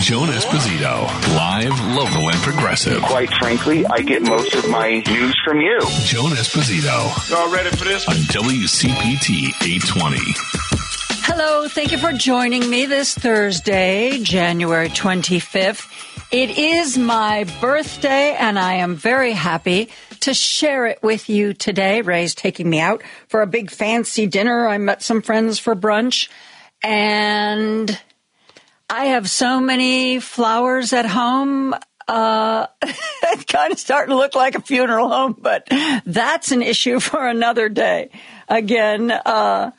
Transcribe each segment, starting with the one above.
Joan Esposito, live, local, and progressive. Quite frankly, I get most of my news from you. Joan Esposito. Y'all ready for this? On WCPT 820. Hello, thank you for joining me this Thursday, January 25th. It is my birthday, and I am very happy to share it with you today. Ray's taking me out for a big fancy dinner. I met some friends for brunch, and I have so many flowers at home. Uh, it's kind of starting to look like a funeral home, but that's an issue for another day. Again, uh,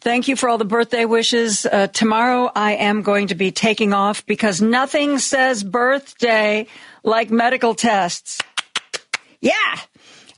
Thank you for all the birthday wishes. Uh, tomorrow I am going to be taking off because nothing says birthday like medical tests. Yeah.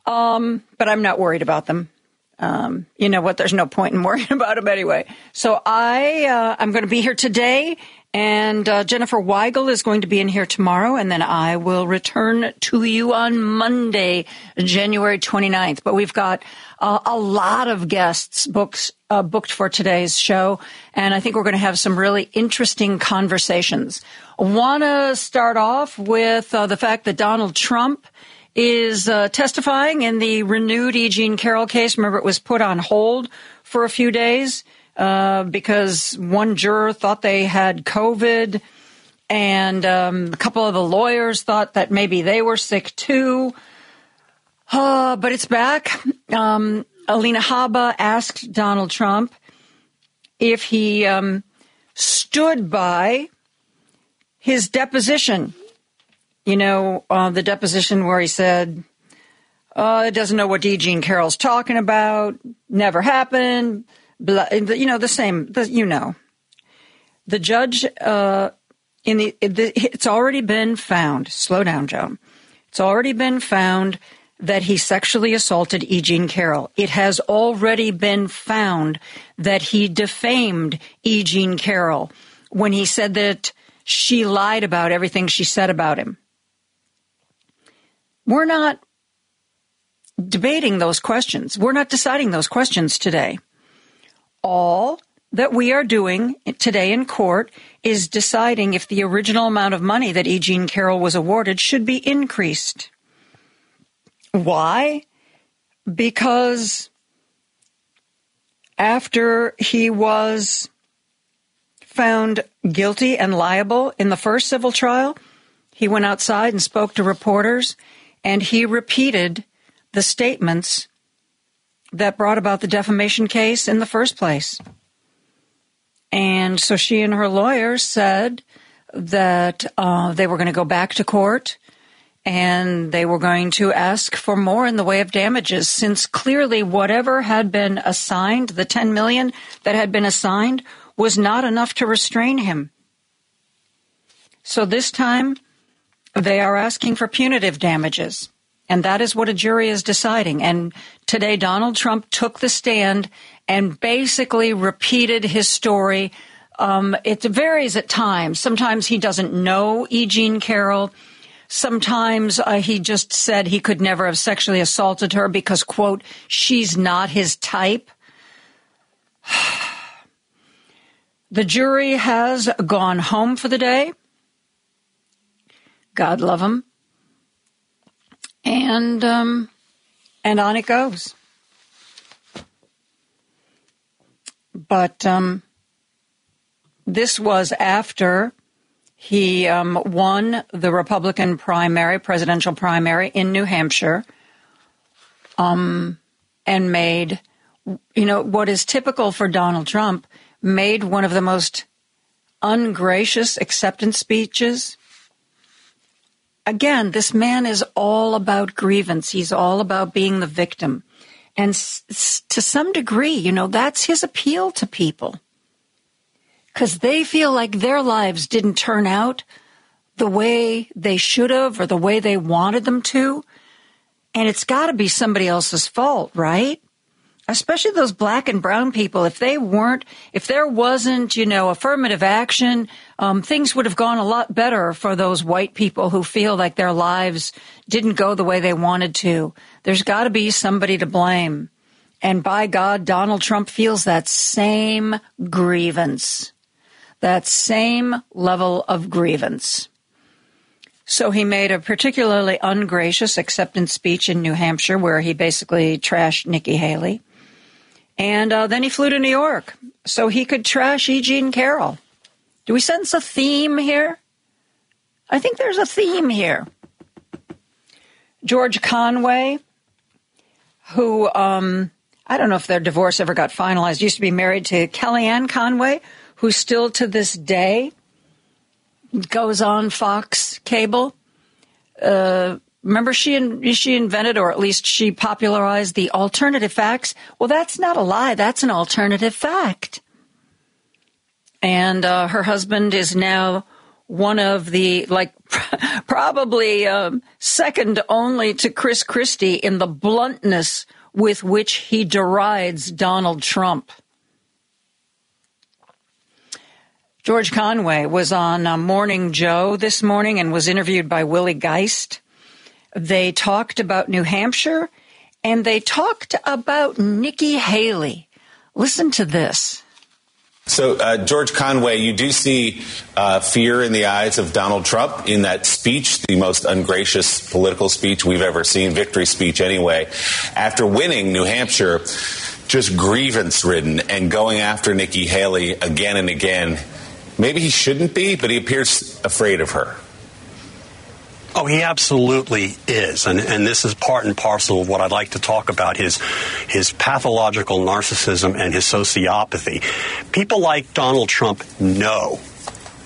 Um, but I'm not worried about them. Um, you know what? There's no point in worrying about them anyway. So I, uh, I'm going to be here today and uh, Jennifer Weigel is going to be in here tomorrow, and then I will return to you on Monday, January 29th. But we've got uh, a lot of guests books, uh, booked for today's show, and I think we're going to have some really interesting conversations. Want to start off with uh, the fact that Donald Trump is uh, testifying in the renewed E. Jean Carroll case. Remember, it was put on hold for a few days. Uh, because one juror thought they had COVID, and um, a couple of the lawyers thought that maybe they were sick too. Uh, but it's back. Um, Alina Habba asked Donald Trump if he um, stood by his deposition. You know, uh, the deposition where he said, uh, it doesn't know what E. Jean Carroll's talking about, never happened you know, the same, the, you know. The judge, uh, in the, it's already been found, slow down, Joan. It's already been found that he sexually assaulted E. Jean Carroll. It has already been found that he defamed E. Jean Carroll when he said that she lied about everything she said about him. We're not debating those questions. We're not deciding those questions today all that we are doing today in court is deciding if the original amount of money that E. Jean Carroll was awarded should be increased. Why? Because after he was found guilty and liable in the first civil trial, he went outside and spoke to reporters and he repeated the statements that brought about the defamation case in the first place. And so she and her lawyer said that uh, they were going to go back to court and they were going to ask for more in the way of damages since clearly whatever had been assigned, the 10 million that had been assigned, was not enough to restrain him. So this time they are asking for punitive damages. And that is what a jury is deciding. And today, Donald Trump took the stand and basically repeated his story. Um, it varies at times. Sometimes he doesn't know E. Jean Carroll. Sometimes uh, he just said he could never have sexually assaulted her because, quote, she's not his type. the jury has gone home for the day. God love him and um, and on it goes. But um, this was after he um, won the Republican primary, presidential primary in New Hampshire, um, and made, you know, what is typical for Donald Trump, made one of the most ungracious acceptance speeches again, this man is all about grievance. He's all about being the victim. And s- to some degree, you know, that's his appeal to people. Because they feel like their lives didn't turn out the way they should have or the way they wanted them to. And it's got to be somebody else's fault, right? Especially those black and brown people, if they weren't, if there wasn't, you know, affirmative action, um, things would have gone a lot better for those white people who feel like their lives didn't go the way they wanted to. There's got to be somebody to blame. And by God, Donald Trump feels that same grievance. that same level of grievance. So he made a particularly ungracious acceptance speech in New Hampshire where he basically trashed Nikki Haley. And uh, then he flew to New York so he could trash E. Jean Carroll. Do we sense a theme here? I think there's a theme here. George Conway, who um, I don't know if their divorce ever got finalized, used to be married to Kellyanne Conway, who still to this day goes on Fox Cable. Uh, remember, she she invented, or at least she popularized, the alternative facts. Well, that's not a lie. That's an alternative fact. And uh, her husband is now one of the like probably um, second only to Chris Christie in the bluntness with which he derides Donald Trump. George Conway was on uh, Morning Joe this morning and was interviewed by Willie Geist. They talked about New Hampshire and they talked about Nikki Haley. Listen to this. So, uh, George Conway, you do see uh, fear in the eyes of Donald Trump in that speech, the most ungracious political speech we've ever seen, victory speech anyway. After winning New Hampshire, just grievance ridden and going after Nikki Haley again and again. Maybe he shouldn't be, but he appears afraid of her. Oh, he absolutely is, and and this is part and parcel of what I'd like to talk about his his pathological narcissism and his sociopathy. People like Donald Trump know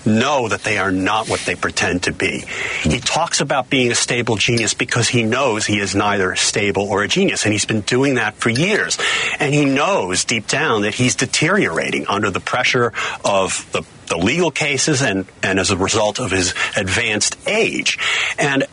know that they are not what they pretend to be. He talks about being a stable genius because he knows he is neither stable or a genius, and he's been doing that for years. And he knows deep down that he's deteriorating under the pressure of the the legal cases and, and as a result of his advanced age. And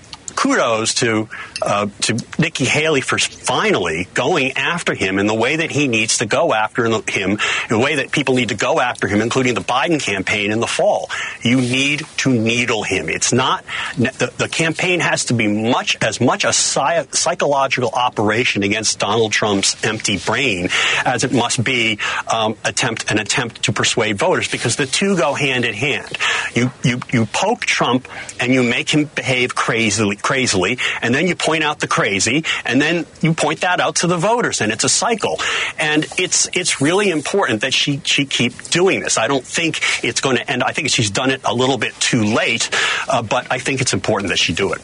kudos to uh, to Nikki Haley for finally going after him in the way that he needs to go after him, in the way that people need to go after him, including the Biden campaign in the fall. You need to needle him. It's not the, the campaign has to be much as much a sci- psychological operation against Donald Trump's empty brain as it must be um, attempt an attempt to persuade voters because the two go hand in hand. You you you poke Trump and you make him behave crazily crazily, and then you point out the crazy, and then you point that out to the voters, and it's a cycle. And it's it's really important that she she keep doing this. I don't think it's going to end. I think she's done it a little bit too late, uh, but I think it's important that she do it.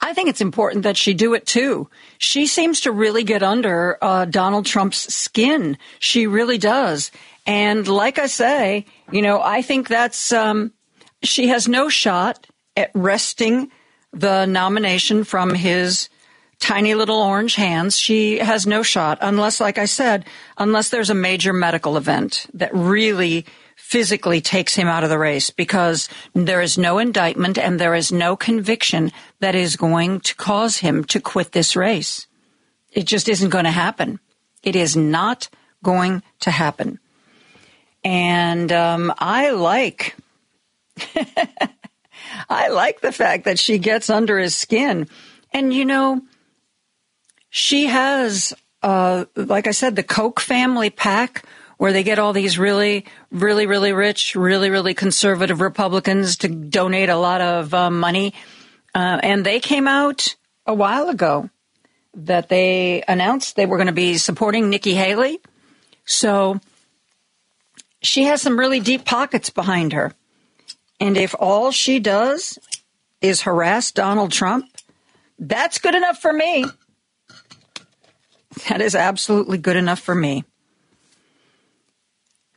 I think it's important that she do it too. She seems to really get under uh, Donald Trump's skin. She really does. And like I say, you know, I think that's um, she has no shot at wresting the nomination from his tiny little orange hands. She has no shot unless, like I said, unless there's a major medical event that really physically takes him out of the race because there is no indictment and there is no conviction that is going to cause him to quit this race. It just isn't going to happen. It is not going to happen. And um, I like I like the fact that she gets under his skin. And, you know, she has, uh, like I said, the Koch family PAC where they get all these really, really, really rich, really, really conservative Republicans to donate a lot of uh, money. Uh, and they came out a while ago that they announced they were going to be supporting Nikki Haley. So she has some really deep pockets behind her. And if all she does is harass Donald Trump, that's good enough for me. That is absolutely good enough for me.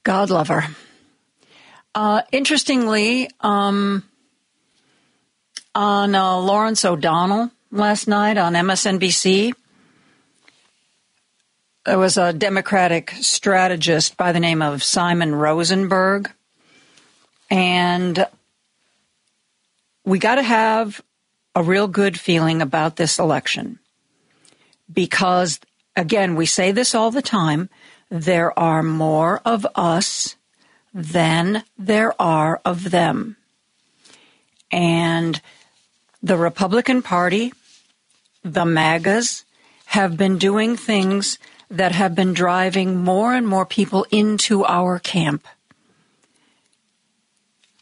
God love her. Uh, interestingly, um, on uh, Lawrence O'Donnell last night on MSNBC, there was a Democratic strategist by the name of Simon Rosenberg and we got to have a real good feeling about this election because, again, we say this all the time there are more of us than there are of them. And the Republican Party, the MAGAs, have been doing things that have been driving more and more people into our camp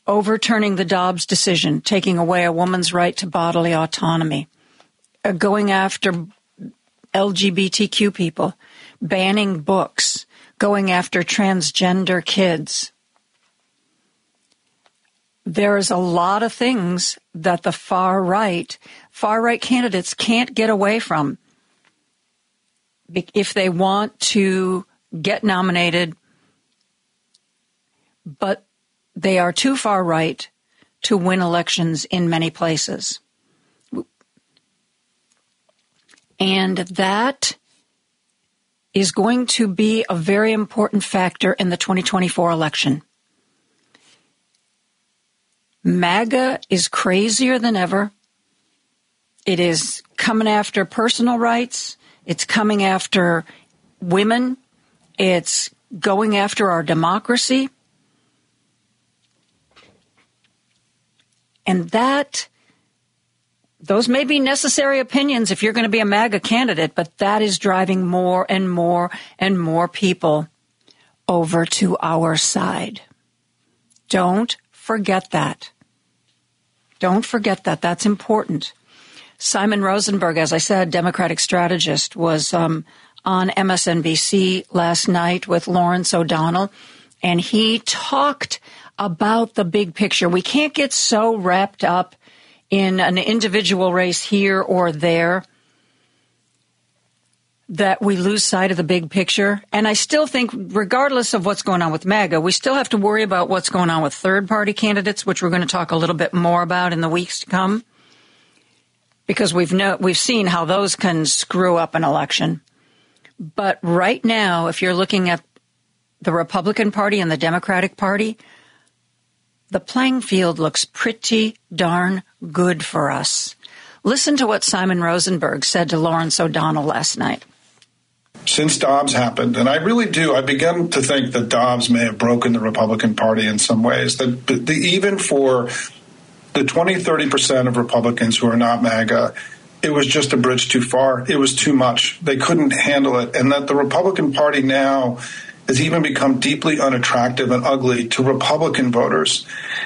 overturning the Dobbs decision, taking away a woman's right to bodily autonomy, uh, going after LGBTQ people, banning books, going after transgender kids. There's a lot of things that the far right, far right candidates can't get away from if they want to get nominated, but they are too far right to win elections in many places. And that is going to be a very important factor in the 2024 election. MAGA is crazier than ever. It is coming after personal rights. It's coming after women. It's going after our democracy. And that, those may be necessary opinions if you're going to be a MAGA candidate, but that is driving more and more and more people over to our side. Don't forget that. Don't forget that. That's important. Simon Rosenberg, as I said, Democratic strategist, was um, on MSNBC last night with Lawrence O'Donnell, and he talked about the big picture. We can't get so wrapped up in an individual race here or there that we lose sight of the big picture. And I still think, regardless of what's going on with MAGA, we still have to worry about what's going on with third party candidates, which we're going to talk a little bit more about in the weeks to come. Because we've no, we've seen how those can screw up an election. But right now, if you're looking at the Republican Party and the Democratic Party, the playing field looks pretty darn good for us. Listen to what Simon Rosenberg said to Lawrence O'Donnell last night. Since Dobbs happened, and I really do, I begin to think that Dobbs may have broken the Republican Party in some ways. That the, even for the 20, 30% of Republicans who are not MAGA, it was just a bridge too far. It was too much. They couldn't handle it. And that the Republican Party now has even become deeply unattractive and ugly to Republican voters.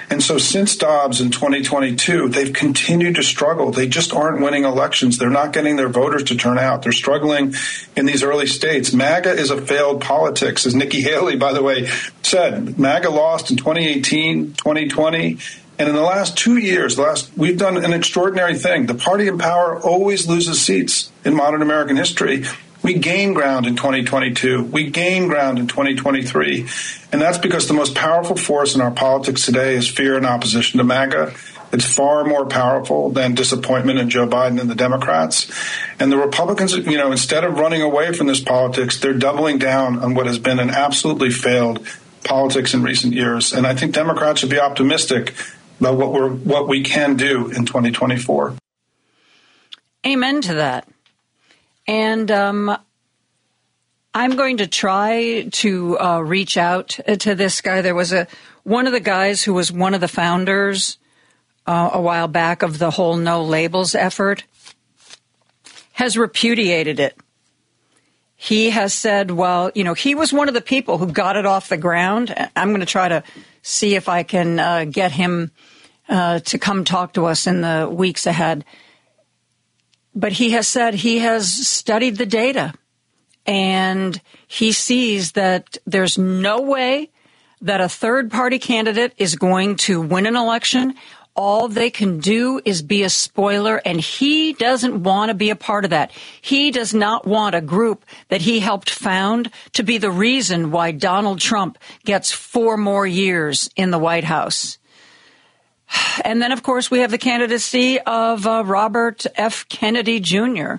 And so since Dobbs in 2022, they've continued to struggle. They just aren't winning elections. They're not getting their voters to turn out. They're struggling in these early states. MAGA is a failed politics, as Nikki Haley, by the way, said. MAGA lost in 2018, 2020. And in the last two years, last we've done an extraordinary thing. The party in power always loses seats in modern American history. We gain ground in 2022. We gain ground in 2023. And that's because the most powerful force in our politics today is fear and opposition to MAGA. It's far more powerful than disappointment in Joe Biden and the Democrats. And the Republicans, you know, instead of running away from this politics, they're doubling down on what has been an absolutely failed politics in recent years. And I think Democrats should be optimistic about what we're what we can do in 2024. Amen to that. And um, I'm going to try to uh, reach out to this guy. There was a one of the guys who was one of the founders uh, a while back of the whole no labels effort has repudiated it. He has said, well, you know, he was one of the people who got it off the ground. I'm going to try to see if I can uh, get him uh, to come talk to us in the weeks ahead but he has said he has studied the data and he sees that there's no way that a third party candidate is going to win an election. All they can do is be a spoiler, and he doesn't want to be a part of that. He does not want a group that he helped found to be the reason why Donald Trump gets four more years in the White House. And then, of course, we have the candidacy of uh, Robert F. Kennedy Jr.,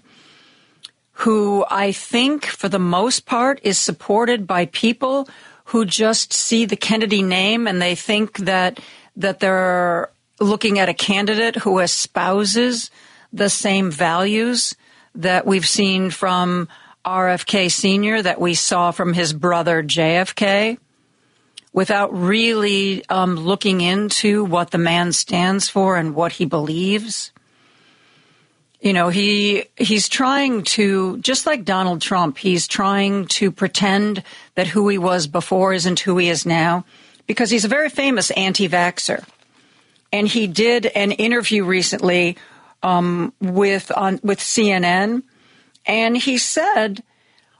who I think, for the most part, is supported by people who just see the Kennedy name and they think that that they're looking at a candidate who espouses the same values that we've seen from RFK Sr., that we saw from his brother JFK without really um, looking into what the man stands for and what he believes. You know, he he's trying to just like Donald Trump, he's trying to pretend that who he was before isn't who he is now. because he's a very famous anti vaxxer. And he did an interview recently um, with, on, with CNN, and he said,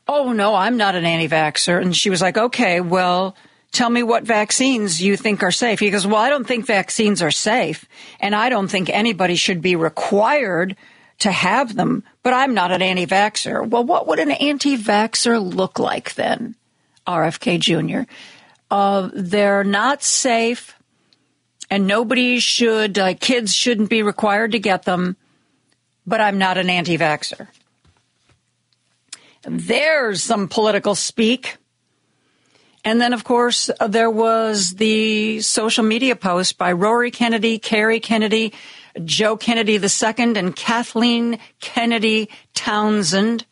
Oh, no, I'm not an anti vaxxer. And she was like, Okay, well, tell me what vaccines you think are safe. He goes, Well, I don't think vaccines are safe, and I don't think anybody should be required to have them, but I'm not an anti vaxxer. Well, what would an anti vaxxer look like then, RFK Jr.? Uh, they're not safe, and nobody should, uh, kids shouldn't be required to get them, but I'm not an anti vaxxer. There's some political speak. And then, of course, uh, there was the social media post by Rory Kennedy, Kerry Kennedy, Joe Kennedy II, and Kathleen Kennedy Townsend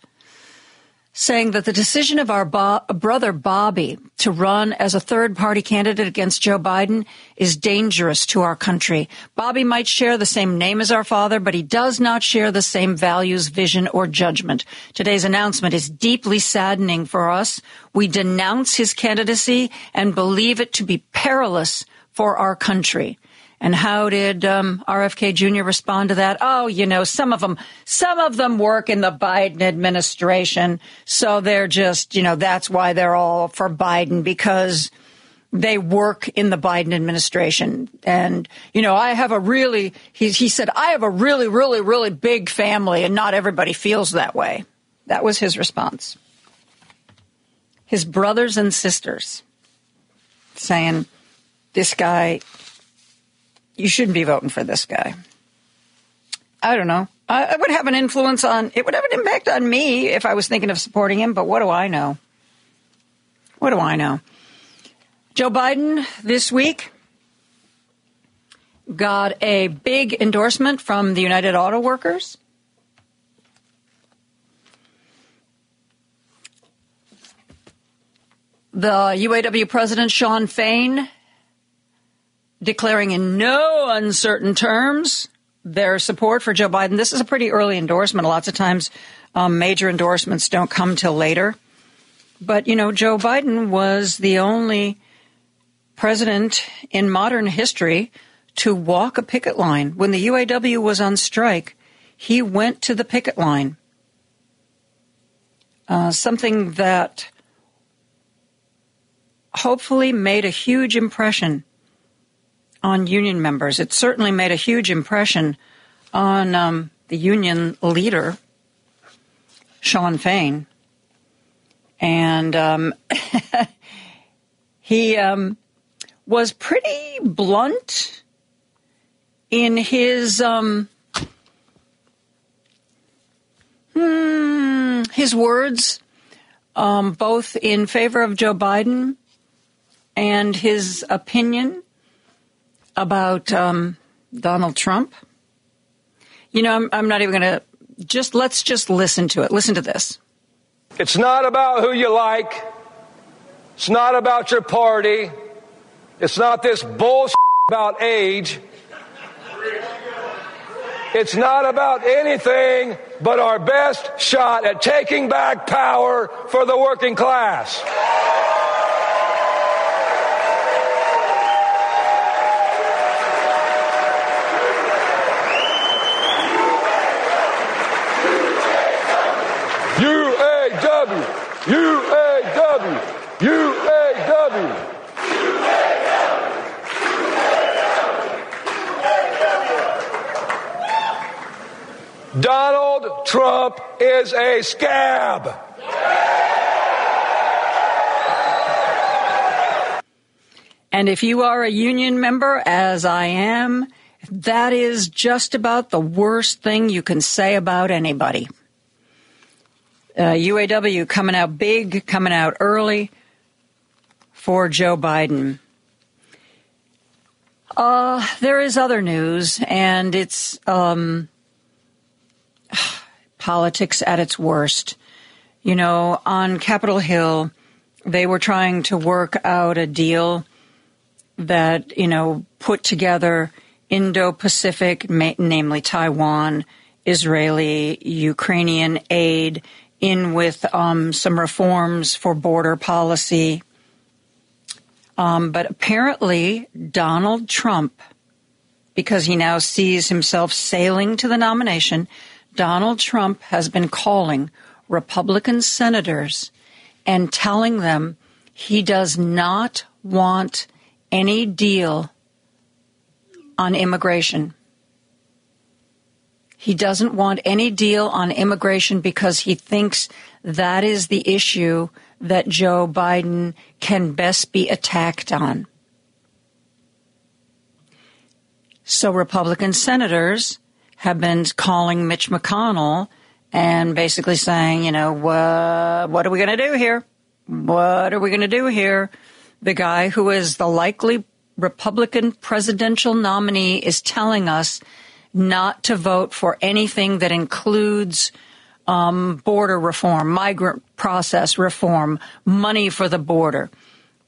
saying that the decision of our Bo- brother Bobby to run as a third party candidate against Joe Biden is dangerous to our country. Bobby might share the same name as our father, but he does not share the same values, vision, or judgment. Today's announcement is deeply saddening for us. We denounce his candidacy and believe it to be perilous for our country. And how did um, RFK Jr. respond to that? Oh, you know, some of them, some of them work in the Biden administration, so they're just, you know, that's why they're all for Biden because they work in the Biden administration. And, you know, I have a really, he, he said, I have a really, really, really big family, and not everybody feels that way. That was his response. His brothers and sisters saying, this guy you shouldn't be voting for this guy. I don't know. I, would have an influence on, it would have an impact on me if I was thinking of supporting him, but what do I know? What do I know? Joe Biden this week got a big endorsement from the United Auto Workers. The UAW president, Shawn Fain, declaring in no uncertain terms their support for Joe Biden. This is a pretty early endorsement. Lots of times, um, major endorsements don't come till later. But, you know, Joe Biden was the only president in modern history to walk a picket line. When the UAW was on strike, he went to the picket line. Uh, something that hopefully made a huge impression on union members. It certainly made a huge impression on um, the union leader, Shawn Fain. And um, he um, was pretty blunt in his um, hmm, his words, um, both in favor of Joe Biden and his opinion about um, Donald Trump. You know, I'm, I'm not even going to just let's just listen to it. Listen to this. It's not about who you like. It's not about your party. It's not this bullshit about age. It's not about anything but our best shot at taking back power for the working class. UAW, UAW. Donald Trump is a scab. And if you are a union member, as I am, that is just about the worst thing you can say about anybody. Uh, UAW coming out big, coming out early for Joe Biden. Uh, there is other news, and it's um, politics at its worst. You know, on Capitol Hill, they were trying to work out a deal that, you know, put together Indo Pacific, namely Taiwan, Israeli, Ukrainian aid in with um, some reforms for border policy. Um, but apparently, Donald Trump, because he now sees himself sailing to the nomination, Donald Trump has been calling Republican senators and telling them he does not want any deal on immigration. He doesn't want any deal on immigration because he thinks that is the issue that Joe Biden can best be attacked on. So Republican senators have been calling Mitch McConnell and basically saying, you know, what, are we going to do here? What are we going to do here? The guy who is the likely Republican presidential nominee is telling us not to vote for anything that includes um, border reform, migrant process reform, money for the border.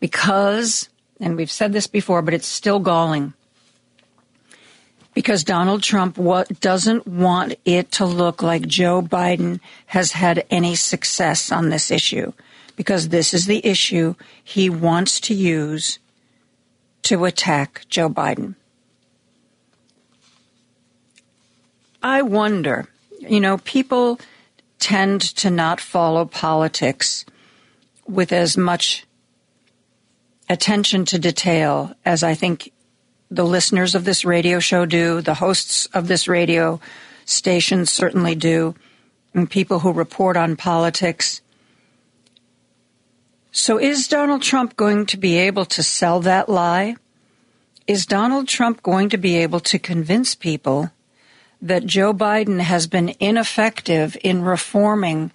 Because, and we've said this before, but it's still galling. Because Donald Trump doesn't want it to look like Joe Biden has had any success on this issue. Because this is the issue he wants to use to attack Joe Biden. I wonder, you know, people tend to not follow politics with as much attention to detail as I think the listeners of this radio show do, the hosts of this radio station certainly do, and people who report on politics. So is Donald Trump going to be able to sell that lie? Is Donald Trump going to be able to convince people that Joe Biden has been ineffective in reforming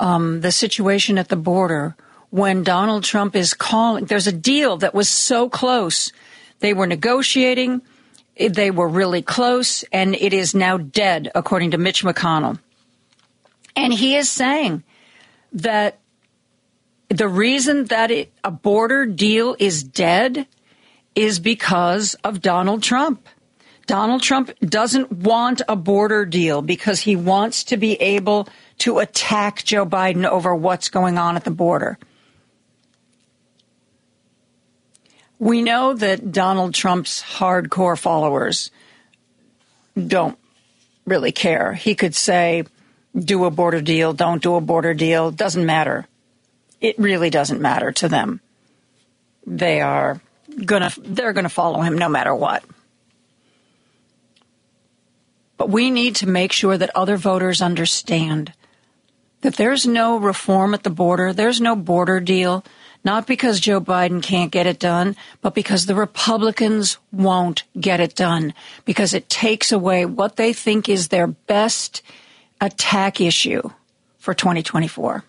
um, the situation at the border when Donald Trump is calling. There's a deal that was so close. They were negotiating. They were really close, and it is now dead, according to Mitch McConnell. And he is saying that the reason that it, a border deal is dead is because of Donald Trump. Donald Trump doesn't want a border deal because he wants to be able to attack Joe Biden over what's going on at the border. We know that Donald Trump's hardcore followers don't really care. He could say, do a border deal, don't do a border deal, doesn't matter. It really doesn't matter to them. They are gonna, they're gonna follow him no matter what. But we need to make sure that other voters understand that there's no reform at the border, there's no border deal, not because Joe Biden can't get it done, but because the Republicans won't get it done, because it takes away what they think is their best attack issue for 2024.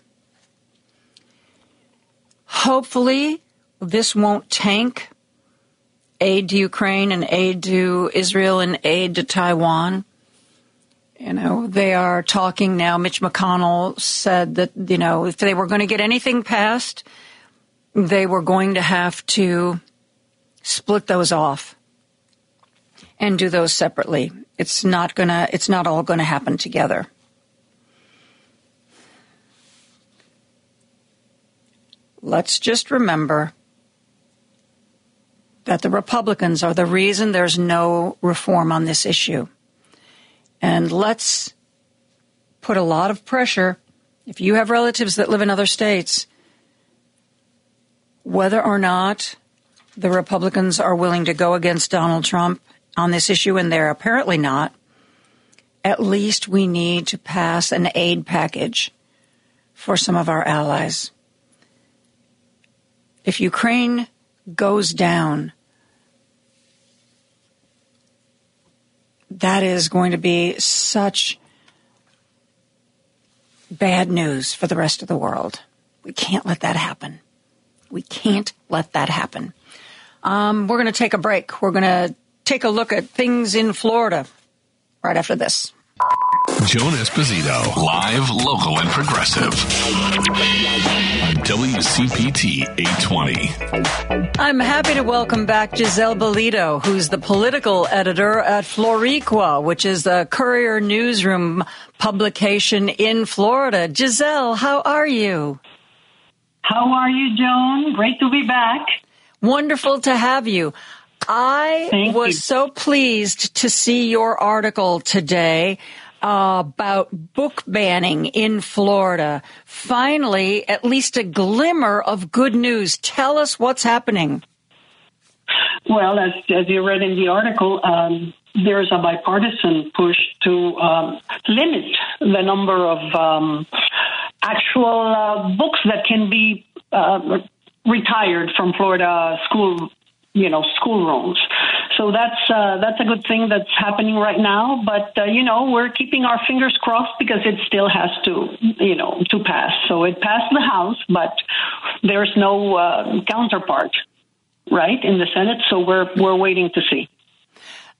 Hopefully, this won't tank aid to Ukraine and aid to Israel and aid to Taiwan. You know, they are talking now. Mitch McConnell said that, you know, if they were going to get anything passed, they were going to have to split those off and do those separately. It's not to, it's not all to happen together. Let's just remember that the Republicans are the reason there's no reform on this issue. And let's put a lot of pressure. If you have relatives that live in other states, whether or not the Republicans are willing to go against Donald Trump on this issue, and they're apparently not, at least we need to pass an aid package for some of our allies. If Ukraine goes down, that is going to be such bad news for the rest of the world. We can't let that happen. We can't let that happen. Um, we're going to take a break. We're going to take a look at things in Florida right after this. Joan Esposito, live, local, and progressive. On WCPT 820. I'm happy to welcome back Giselle Balido, who's the political editor at Floricua, which is the Courier Newsroom publication in Florida. Giselle, how are you? How are you, Joan? Great to be back. Wonderful to have you. I Thank was you. so pleased to see your article today uh, about book banning in Florida. Finally, at least a glimmer of good news. Tell us what's happening. Well, as, as you read in the article, um, there's a bipartisan push to um, limit the number of um, actual uh, books that can be uh, retired from Florida school, you know, schoolrooms. So that's uh, that's a good thing that's happening right now. But uh, you know, we're keeping our fingers crossed because it still has to, you know, to pass. So it passed the House, but there's no uh, counterpart, right, in the Senate. So we're we're waiting to see.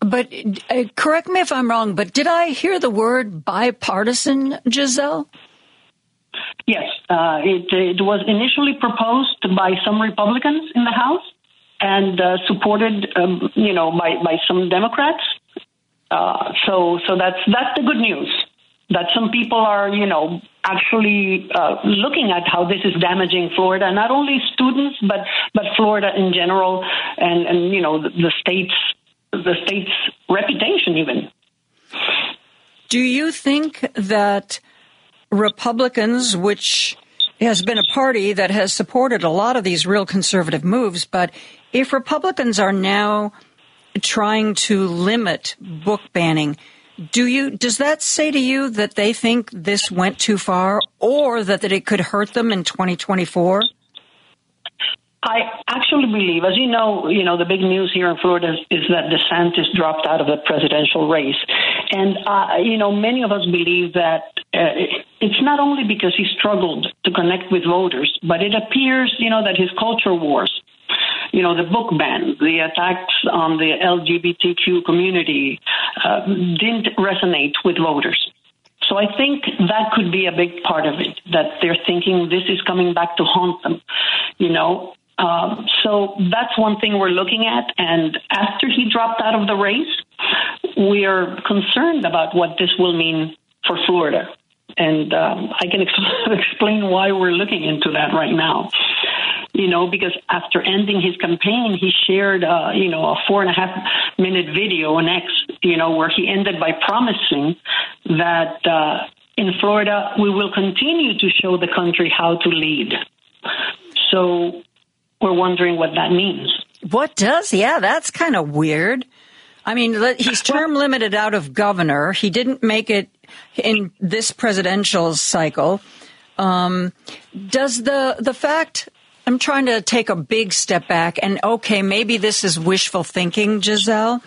But uh, correct me if I'm wrong, but did I hear the word bipartisan, Giselle? Yes, uh, it, it was initially proposed by some Republicans in the House and uh, supported, um, you know, by, by some Democrats. Uh, so, so that's that's the good news. That some people are, you know, actually uh, looking at how this is damaging Florida, not only students, but but Florida in general, and and you know the, the state's the state's reputation even. Do you think that Republicans, which has been a party that has supported a lot of these real conservative moves, but if Republicans are now trying to limit book banning, do you does that say to you that they think this went too far or that, that it could hurt them in 2024? I actually believe, as you know, you know the big news here in Florida is, is that DeSantis dropped out of the presidential race, and uh, you know many of us believe that uh, it's not only because he struggled to connect with voters, but it appears, you know, that his culture wars, you know, the book ban, the attacks on the LGBTQ community, uh, didn't resonate with voters. So I think that could be a big part of it, that they're thinking this is coming back to haunt them, you know. Um, so that's one thing we're looking at. And after he dropped out of the race, we are concerned about what this will mean for Florida. And um, I can ex- explain why we're looking into that right now. You know, because after ending his campaign, he shared, uh, you know, a four and a half minute video on X, you know, where he ended by promising that uh, in Florida we will continue to show the country how to lead. So we're wondering what that means. What does? Yeah, that's kind of weird. I mean, he's term limited out of governor. He didn't make it in this presidential cycle. Um, does the the fact? I'm trying to take a big step back, and okay, maybe this is wishful thinking, Giselle,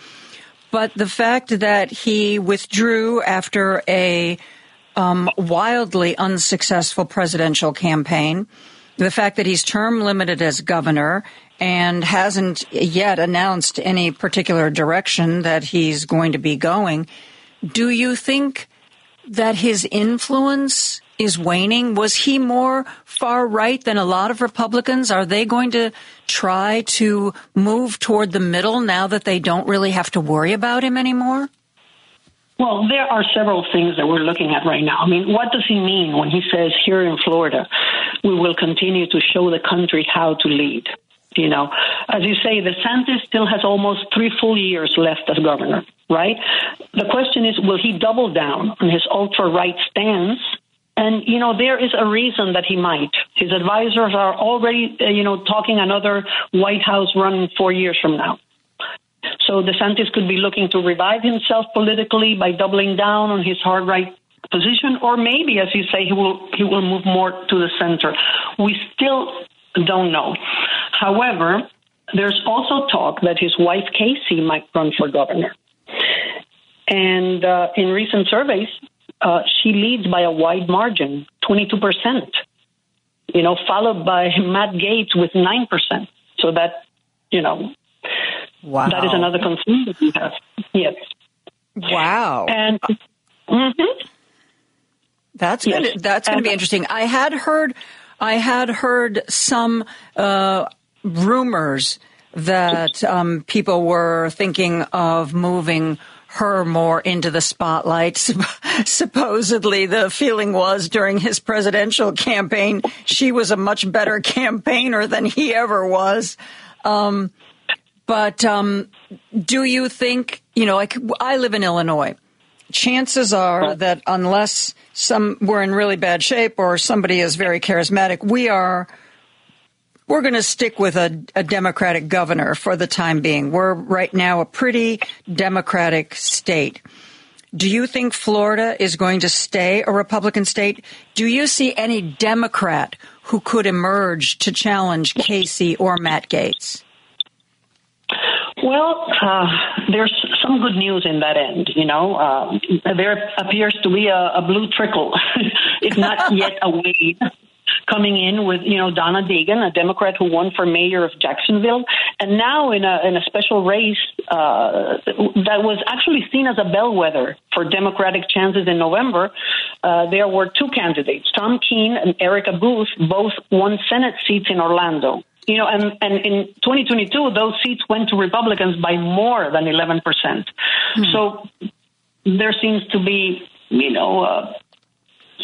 but the fact that he withdrew after a um, wildly unsuccessful presidential campaign, the fact that he's term limited as governor and hasn't yet announced any particular direction that he's going to be going, do you think that his influence is waning? Was he more far right than a lot of Republicans? Are they going to try to move toward the middle now that they don't really have to worry about him anymore? Well, there are several things that we're looking at right now. I mean, what does he mean when he says here in Florida, we will continue to show the country how to lead? You know, as you say, the DeSantis still has almost three full years left as governor, right? The question is, will he double down on his ultra right stance? And, you know, there is a reason that he might. His advisors are already, uh, you know, talking another White House run four years from now. So DeSantis could be looking to revive himself politically by doubling down on his hard right position, or maybe, as you say, he will he will move more to the center. We still don't know. However, there's also talk that his wife Casey might run for governor, and uh, in recent surveys, uh, she leads by a wide margin, 22 percent. You know, followed by Matt Gaetz with nine percent. So that, you know, Wow. that is another concern that we have. Yes. Wow. And mhm. That's Yes. gonna that's gonna be interesting. I had heard I had heard some uh, rumors that um, people were thinking of moving her more into the spotlight. Supposedly, the feeling was during his presidential campaign, she was a much better campaigner than he ever was. Um, but um, do you think, you know, like I live in Illinois. Chances are that unless some we're in really bad shape or somebody is very charismatic, we are we're going to stick with a, a, Democratic governor for the time being. We're right now a pretty Democratic state. Do you think Florida is going to stay a Republican state? Do you see any Democrat who could emerge to challenge Casey or Matt Gaetz? Well, uh, there's some good news in that end. You know, uh, there appears to be a, a blue trickle, if not yet a wave coming in with you know Donna Deegan, a Democrat who won for mayor of Jacksonville, and now in a in a special race uh, that was actually seen as a bellwether for Democratic chances in November. Uh, there were two candidates, Tom Keen and Erica Booth, both won Senate seats in Orlando. You know, and, and in 2022, those seats went to Republicans by more than 11%. Hmm. So there seems to be, you know, a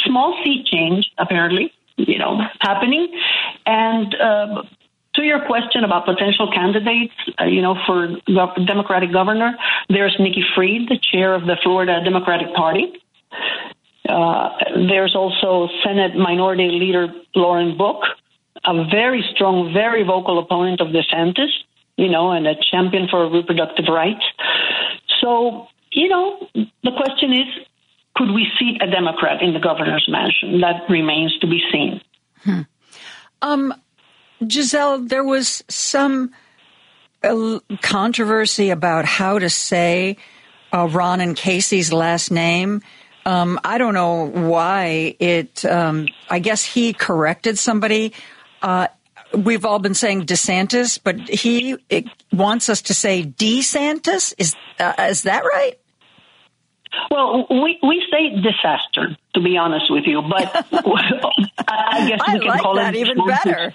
small seat change, apparently, you know, happening. And uh, to your question about potential candidates, uh, you know, for Democratic governor, there's Nikki Fried, the chair of the Florida Democratic Party. Uh, there's also Senate Minority Leader Lauren Book, a very strong, very vocal opponent of DeSantis, you know, and a champion for reproductive rights. So, you know, the question is could we see a Democrat in the governor's mansion? That remains to be seen. Hmm. Um, Giselle, there was some uh, controversy about how to say uh, Ron and Casey's last name. Um, I don't know why it. Um, I guess he corrected somebody. Uh, we've all been saying DeSantis, but he wants us to say DeSantis. Is uh, is that right? Well, we, we say disaster, to be honest with you, but I guess we I can like call that him even better.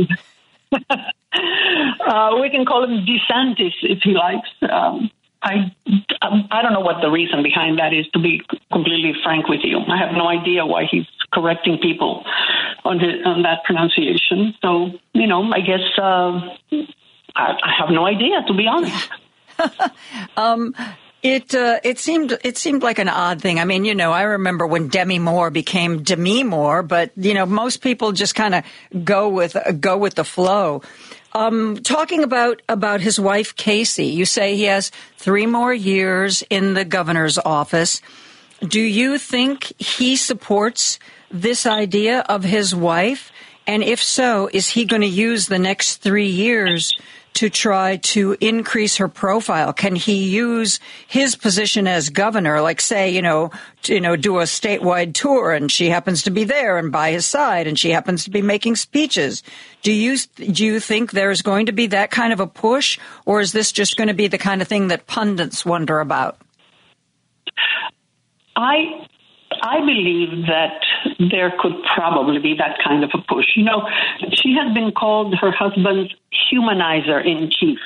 uh, we can call him DeSantis if he likes. Um, I I don't know what the reason behind that is. To be completely frank with you, I have no idea why he's correcting people on his, on that pronunciation. So you know, I guess uh, I, I have no idea. To be honest. um, it uh, it seemed it seemed like an odd thing. I mean, you know, I remember when Demi Moore became Demi Moore, but you know, most people just kind of go with uh, go with the flow. Um, talking about about his wife Casey, you say he has three more years in the governor's office. Do you think he supports this idea of his wife? And if so, is he going to use the next three years to try to increase her profile? Can he use his position as governor, like say, you know, you know, do a statewide tour and she happens to be there and by his side and she happens to be making speeches? Do you, do you think there's going to be that kind of a push or is this just going to be the kind of thing that pundits wonder about? I I believe that there could probably be that kind of a push. You know, she has been called her husband's humanizer in chief,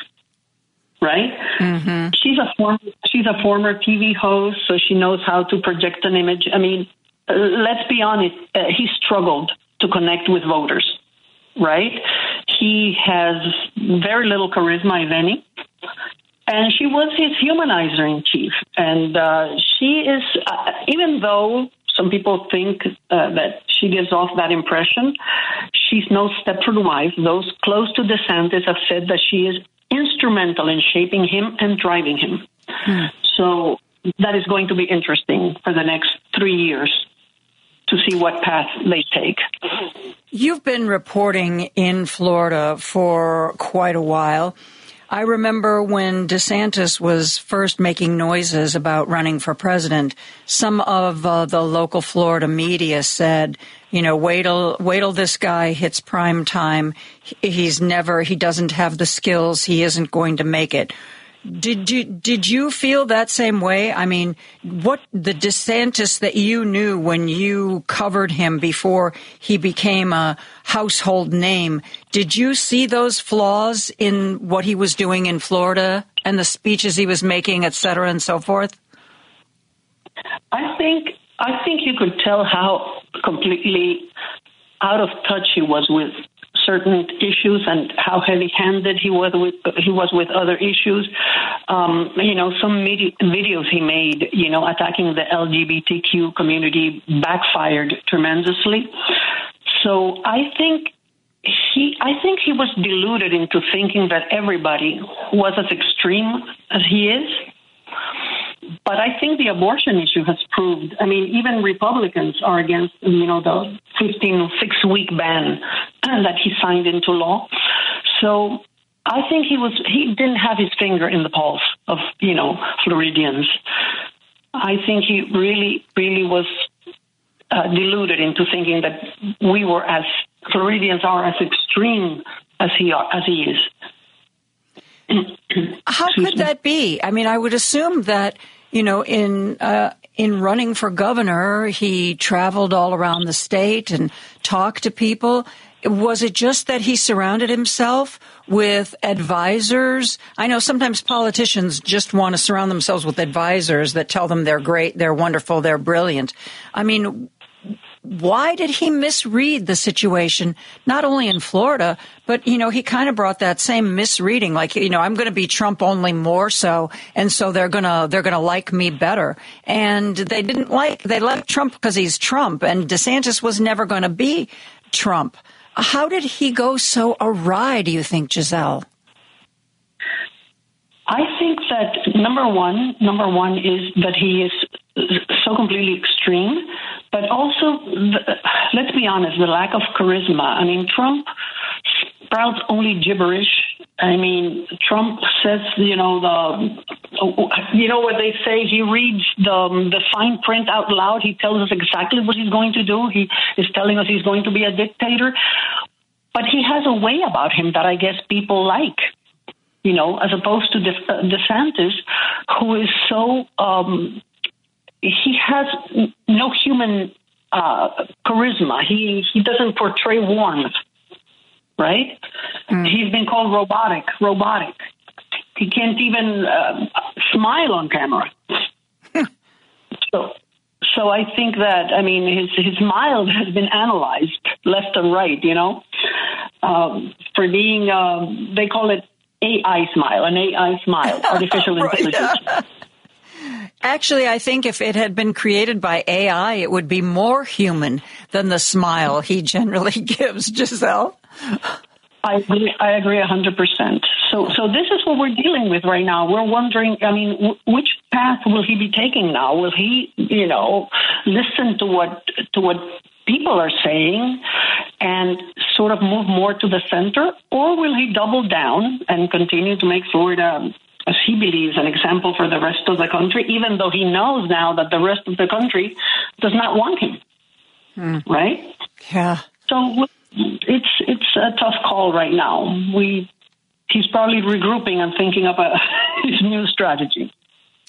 right? Mm-hmm. She's a former she's a former TV host, so she knows how to project an image. I mean, uh, let's be honest, uh, he struggled to connect with voters, right? He has very little charisma, if any and she was his humanizer in chief. And uh, she is, uh, even though some people think uh, that she gives off that impression, she's no Stepford wife. Those close to DeSantis have said that she is instrumental in shaping him and driving him. Hmm. So that is going to be interesting for the next three years to see what path they take. You've been reporting in Florida for quite a while. I remember when DeSantis was first making noises about running for president, some of uh, the local Florida media said, you know, wait till, wait till this guy hits prime time. He's never, he doesn't have the skills. He isn't going to make it. Did you did you feel that same way? I mean, what the DeSantis that you knew when you covered him before he became a household name, did you see those flaws in what he was doing in Florida and the speeches he was making, et cetera, and so forth? I think I think you could tell how completely out of touch he was with certain issues and how heavy-handed he was with he was with other issues. Um, you know, some media, videos he made, you know, attacking the LGBTQ community backfired tremendously. So I think he I think he was deluded into thinking that everybody was as extreme as he is. But I think the abortion issue has proved. I mean, even Republicans are against, you know, the 15 six week ban that he signed into law. So I think he was he didn't have his finger in the pulse of you know Floridians. I think he really really was uh, deluded into thinking that we were as Floridians are as extreme as he are, as he is. How could that be? I mean, I would assume that you know in uh, in running for governor, he traveled all around the state and talked to people. Was it just that he surrounded himself with advisors? I know sometimes politicians just want to surround themselves with advisors that tell them they're great, they're wonderful, they're brilliant. I mean, why did he misread the situation not only in Florida but you know he kind of brought that same misreading like you know I'm going to be Trump only more so and so they're going to they're going to like me better. And they didn't like they left Trump because he's Trump and DeSantis was never going to be Trump. How did he go so awry do you think Giselle? I think that number one number one is that he is so completely extreme but also, the, let's be honest, the lack of charisma. I mean, Trump sprouts only gibberish. I mean, Trump says, you know, the, you know what they say. He reads the the fine print out loud. He tells us exactly what he's going to do. He is telling us he's going to be a dictator, but he has a way about him that I guess people like. You know, as opposed to De- DeSantis, who is so um, he has no human uh, charisma. He he doesn't portray warmth, right? Mm. He's been called robotic. Robotic. He can't even uh, smile on camera. so, so I think that I mean his his mild has been analyzed left and right. You know, um, for being um, they call it AI smile, an AI smile, artificial intelligence. Actually, I think if it had been created by AI, it would be more human than the smile he generally gives, Giselle. I agree. I agree hundred percent. So, so this is what we're dealing with right now. We're wondering. I mean, w- which path will he be taking now? Will he, you know, listen to what to what people are saying and sort of move more to the center, or will he double down and continue to make Florida as he believes, an example for the rest of the country, even though he knows now that the rest of the country does not want him. Hmm. Right? Yeah. So it's it's a tough call right now. We he's probably regrouping and thinking of a, his new strategy.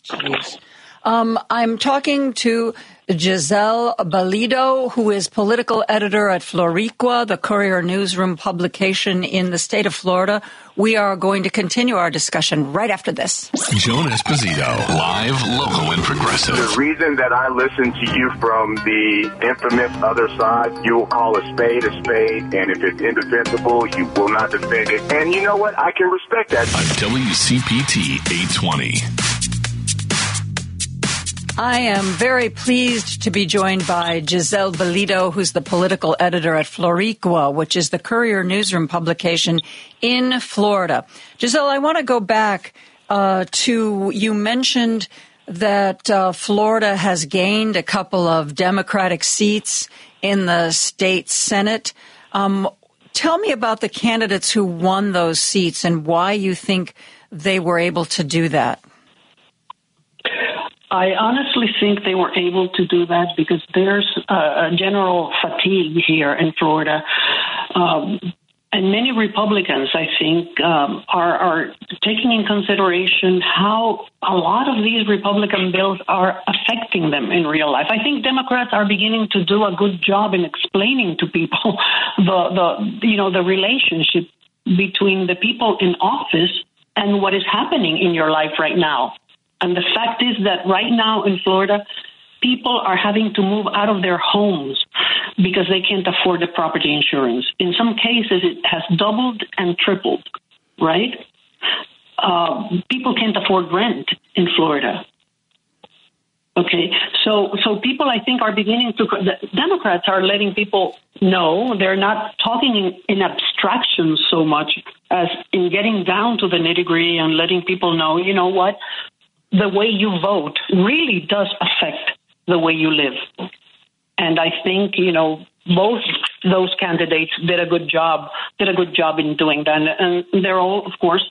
Jeez. Um, I'm talking to Giselle Balido, who is political editor at Floricua, the Courier Newsroom publication in the state of Florida. We are going to continue our discussion right after this. Joan Esposito, live, local, and progressive. The reason that I listen to you from the infamous other side, you will call a spade a spade, and if it's indefensible, you will not defend it. And you know what? I can respect that. On WCPT 820. I am very pleased to be joined by Giselle Balido, who's the political editor at Floricua, which is the Courier Newsroom publication in Florida. Giselle, I want to go back uh, to you mentioned that uh, Florida has gained a couple of Democratic seats in the state Senate. Um, tell me about the candidates who won those seats and why you think they were able to do that. I honestly think they were able to do that because there's a, general fatigue here in Florida. Um, and many Republicans, I think, um, are, are taking in consideration how a lot of these Republican bills are affecting them in real life. I think Democrats are beginning to do a good job in explaining to people the, the you know the relationship between the people in office and what is happening in your life right now. And the fact is that right now in Florida, people are having to move out of their homes because they can't afford the property insurance. In some cases, it has doubled and tripled, right? Uh, people can't afford rent in Florida. Okay, so so people I think are beginning to. Democrats are letting people know they're not talking in, in abstractions so much as in getting down to the nitty gritty and letting people know, you know what, the way you vote really does affect the way you live. And I think you know both those candidates did a good job did a good job in doing that, and they're all, of course,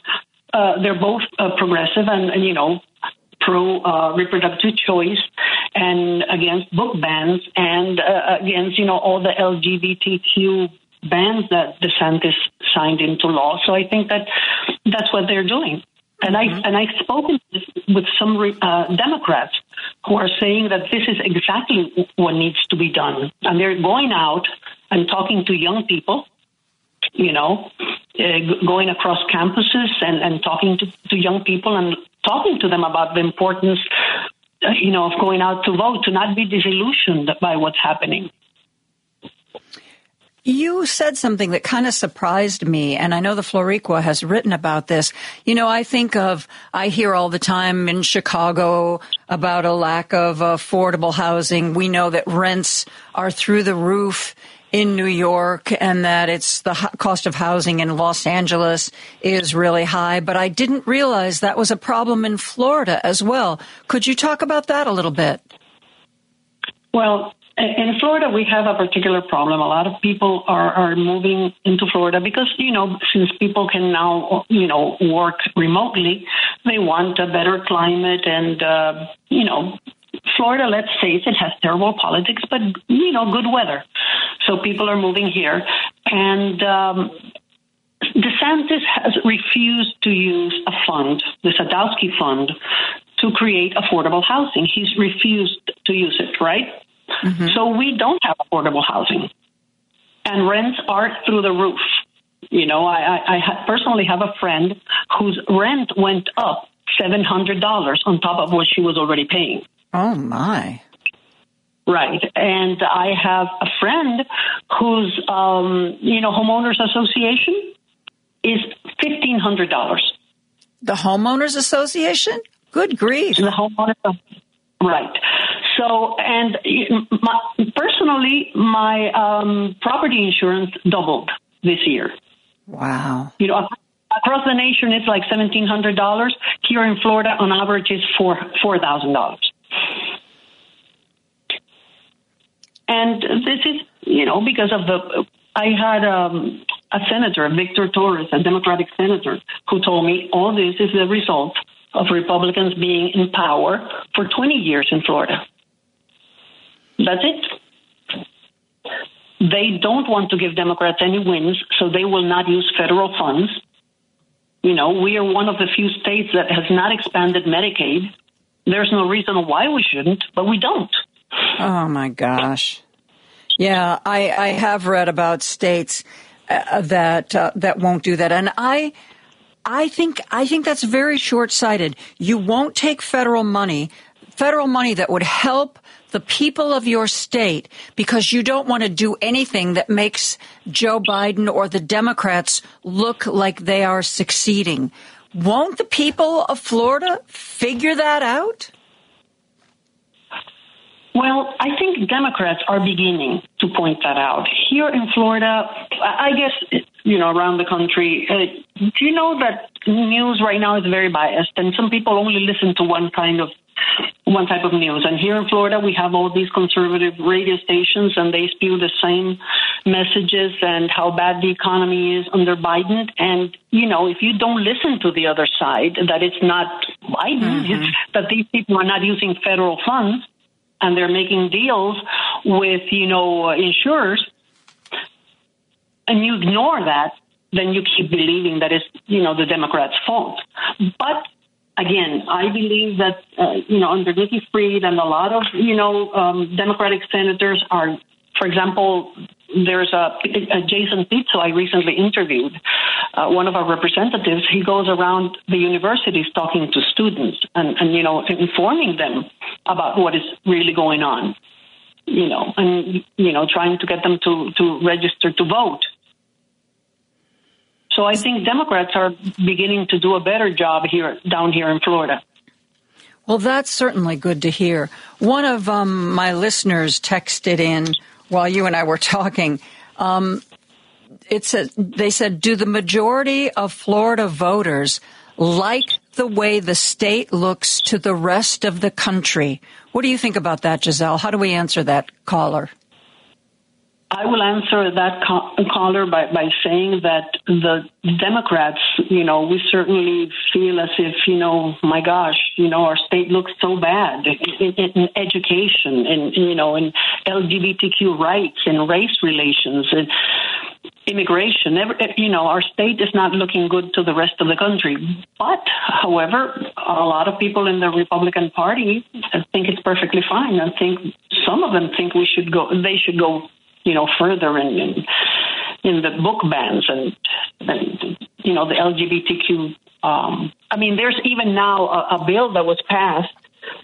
uh, they're both uh, progressive and, and you know pro uh, reproductive choice and against book bans and uh, against you know all the LGBTQ bans that DeSantis signed into law. So I think that that's what they're doing. And mm-hmm. I and I've spoken with some uh, Democrats who are saying that this is exactly what needs to be done, and they're going out and talking to young people you know, uh, going across campuses and, and talking to, to young people and talking to them about the importance, uh, you know, of going out to vote, to not be disillusioned by what's happening. You said something that kind of surprised me, and I know the Floricua has written about this. You know, I think of, I hear all the time in Chicago about a lack of affordable housing. We know that rents are through the roof in New York and that it's the cost of housing in Los Angeles is really high, but I didn't realize that was a problem in Florida as well. Could you talk about that a little bit? Well, in Florida, we have a particular problem. A lot of people are, are moving into Florida because, you know, since people can now, you know, work remotely, they want a better climate and, uh, you know, Florida, let's face it, has terrible politics, but you know, good weather. So people are moving here, and um, DeSantis has refused to use a fund, the Sadowski Fund, to create affordable housing. He's refused to use it, right? Mm-hmm. So we don't have affordable housing, and rents are through the roof. You know, I, I, I personally have a friend whose rent went up seven hundred dollars on top of what she was already paying. Oh my. Right. And I have a friend whose, um, you know, homeowners association is $1,500. The homeowners association? Good grief. The homeowners. Right. So, and my, personally, my um, property insurance doubled this year. Wow. You know, across the nation, it's like $1,700. Here in Florida, on average, is four $4,000. And this is, you know, because of the. I had um, a senator, Victor Torres, a Democratic senator, who told me all this is the result of Republicans being in power for 20 years in Florida. That's it. They don't want to give Democrats any wins, so they will not use federal funds. You know, we are one of the few states that has not expanded Medicaid. There's no reason why we shouldn't, but we don't. Oh my gosh. Yeah, I, I have read about states uh, that uh, that won't do that, and I I think I think that's very short sighted. You won't take federal money, federal money that would help the people of your state because you don't want to do anything that makes Joe Biden or the Democrats look like they are succeeding. Won't the people of Florida figure that out? Well, I think Democrats are beginning to point that out. Here in Florida, I guess, you know, around the country, uh, do you know that news right now is very biased and some people only listen to one kind of one type of news. And here in Florida, we have all these conservative radio stations, and they spew the same messages and how bad the economy is under Biden. And you know, if you don't listen to the other side, that it's not Biden, mm-hmm. that these people are not using federal funds, and they're making deals with you know insurers, and you ignore that, then you keep believing that it's you know the Democrats' fault. But again, I believe that uh, you know under Nikki Fried and a lot of you know um, Democratic senators are, for example, there's a, a Jason Pizzo I recently interviewed, uh, one of our representatives. He goes around the universities talking to students and, and you know informing them about what is really going on. you know, and you know, trying to get them to to register to vote. So I think Democrats are beginning to do a better job here down here in Florida. Well, that's certainly good to hear. One of um, my listeners texted in while you and I were talking. Um, it said they said, "Do the majority of Florida voters like the way the state looks to the rest of the country?" What do you think about that, Giselle? How do we answer that caller? I will answer that caller by, by saying that the Democrats, you know, we certainly feel as if, you know, my gosh, you know, our state looks so bad in, in, in education and, you know, in LGBTQ rights and race relations and immigration. You know, our state is not looking good to the rest of the country. But, however, a lot of people in the Republican Party think it's perfectly fine. I think some of them think we should go, they should go you know, further in in, in the book bans and, and you know the LGBTQ. Um, I mean, there's even now a, a bill that was passed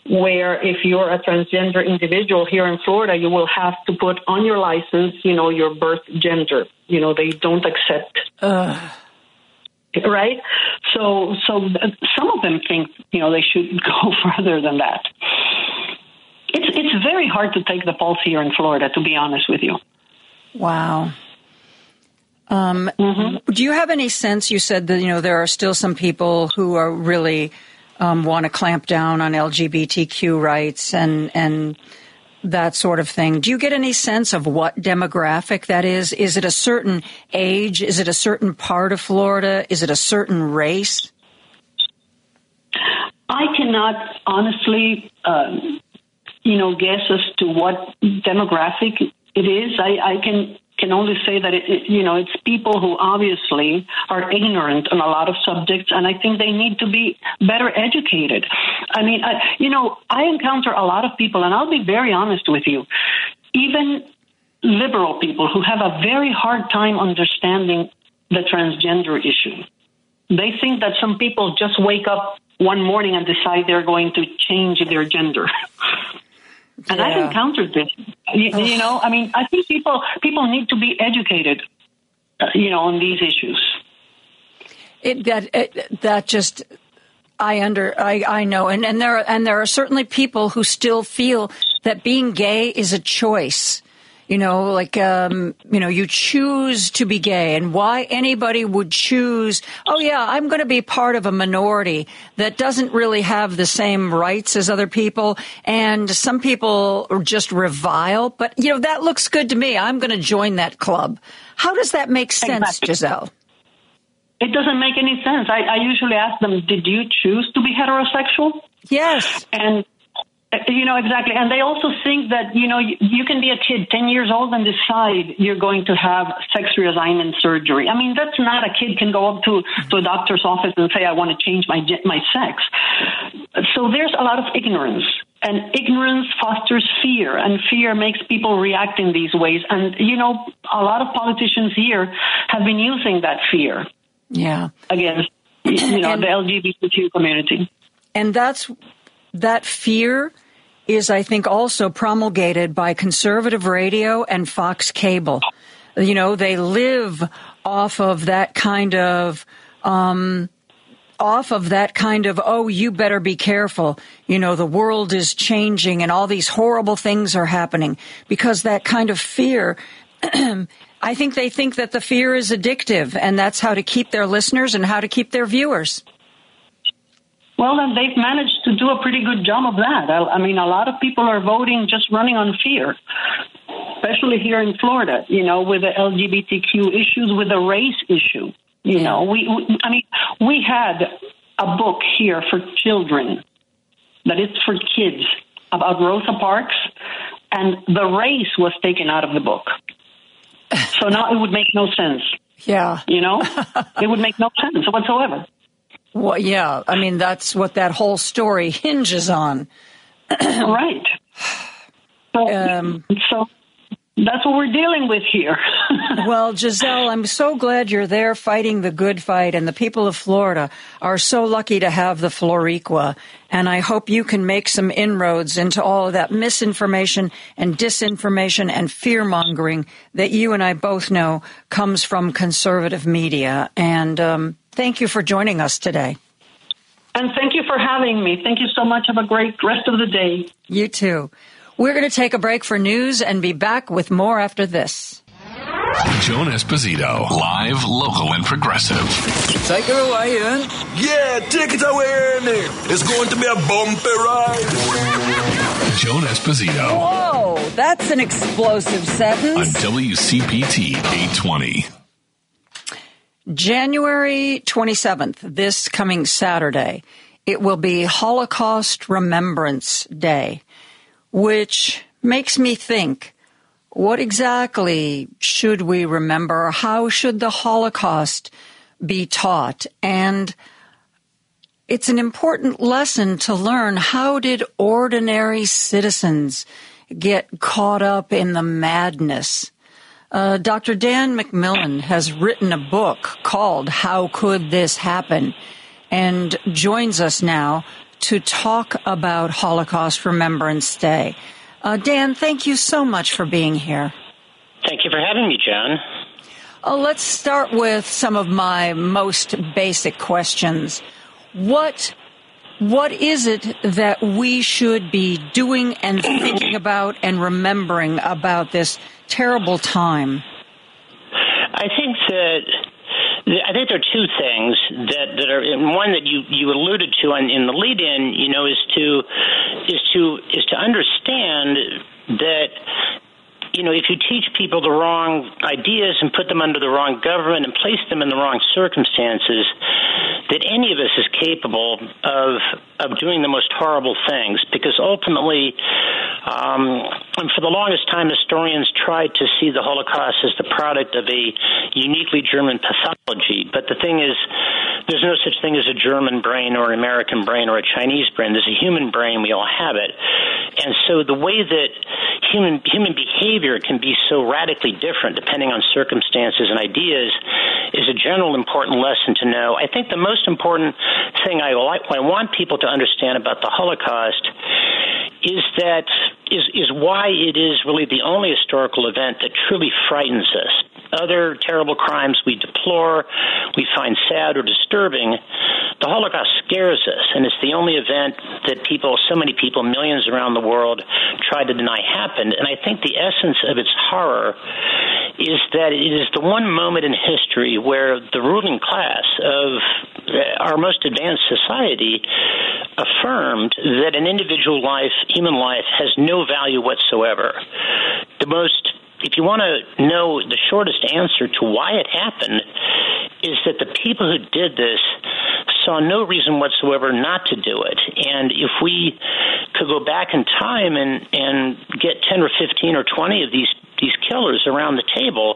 where if you're a transgender individual here in Florida, you will have to put on your license, you know, your birth gender. You know, they don't accept. Uh. Right, so so some of them think you know they should go further than that. It's it's very hard to take the pulse here in Florida, to be honest with you. Wow. Um, mm-hmm. Do you have any sense? You said that you know there are still some people who are really um, want to clamp down on LGBTQ rights and and that sort of thing. Do you get any sense of what demographic that is? Is it a certain age? Is it a certain part of Florida? Is it a certain race? I cannot honestly, uh, you know, guess as to what demographic it is. I, I can can only say that it, you know it's people who obviously are ignorant on a lot of subjects, and I think they need to be better educated. I mean, I, you know, I encounter a lot of people, and I'll be very honest with you, even liberal people who have a very hard time understanding the transgender issue. They think that some people just wake up one morning and decide they're going to change their gender. And yeah. I've encountered this. You, you, know, I mean, I think people people need to be educated, uh, you know, on these issues. It, that it, that just I under I, I know, and and there are, and there are certainly people who still feel that being gay is a choice. You know, like, um, you know, you choose to be gay and why anybody would choose, oh yeah, I'm going to be part of a minority that doesn't really have the same rights as other people. And some people just revile, but you know, that looks good to me. I'm going to join that club. How does that make sense, exactly. Giselle? It doesn't make any sense. I, I usually ask them, did you choose to be heterosexual? Yes. And you know, exactly. And they also think that, you know, you, you, can be a kid 10 years old and decide you're going to have sex reassignment surgery. I mean, that's not a kid can go up to, to a doctor's office and say, I want to change my, my sex. So there's a lot of ignorance. And ignorance fosters fear, and fear makes people react in these ways. And, you know, a lot of politicians here have been using that fear. Yeah. Against, you know, and, the LGBTQ community. And that's that fear is, I think, also promulgated by conservative radio and Fox Cable. You know, they live off of that kind of, um, off of that kind of, oh, you better be careful. You know, the world is changing and all these horrible things are happening because that kind of fear, I think they think that the fear is addictive and that's how to keep their listeners and how to keep their viewers. Well, then they've managed to do a pretty good job of that. I, I mean, a lot of people are voting just running on fear, especially here in Florida, you know, with the LGBTQ issues, with the race issue. You know, we, we I mean, we had a book here for children that is for kids about Rosa Parks, and the race was taken out of the book. So now it would make no sense. Yeah. You know, it would make no sense whatsoever. Well, yeah. I mean, that's what that whole story hinges on. right. So, um, so that's what we're dealing with here. well, Giselle, I'm so glad you're there fighting the good fight, and the people of Florida are so lucky to have the Floricua. And I hope you can make some inroads into all of that misinformation and disinformation and fear mongering that you and I both know comes from conservative media. And um, thank you for joining us today. And thank you for having me. Thank you so much. Have a great rest of the day. You too. We're going to take a break for news and be back with more after this. Joan Esposito, live, local, and progressive. Take it away, Ian. Yeah, take it away, Ernie. It's going to be a bumpy ride. Joan Esposito. Whoa, that's an explosive sentence. On WCPT 820. January 27th, this coming Saturday, it will be Holocaust Remembrance Day which makes me think what exactly should we remember? How should the Holocaust be taught? And it's an important lesson to learn how did ordinary citizens get caught up in the madness? Uh, Dr. Dan McMillan has written a book called How Could This Happen? and joins us now to talk about Holocaust Remembrance Day. Uh, Dan, thank you so much for being here. Thank you for having me, Joan. Uh, let's start with some of my most basic questions. What what is it that we should be doing and thinking about and remembering about this terrible time? I think that I think there are two things that that are one that you you alluded to in, in the lead in. You know, is to is to is to understand that you know, if you teach people the wrong ideas and put them under the wrong government and place them in the wrong circumstances, that any of us is capable of of doing the most horrible things. Because ultimately, um, and for the longest time, historians tried to see the Holocaust as the product of a uniquely German pathology. But the thing is, there's no such thing as a German brain or an American brain or a Chinese brain. There's a human brain. We all have it. And so the way that human human behavior can be so radically different depending on circumstances and ideas is a general important lesson to know. I think the most important thing I, I want people to understand about the Holocaust is that is is why it is really the only historical event that truly frightens us. Other terrible crimes we deplore, we find sad or disturbing. The Holocaust scares us, and it's the only event that people, so many people, millions around the world, try to deny happened. And I think the essence of its horror is that it is the one moment in history where the ruling class of our most advanced society affirmed that an individual life, human life, has no value whatsoever. The most if you want to know the shortest answer to why it happened, is that the people who did this saw no reason whatsoever not to do it. And if we could go back in time and, and get 10 or 15 or 20 of these these killers around the table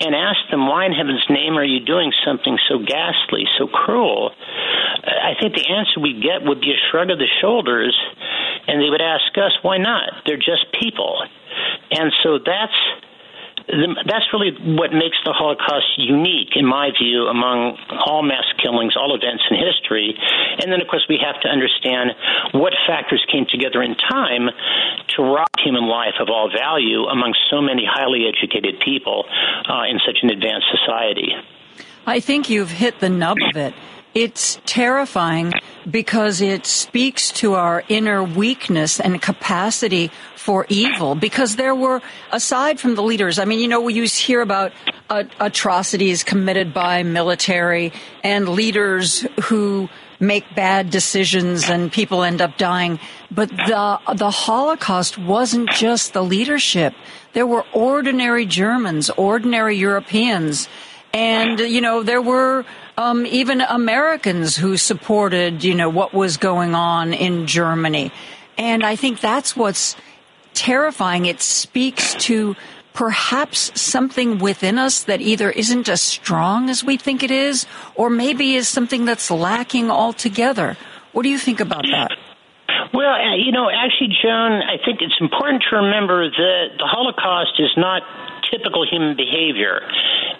and ask them why in heaven's name are you doing something so ghastly, so cruel, I think the answer we'd get would be a shrug of the shoulders and they would ask us why not? They're just people. And so that's that's really what makes the Holocaust unique, in my view, among all mass all events in history. And then, of course, we have to understand what factors came together in time to rob human life of all value among so many highly educated people uh, in such an advanced society. I think you've hit the nub of it. It's terrifying because it speaks to our inner weakness and capacity for evil. Because there were, aside from the leaders, I mean, you know, we used hear about atrocities committed by military and leaders who make bad decisions and people end up dying. But the the Holocaust wasn't just the leadership. There were ordinary Germans, ordinary Europeans, and you know there were um, even Americans who supported, you know, what was going on in Germany. And I think that's what's terrifying. It speaks to perhaps something within us that either isn't as strong as we think it is, or maybe is something that's lacking altogether. What do you think about that? Well, uh, you know, actually, Joan, I think it's important to remember that the Holocaust is not typical human behavior.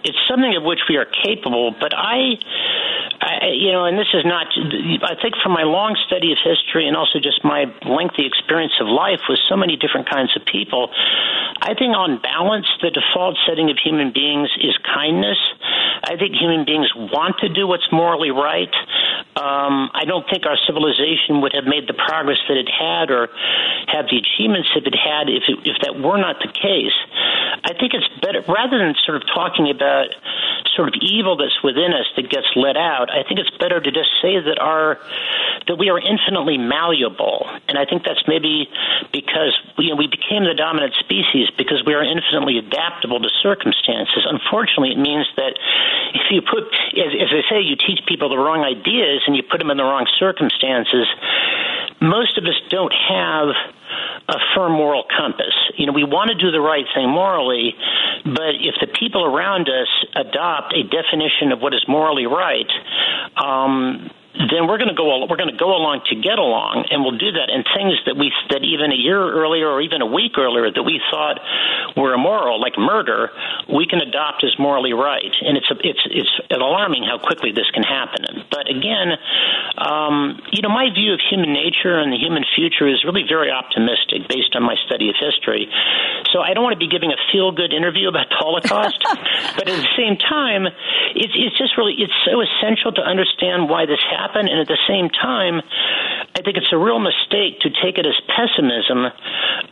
It's something of which we are capable, but I I, you know, and this is not, I think from my long study of history and also just my lengthy experience of life with so many different kinds of people, I think on balance, the default setting of human beings is kindness. I think human beings want to do what's morally right. Um, I don't think our civilization would have made the progress that it had or have the achievements that it had if, it, if that were not the case. I think it's better, rather than sort of talking about sort of evil that's within us that gets let out, I think it's better to just say that our that we are infinitely malleable, and I think that's maybe because you know, we became the dominant species because we are infinitely adaptable to circumstances. Unfortunately, it means that if you put, as, as I say, you teach people the wrong ideas and you put them in the wrong circumstances. Most of us don't have a firm moral compass. You know, we want to do the right thing morally, but if the people around us adopt a definition of what is morally right, um, then we're going to go we're going to go along to get along, and we'll do that. And things that we that even a year earlier or even a week earlier that we thought were immoral, like murder, we can adopt as morally right. And it's a, it's it's alarming how quickly this can happen. But again, um, you know, my view of human nature and the human future is really very optimistic based on my study of history. So I don't want to be giving a feel good interview about the Holocaust, but at the same time, it's it's just really it's so essential to understand why this happened happen. And at the same time, I think it's a real mistake to take it as pessimism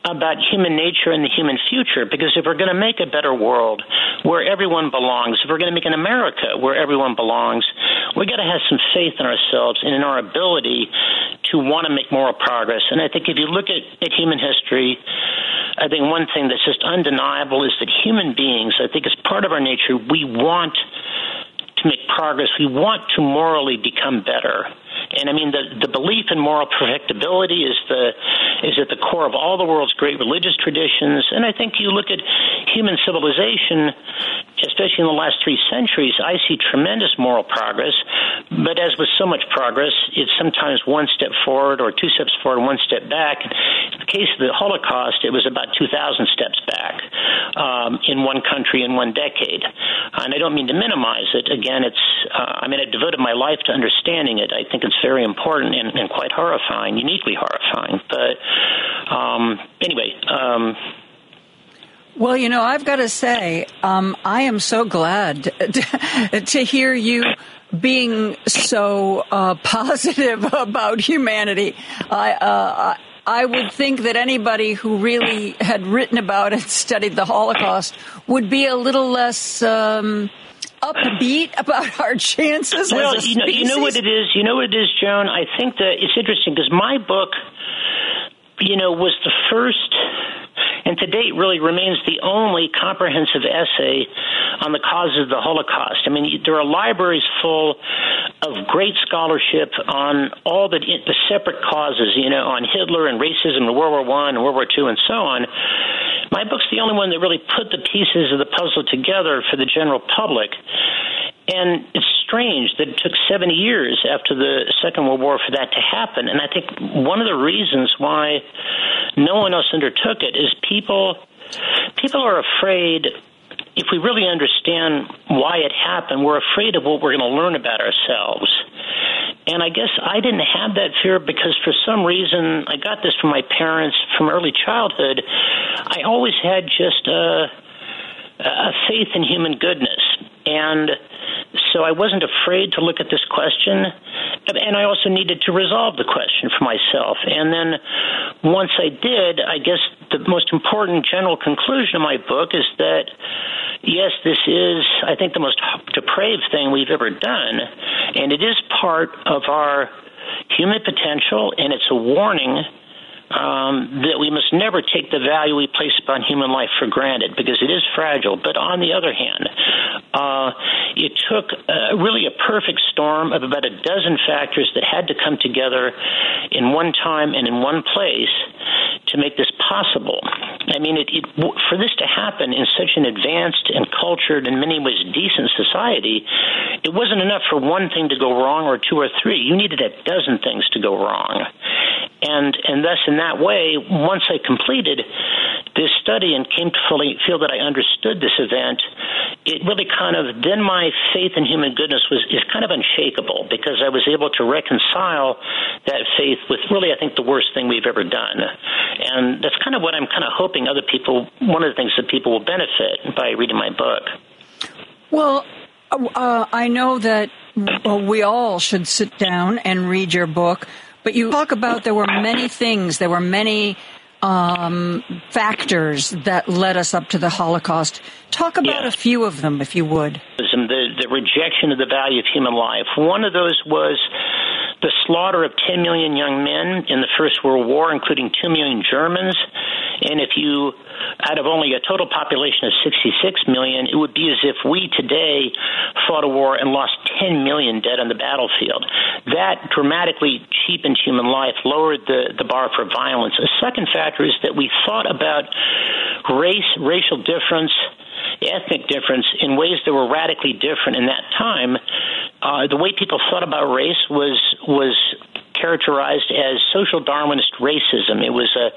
about human nature and the human future. Because if we're going to make a better world where everyone belongs, if we're going to make an America where everyone belongs, we got to have some faith in ourselves and in our ability to want to make moral progress. And I think if you look at, at human history, I think one thing that's just undeniable is that human beings, I think, as part of our nature, we want to make progress. We want to morally become better. And I mean, the, the belief in moral perfectibility is the is at the core of all the world's great religious traditions. And I think you look at human civilization, especially in the last three centuries, I see tremendous moral progress. But as with so much progress, it's sometimes one step forward or two steps forward, one step back. In the case of the Holocaust, it was about 2,000 steps back um, in one country in one decade. And I don't mean to minimize it. Again, it's uh, I mean I devoted my life to understanding it. I think it's very important and, and quite horrifying, uniquely horrifying. But um, anyway. Um, well, you know, I've got to say, um, I am so glad to, to hear you being so uh, positive about humanity. I, uh, I would think that anybody who really had written about and studied the Holocaust would be a little less. Um, upbeat about our chances? Well, you know, you know what it is. You know what it is, Joan. I think that it's interesting because my book, you know, was the first and to date really remains the only comprehensive essay on the causes of the Holocaust. I mean, there are libraries full of great scholarship on all the, the separate causes, you know, on Hitler and racism and World War One and World War Two and so on. My book's the only one that really put the pieces of the puzzle together for the general public. And it's strange that it took 70 years after the Second World War for that to happen. And I think one of the reasons why no one else undertook it is people people are afraid if we really understand why it happened, we're afraid of what we're going to learn about ourselves. And I guess I didn't have that fear because for some reason, I got this from my parents from early childhood. I always had just a, a faith in human goodness. And so I wasn't afraid to look at this question, and I also needed to resolve the question for myself. And then once I did, I guess the most important general conclusion of my book is that yes, this is, I think, the most depraved thing we've ever done, and it is part of our human potential, and it's a warning um, that we must never take the value we place upon human life for granted because it is fragile. But on the other hand, uh, it took uh, really a perfect storm of about a dozen factors that had to come together in one time and in one place to make this possible. I mean, it, it, for this to happen in such an advanced and cultured, in many ways decent society, it wasn't enough for one thing to go wrong or two or three. You needed a dozen things to go wrong. And, and thus, in that way, once I completed this study and came to fully feel that I understood this event, it really kind of, then my faith in human goodness was, is kind of unshakable because I was able to reconcile that faith with really, I think, the worst thing we've ever done. And that's kind of what I'm kind of hoping other people, one of the things that people will benefit by reading my book. Well, uh, I know that we all should sit down and read your book, but you talk about there were many things, there were many um, factors that led us up to the Holocaust. Talk about a few of them, if you would. The, the rejection of the value of human life. One of those was the slaughter of 10 million young men in the First World War, including 2 million Germans. And if you out of only a total population of 66 million, it would be as if we today fought a war and lost 10 million dead on the battlefield. That dramatically cheapened human life, lowered the, the bar for violence. A second factor is that we thought about race, racial difference, ethnic difference in ways that were radically different in that time. Uh, the way people thought about race was was characterized as social Darwinist racism. It was a,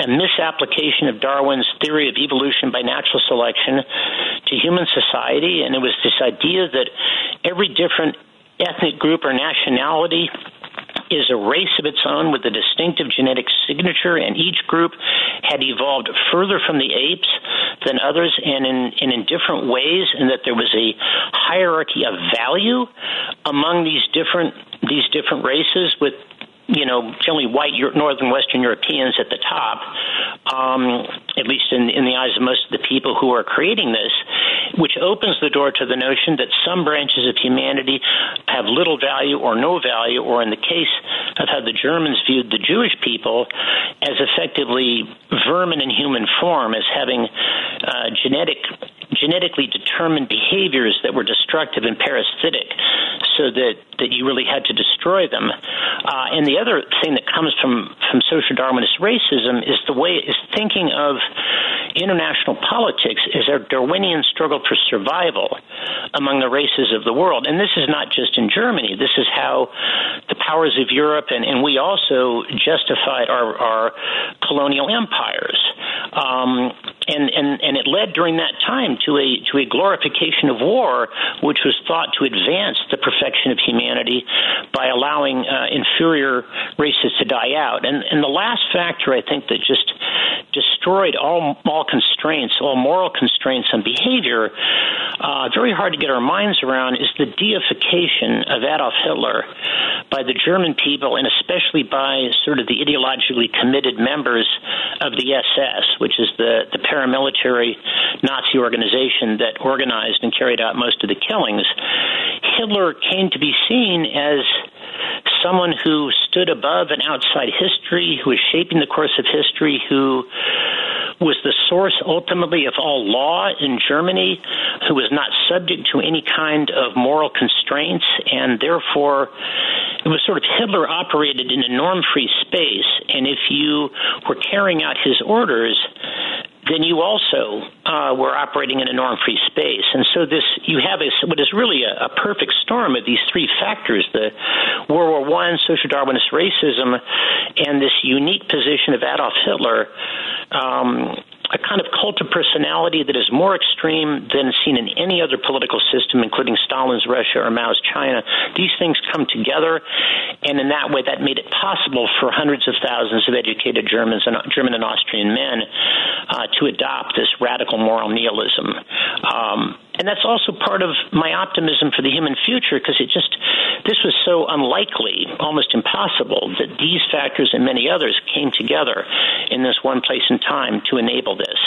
a misapplication of Darwin's theory of evolution by natural selection to human society, and it was this idea that every different ethnic group or nationality is a race of its own with a distinctive genetic signature, and each group had evolved further from the apes than others and in, and in different ways, and that there was a hierarchy of value among these different these different races with you know, generally white northern Western Europeans at the top, um, at least in, in the eyes of most of the people who are creating this, which opens the door to the notion that some branches of humanity have little value or no value, or in the case of how the Germans viewed the Jewish people, as effectively vermin in human form, as having uh, genetic genetically determined behaviors that were destructive and parasitic, so that that you really had to destroy them. Uh, and the other thing that comes from from social Darwinist racism is the way is thinking of international politics as a Darwinian struggle for survival among the races of the world. And this is not just in Germany. This is how the powers of Europe and, and we also justified our, our colonial empires. Um, and, and, and it led during that time to a to a glorification of war, which was thought to advance the perfection of humanity by allowing uh, inferior races to die out. And and the last factor I think that just destroyed all all constraints, all moral constraints on behavior, uh, very hard to get our minds around, is the deification of Adolf Hitler by the German people and especially by sort of the ideologically committed members of the SS, which is the the paramilitary Nazi organization that organized and carried out most of the killings. Hitler came to be seen as someone who stood above and outside history, who was shaping the course of history, who was the source ultimately of all law in Germany, who was not subject to any kind of moral constraints, and therefore it was sort of Hitler operated in a norm free space. And if you were carrying out his orders, then you also uh, were operating in a norm-free space. And so this, you have a, what is really a, a perfect storm of these three factors: the World War One, social Darwinist racism, and this unique position of Adolf Hitler. Um, a kind of cult of personality that is more extreme than seen in any other political system, including Stalin's Russia or Mao's China. These things come together, and in that way, that made it possible for hundreds of thousands of educated Germans and German and Austrian men uh, to adopt this radical moral nihilism. Um, and that's also part of my optimism for the human future because it just this was so unlikely, almost impossible, that these factors and many others came together in this one place and time to enable this.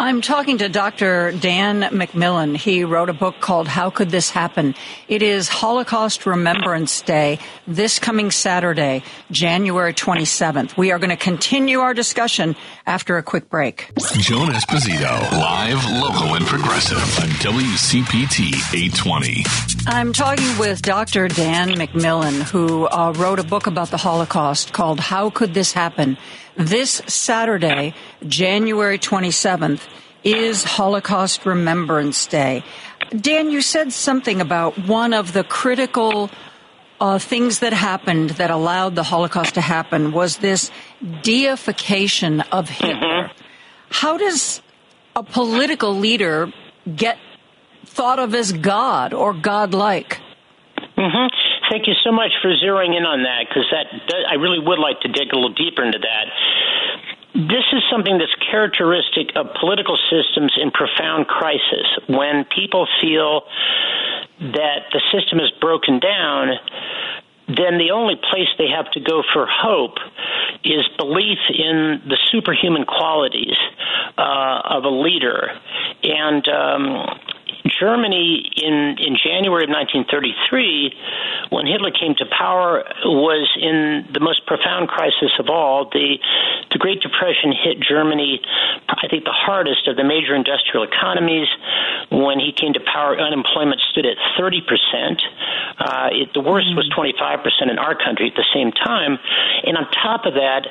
I'm talking to Dr. Dan McMillan. He wrote a book called How Could This Happen? It is Holocaust Remembrance Day this coming Saturday, January 27th. We are going to continue our discussion after a quick break. Joan Esposito, live, local, and progressive on WCPT 820. I'm talking with Dr. Dan McMillan, who uh, wrote a book about the Holocaust called How Could This Happen? This Saturday, January 27th, is Holocaust Remembrance Day. Dan, you said something about one of the critical uh, things that happened that allowed the Holocaust to happen was this deification of Hitler. Mm-hmm. How does a political leader get thought of as God or godlike? Mm-hmm. Thank you so much for zeroing in on that because that, I really would like to dig a little deeper into that. This is something that's characteristic of political systems in profound crisis. When people feel that the system is broken down, then the only place they have to go for hope is belief in the superhuman qualities uh, of a leader. And um, Germany in, in January of 1933, when Hitler came to power, was in the most profound crisis of all. The, the Great Depression hit Germany, I think, the hardest of the major industrial economies. When he came to power, unemployment stood at 30 percent. Uh, the worst was 25 percent in our country at the same time. And on top of that,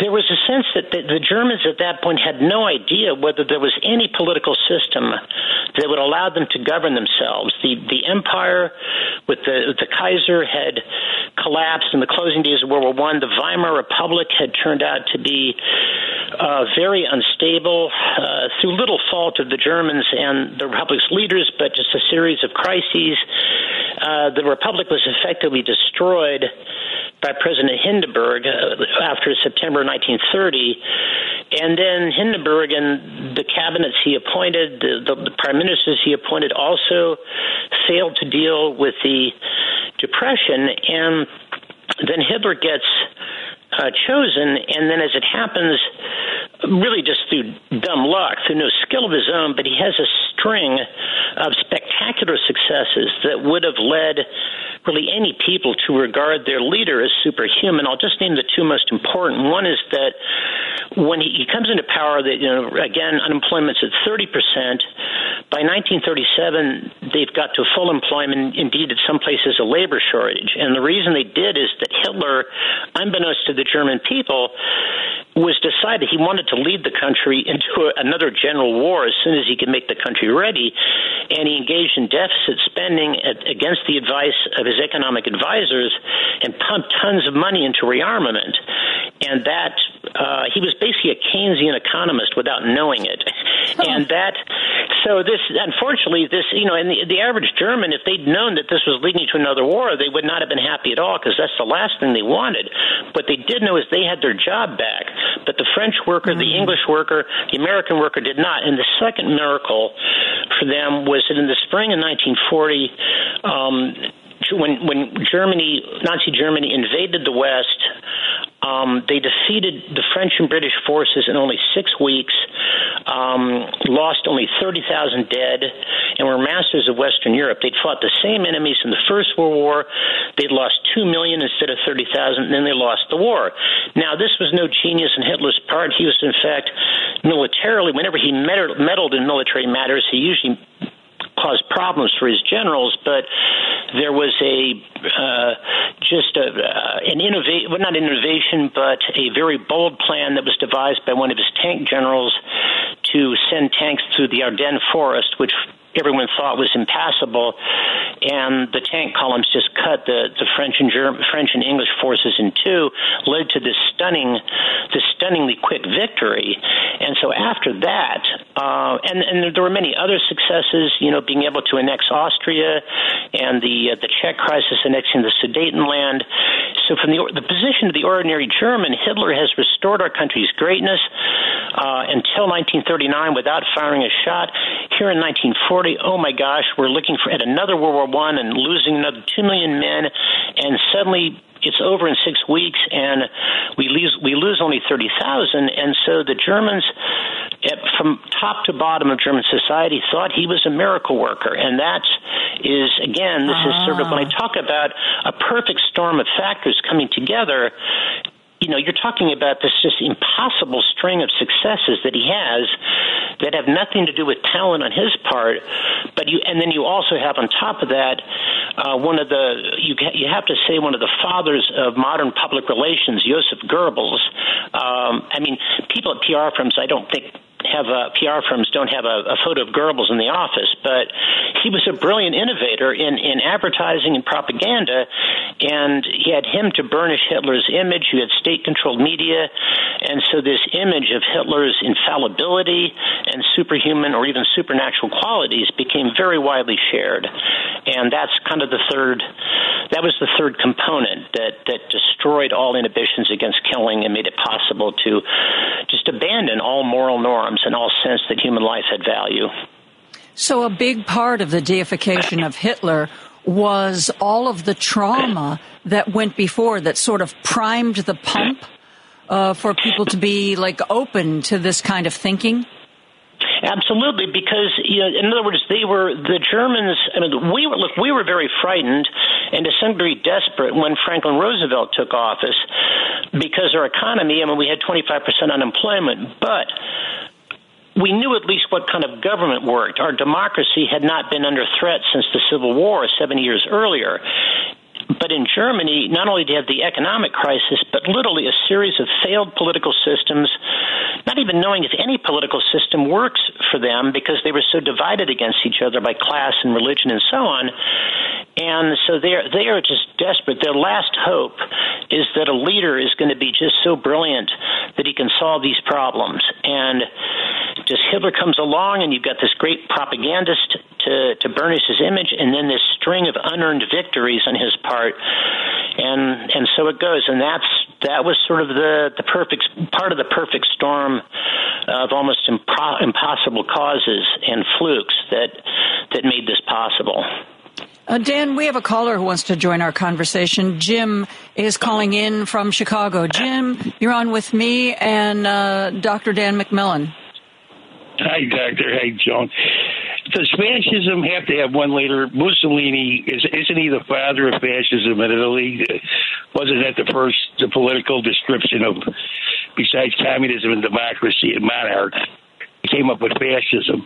there was a sense that the, Germans at that point had no idea whether there was any political system that would allow them to govern themselves. The the empire with the the Kaiser had collapsed in the closing days of World War One. The Weimar Republic had turned out to be uh, very unstable uh, through little fault of the Germans and the Republic's leaders, but just a series of crises. Uh, the Republic was effectively destroyed by President Hindenburg uh, after September 1930. And then Hindenburg and the cabinets he appointed, the, the, the prime ministers he appointed, also failed to deal with the Depression. And then Hitler gets uh, chosen, and then as it happens, really just through dumb luck, through no skill of his own, but he has a string of spectacular successes that would have led really any people to regard their leader as superhuman. I'll just name the two most important. One is that when he, comes into power, that you know again unemployment's at 30 percent. By 1937, they've got to full employment. Indeed, at some places, a labor shortage. And the reason they did is that Hitler, unbeknownst to the German people, was decided he wanted to lead the country into another general war as soon as he could make the country ready, and he engaged in deficit spending at, against the advice of his economic advisors and pumped tons of money into rearmament. And that uh, he was basically a Keynesian economist without knowing it, and that so this unfortunately this you know and the, the average German if they'd known that this was leading to another war they would not have been happy at all because that's the last thing they wanted. What they did know is they had their job back but the French worker, mm-hmm. the English worker, the American worker did not. And the second miracle for them was that in the spring of 1940, um, when when Germany, Nazi Germany, invaded the West, um, they defeated the French and British forces in only six weeks, um, lost only 30,000 dead, and were masters of Western Europe. They'd fought the same enemies in the First World War. They'd lost 2 million instead of 30,000, and then they lost the war. Now, this was no genius on Hitler's part. He was, in fact, militarily, whenever he meddled in military matters, he usually caused problems for his generals, but there was a uh, just a, uh, an innovation, well, not innovation, but a very bold plan that was devised by one of his tank generals to send tanks through the Ardennes forest, which everyone thought was impassable, and the tank columns just cut the, the French and German, French and English forces in two, led to this stunning, this stunningly quick victory. And so after that, uh, and and there were many other successes, you know, being able to annex Austria and the uh, the Czech crisis annexing the Sudetenland. So from the the position of the ordinary German, Hitler has restored our country's greatness uh, until 1939 without firing a shot. Here in 1940 oh my gosh, we're looking for at another World War One and losing another two million men, and suddenly it's over in six weeks, and we lose we lose only thirty thousand, and so the Germans, from top to bottom of German society, thought he was a miracle worker, and that is again, this is sort of when I ah. talk about a perfect storm of factors coming together you know, you're talking about this just impossible string of successes that he has that have nothing to do with talent on his part, but you and then you also have on top of that uh, one of the you you have to say one of the fathers of modern public relations, Joseph Goebbels. Um, I mean, people at PR firms, I don't think have PR firms don't have a, a photo of Goebbels in the office, but he was a brilliant innovator in, in advertising and propaganda, and he had him to burnish Hitler's image. You had state-controlled media, and so this image of Hitler's infallibility and superhuman or even supernatural qualities became very widely shared, and that's kind of the third. That was the third component that that destroyed all inhibitions against killing and made it possible to just abandon all moral norms and all sense that human life had value. So, a big part of the deification of Hitler was all of the trauma that went before that sort of primed the pump uh, for people to be like open to this kind of thinking? Absolutely, because you know, in other words, they were the Germans. I mean, we were look, we were very frightened and to some degree desperate when Franklin Roosevelt took office because our economy. I mean, we had 25 percent unemployment, but we knew at least what kind of government worked. Our democracy had not been under threat since the Civil War 70 years earlier. But in Germany, not only did you have the economic crisis, but literally a series of failed political systems, not even knowing if any political system works for them because they were so divided against each other by class and religion and so on. And so they're they are just desperate. Their last hope is that a leader is going to be just so brilliant that he can solve these problems. And just Hitler comes along, and you've got this great propagandist to to burnish his image, and then this string of unearned victories on his part, and and so it goes. And that's that was sort of the the perfect part of the perfect storm of almost impo- impossible causes and flukes that that made this possible. Uh, Dan, we have a caller who wants to join our conversation. Jim is calling in from Chicago. Jim, you're on with me and uh, Dr. Dan McMillan. Hi, Doctor. Hi, Joan. Does fascism have to have one leader? Mussolini is isn't he the father of fascism in Italy? Wasn't that the first the political description of besides communism and democracy and monarch? Came up with fascism.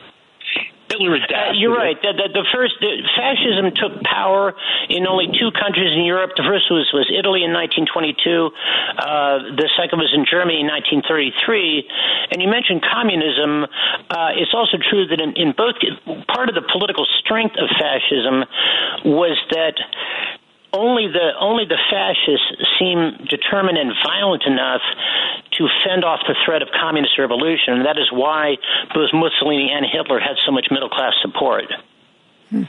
Hitler Uh, you're right. The, the, the first the, fascism took power in only two countries in Europe. The first was was Italy in 1922. Uh, the second was in Germany in 1933. And you mentioned communism. Uh, it's also true that in, in both part of the political strength of fascism was that only the only the fascists seem determined and violent enough to fend off the threat of communist revolution, and that is why both Mussolini and Hitler had so much middle class support. Hmm.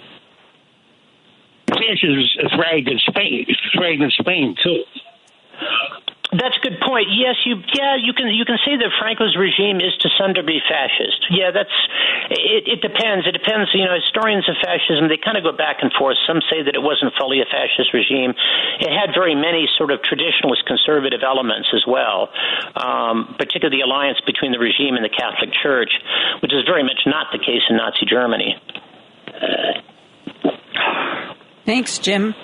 Fascism thrived in Spain, thrived in Spain too. That's a good point. Yes, you yeah you can you can say that Franco's regime is to some degree fascist. Yeah, that's it, it depends. It depends. You know, historians of fascism they kind of go back and forth. Some say that it wasn't fully a fascist regime. It had very many sort of traditionalist conservative elements as well, um, particularly the alliance between the regime and the Catholic Church, which is very much not the case in Nazi Germany. Thanks, Jim.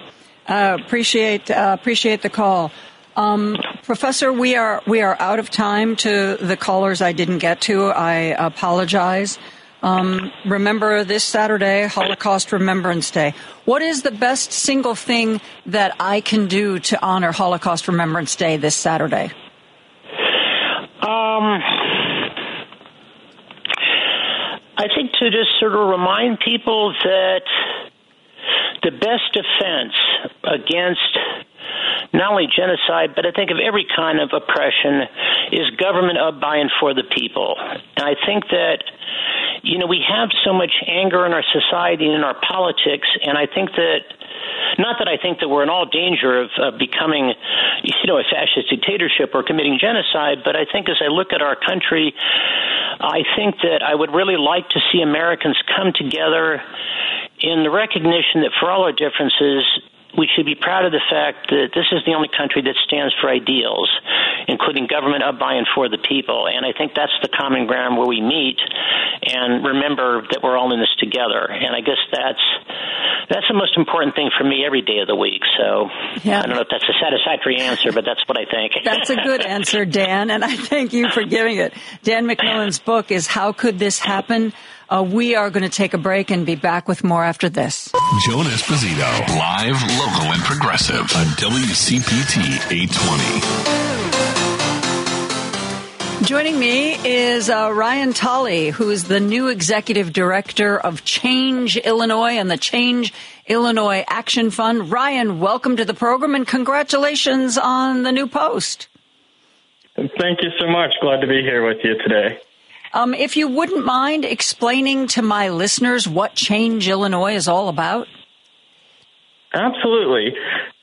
Uh, appreciate uh, appreciate the call. Um, Professor, we are we are out of time to the callers I didn't get to. I apologize. Um, remember this Saturday, Holocaust Remembrance Day. What is the best single thing that I can do to honor Holocaust Remembrance Day this Saturday? Um, I think to just sort of remind people that the best defense against not only genocide, but I think of every kind of oppression is government of, by, and for the people. And I think that, you know, we have so much anger in our society and in our politics, and I think that not that I think that we're in all danger of, of becoming, you know, a fascist dictatorship or committing genocide, but I think as I look at our country, I think that I would really like to see Americans come together in the recognition that for all our differences, we should be proud of the fact that this is the only country that stands for ideals. including government of, by, and for the people. And I think that's the common ground where we meet and remember that we're all in this together. And I guess that's that's the most important thing for me every day of the week. So yeah. I don't know if that's a satisfactory answer, but that's what I think. That's a good answer, Dan, and I thank you for giving it. Dan McMillan's book is How Could This Happen? Uh, we are going to take a break and be back with more after this. Joan Esposito, live, local, and progressive on WCPT 820. Joining me is uh, Ryan Tolley, who is the new executive director of Change Illinois and the Change Illinois Action Fund. Ryan, welcome to the program and congratulations on the new post. Thank you so much. Glad to be here with you today. Um, if you wouldn't mind explaining to my listeners what Change Illinois is all about. Absolutely.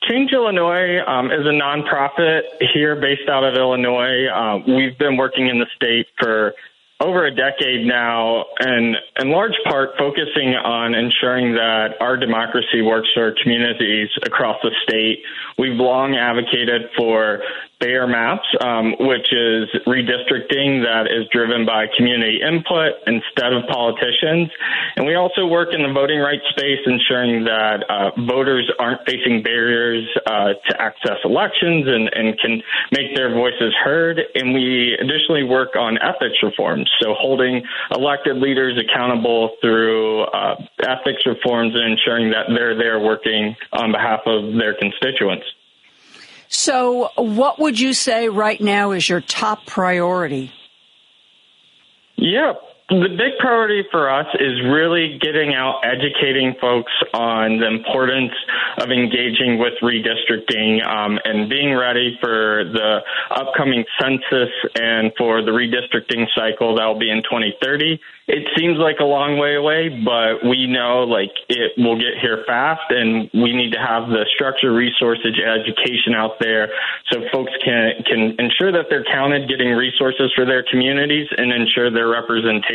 Change Illinois um, is a nonprofit here based out of Illinois. Uh, we've been working in the state for over a decade now, and in large part focusing on ensuring that our democracy works for communities across the state. We've long advocated for fair maps, um, which is redistricting that is driven by community input instead of politicians. And we also work in the voting rights space, ensuring that uh, voters aren't facing barriers uh, to access elections and, and can make their voices heard. And we additionally work on ethics reforms, so holding elected leaders accountable through uh, ethics reforms and ensuring that they're there working on behalf of their constituents. So, what would you say right now is your top priority? Yeah, the big priority for us is really getting out, educating folks on the importance of engaging with redistricting um, and being ready for the upcoming census and for the redistricting cycle that will be in 2030 it seems like a long way away, but we know like it will get here fast and we need to have the structure, resources, education out there so folks can, can ensure that they're counted, getting resources for their communities and ensure their representation,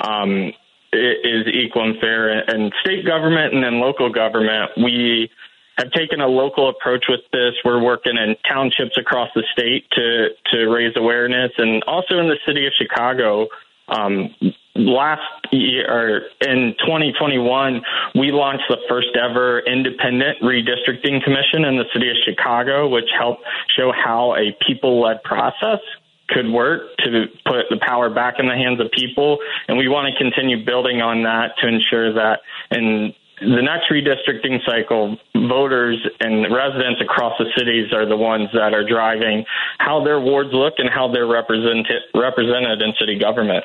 um, is equal and fair and state government and then local government. We have taken a local approach with this. We're working in townships across the state to, to raise awareness and also in the city of Chicago um, last year, in 2021, we launched the first ever independent redistricting commission in the city of Chicago, which helped show how a people led process could work to put the power back in the hands of people. And we want to continue building on that to ensure that in the next redistricting cycle, voters and residents across the cities are the ones that are driving how their wards look and how they're represented, represented in city government.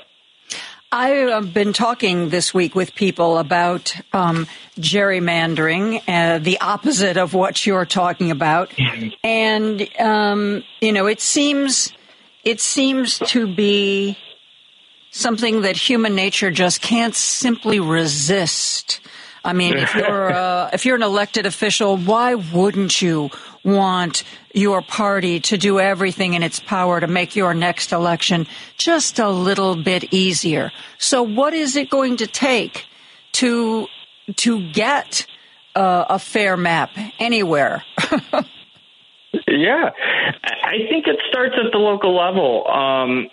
I have been talking this week with people about um, gerrymandering, uh, the opposite of what you're talking about, and um, you know, it seems it seems to be something that human nature just can't simply resist. I mean, if you're uh, if you're an elected official, why wouldn't you want your party to do everything in its power to make your next election just a little bit easier. So what is it going to take to to get uh, a fair map anywhere? yeah, I think it starts at the local level. Um,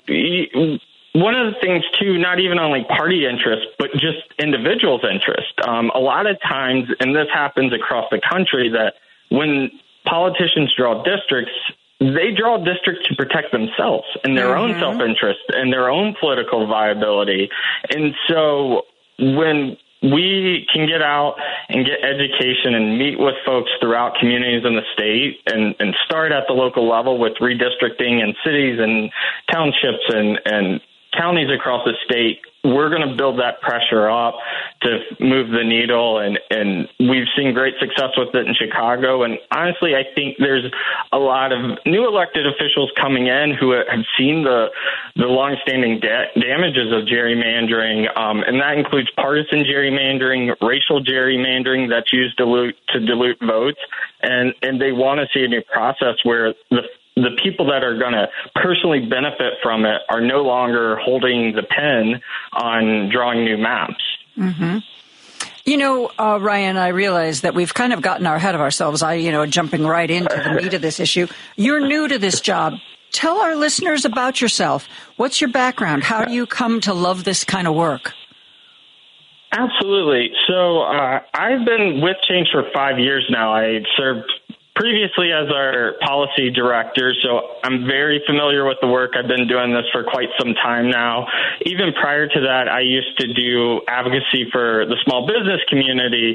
one of the things too, not even on like party interest, but just individuals' interest. Um, a lot of times, and this happens across the country, that when politicians draw districts, they draw districts to protect themselves and their mm-hmm. own self interest and their own political viability. And so when we can get out and get education and meet with folks throughout communities in the state and, and start at the local level with redistricting and cities and townships and, and counties across the state, we're going to build that pressure up to move the needle. And, and we've seen great success with it in Chicago. And honestly, I think there's a lot of new elected officials coming in who have seen the, the longstanding da- damages of gerrymandering. Um, and that includes partisan gerrymandering, racial gerrymandering that's used dilute, to dilute votes. And, and they want to see a new process where the the people that are going to personally benefit from it are no longer holding the pen on drawing new maps. Mm-hmm. You know, uh, Ryan, I realize that we've kind of gotten ahead of ourselves. I, you know, jumping right into the meat of this issue. You're new to this job. tell our listeners about yourself. What's your background? How do you come to love this kind of work? Absolutely. So uh, I've been with Change for five years now. I served previously as our policy director, so I'm very familiar with the work. I've been doing this for quite some time now. Even prior to that, I used to do advocacy for the small business community,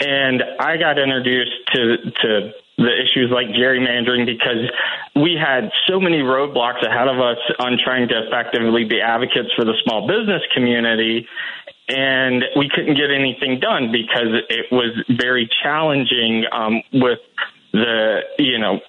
and I got introduced to to the issues like gerrymandering because we had so many roadblocks ahead of us on trying to effectively be advocates for the small business community and we couldn't get anything done because it was very challenging um, with the you know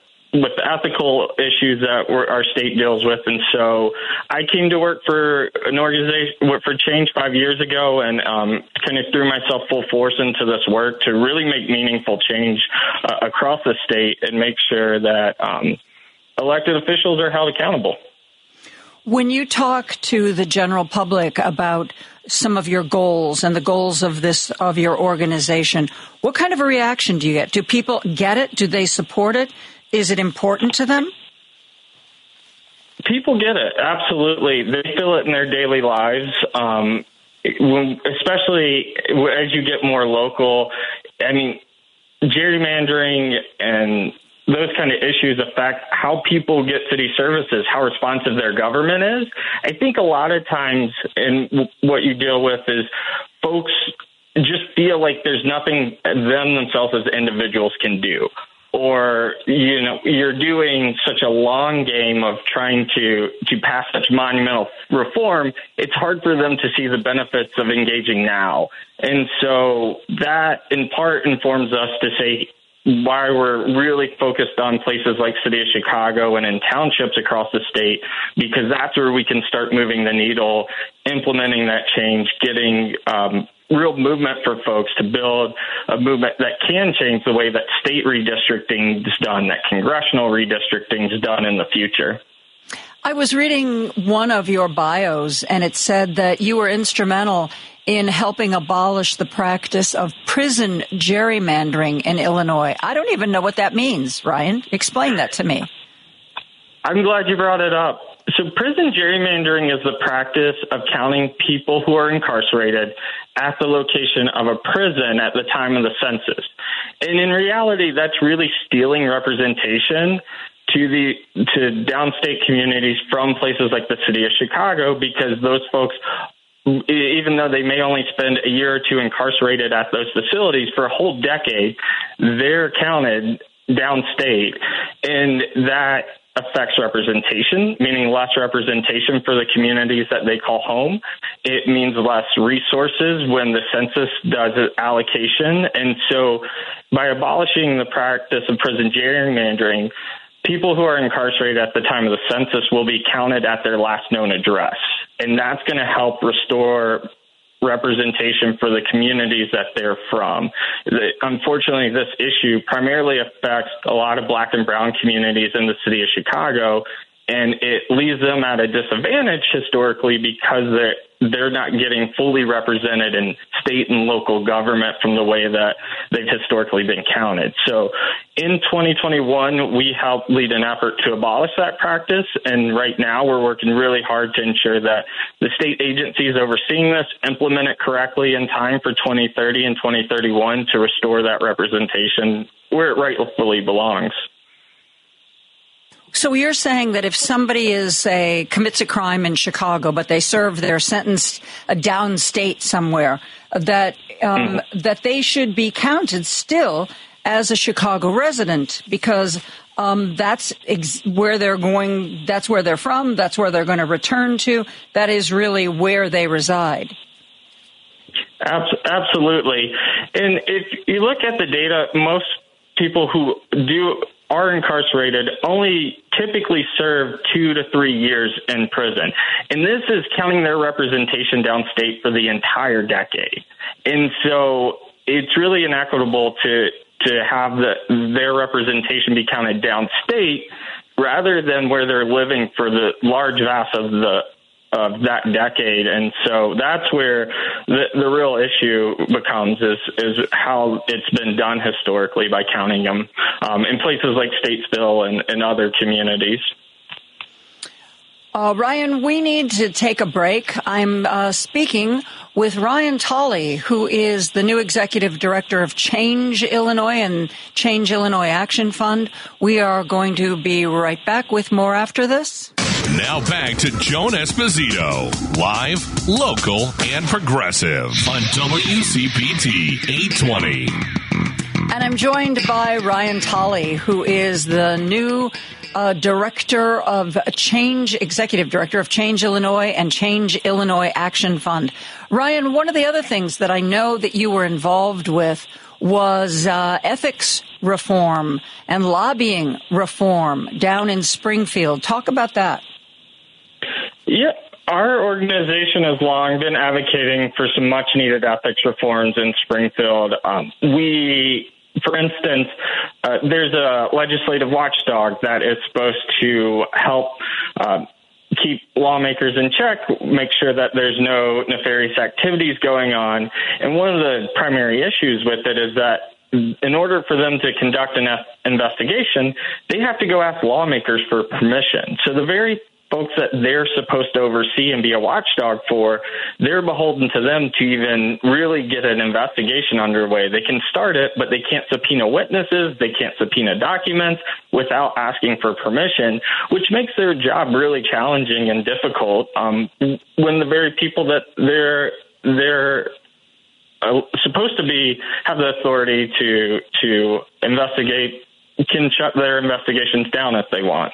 with the ethical issues that our state deals with. And so I came to work for an organization for change five years ago and um, kind of threw myself full force into this work to really make meaningful change uh, across the state and make sure that um, elected officials are held accountable. When you talk to the general public about some of your goals and the goals of this of your organization, what kind of a reaction do you get? Do people get it? Do they support it? Is it important to them? People get it absolutely. They feel it in their daily lives. Um, when, especially as you get more local, I mean, gerrymandering and those kind of issues affect how people get city services, how responsive their government is. I think a lot of times, and what you deal with is folks just feel like there's nothing them themselves as individuals can do or you know you're doing such a long game of trying to to pass such monumental reform it's hard for them to see the benefits of engaging now and so that in part informs us to say why we're really focused on places like city of chicago and in townships across the state because that's where we can start moving the needle implementing that change getting um, real movement for folks to build a movement that can change the way that state redistricting is done that congressional redistricting is done in the future I was reading one of your bios and it said that you were instrumental in helping abolish the practice of prison gerrymandering in Illinois. I don't even know what that means, Ryan. Explain that to me. I'm glad you brought it up. So, prison gerrymandering is the practice of counting people who are incarcerated at the location of a prison at the time of the census. And in reality, that's really stealing representation to the to downstate communities from places like the city of Chicago because those folks even though they may only spend a year or two incarcerated at those facilities for a whole decade, they're counted downstate. And that affects representation, meaning less representation for the communities that they call home. It means less resources when the census does allocation. And so by abolishing the practice of prison gerrymandering, people who are incarcerated at the time of the census will be counted at their last known address. And that's going to help restore representation for the communities that they're from. Unfortunately, this issue primarily affects a lot of black and brown communities in the city of Chicago, and it leaves them at a disadvantage historically because they're they're not getting fully represented in state and local government from the way that they've historically been counted. So in 2021, we helped lead an effort to abolish that practice. And right now we're working really hard to ensure that the state agencies overseeing this implement it correctly in time for 2030 and 2031 to restore that representation where it rightfully belongs. So you're saying that if somebody is say commits a crime in Chicago, but they serve their sentence a downstate somewhere, that um, mm. that they should be counted still as a Chicago resident because um, that's ex- where they're going. That's where they're from. That's where they're going to return to. That is really where they reside. Absolutely, and if you look at the data, most people who do are incarcerated only typically serve two to three years in prison. And this is counting their representation downstate for the entire decade. And so it's really inequitable to to have the, their representation be counted downstate rather than where they're living for the large vast of the of that decade. And so that's where the, the real issue becomes is, is how it's been done historically by counting them um, in places like Statesville and, and other communities. Uh, Ryan, we need to take a break. I'm uh, speaking with Ryan Tolley, who is the new executive director of Change Illinois and Change Illinois Action Fund. We are going to be right back with more after this. Now back to Joan Esposito, live, local, and progressive on WCPT 820. And I'm joined by Ryan Tolley, who is the new uh, director of Change, executive director of Change Illinois and Change Illinois Action Fund. Ryan, one of the other things that I know that you were involved with was uh, ethics reform and lobbying reform down in Springfield. Talk about that. Yeah, our organization has long been advocating for some much needed ethics reforms in Springfield. Um, we for instance, uh, there's a legislative watchdog that is supposed to help uh, keep lawmakers in check, make sure that there's no nefarious activities going on. And one of the primary issues with it is that in order for them to conduct an investigation, they have to go ask lawmakers for permission. So the very folks that they're supposed to oversee and be a watchdog for, they're beholden to them to even really get an investigation underway. They can start it, but they can't subpoena witnesses, they can't subpoena documents without asking for permission, which makes their job really challenging and difficult. Um, when the very people that they're they're uh, supposed to be have the authority to to investigate can shut their investigations down if they want.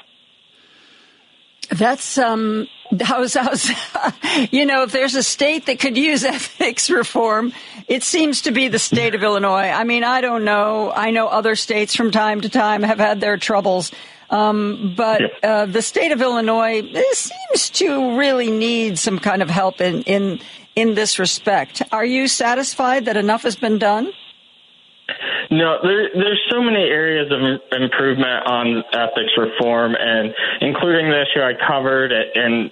That's um how's how's you know if there's a state that could use ethics reform, it seems to be the state of Illinois. I mean, I don't know. I know other states from time to time have had their troubles. Um, but uh, the state of Illinois seems to really need some kind of help in, in in this respect. Are you satisfied that enough has been done? No, there, there's so many areas of improvement on ethics reform, and including the issue I covered, and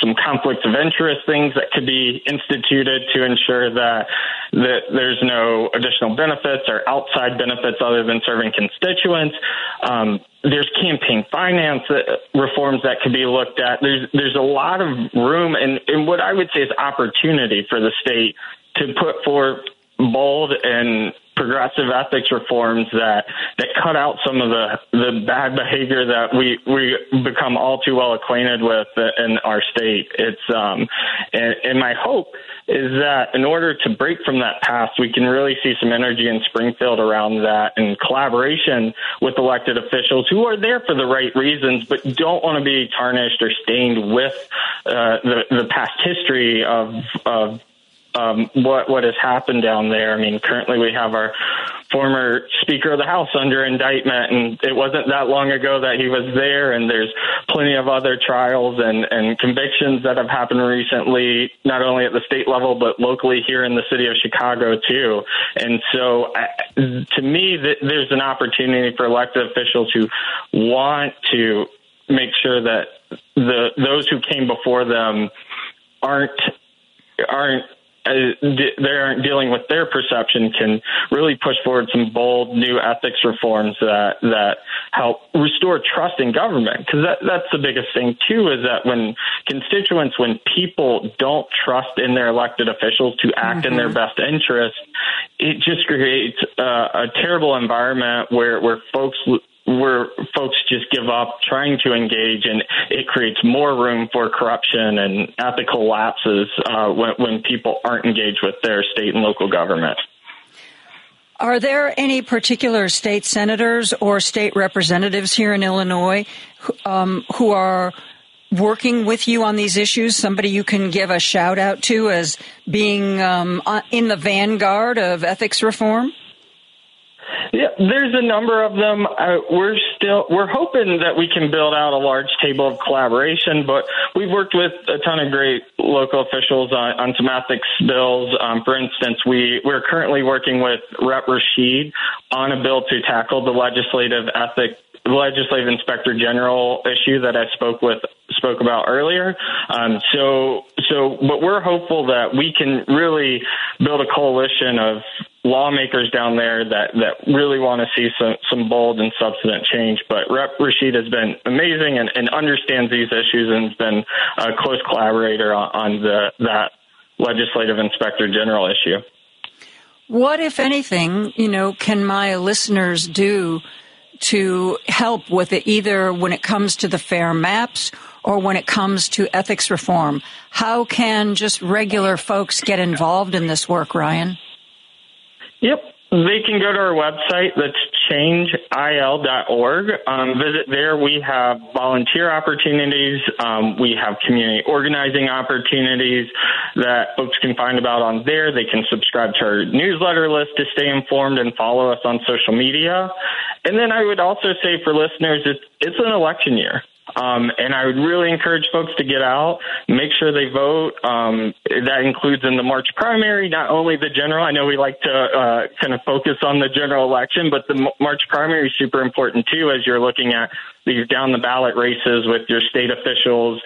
some conflicts of interest things that could be instituted to ensure that that there's no additional benefits or outside benefits other than serving constituents. Um, there's campaign finance reforms that could be looked at. There's there's a lot of room and, and what I would say is opportunity for the state to put forth bold and progressive ethics reforms that that cut out some of the the bad behavior that we we become all too well acquainted with in our state. It's um and, and my hope is that in order to break from that past, we can really see some energy in Springfield around that and collaboration with elected officials who are there for the right reasons, but don't want to be tarnished or stained with uh, the, the past history of, of um, what what has happened down there. I mean, currently we have our former Speaker of the House under indictment, and it wasn't that long ago that he was there. And there's plenty of other trials and and convictions that have happened recently, not only at the state level but locally here in the city of Chicago too. And so, to me, there's an opportunity for elected officials who want to make sure that the those who came before them aren't aren't uh, they aren't dealing with their perception can really push forward some bold new ethics reforms that that help restore trust in government because that, that's the biggest thing too is that when constituents when people don't trust in their elected officials to act mm-hmm. in their mm-hmm. best interest it just creates uh, a terrible environment where where folks where folks just give up trying to engage, and it creates more room for corruption and ethical lapses uh, when, when people aren't engaged with their state and local government. Are there any particular state senators or state representatives here in Illinois um, who are working with you on these issues? Somebody you can give a shout out to as being um, in the vanguard of ethics reform? Yeah, there's a number of them. Uh, we're still we're hoping that we can build out a large table of collaboration, but we've worked with a ton of great local officials on, on some ethics bills. Um, for instance, we we're currently working with Rep Rashid on a bill to tackle the legislative ethic legislative inspector general issue that I spoke with spoke about earlier. Um, so so, but we're hopeful that we can really build a coalition of lawmakers down there that, that really want to see some, some bold and substantive change. But Rep. Rashid has been amazing and, and understands these issues and has been a close collaborator on, on the, that legislative inspector general issue. What, if anything, you know, can my listeners do to help with it, either when it comes to the fair maps or when it comes to ethics reform? How can just regular folks get involved in this work, Ryan? Yep. They can go to our website. That's changeil.org. Um, visit there. We have volunteer opportunities. Um, we have community organizing opportunities that folks can find about on there. They can subscribe to our newsletter list to stay informed and follow us on social media. And then I would also say for listeners, it's, it's an election year. Um, and I would really encourage folks to get out, make sure they vote. Um, that includes in the March primary, not only the general. I know we like to uh, kind of focus on the general election, but the March primary is super important too as you're looking at these down the ballot races with your state officials.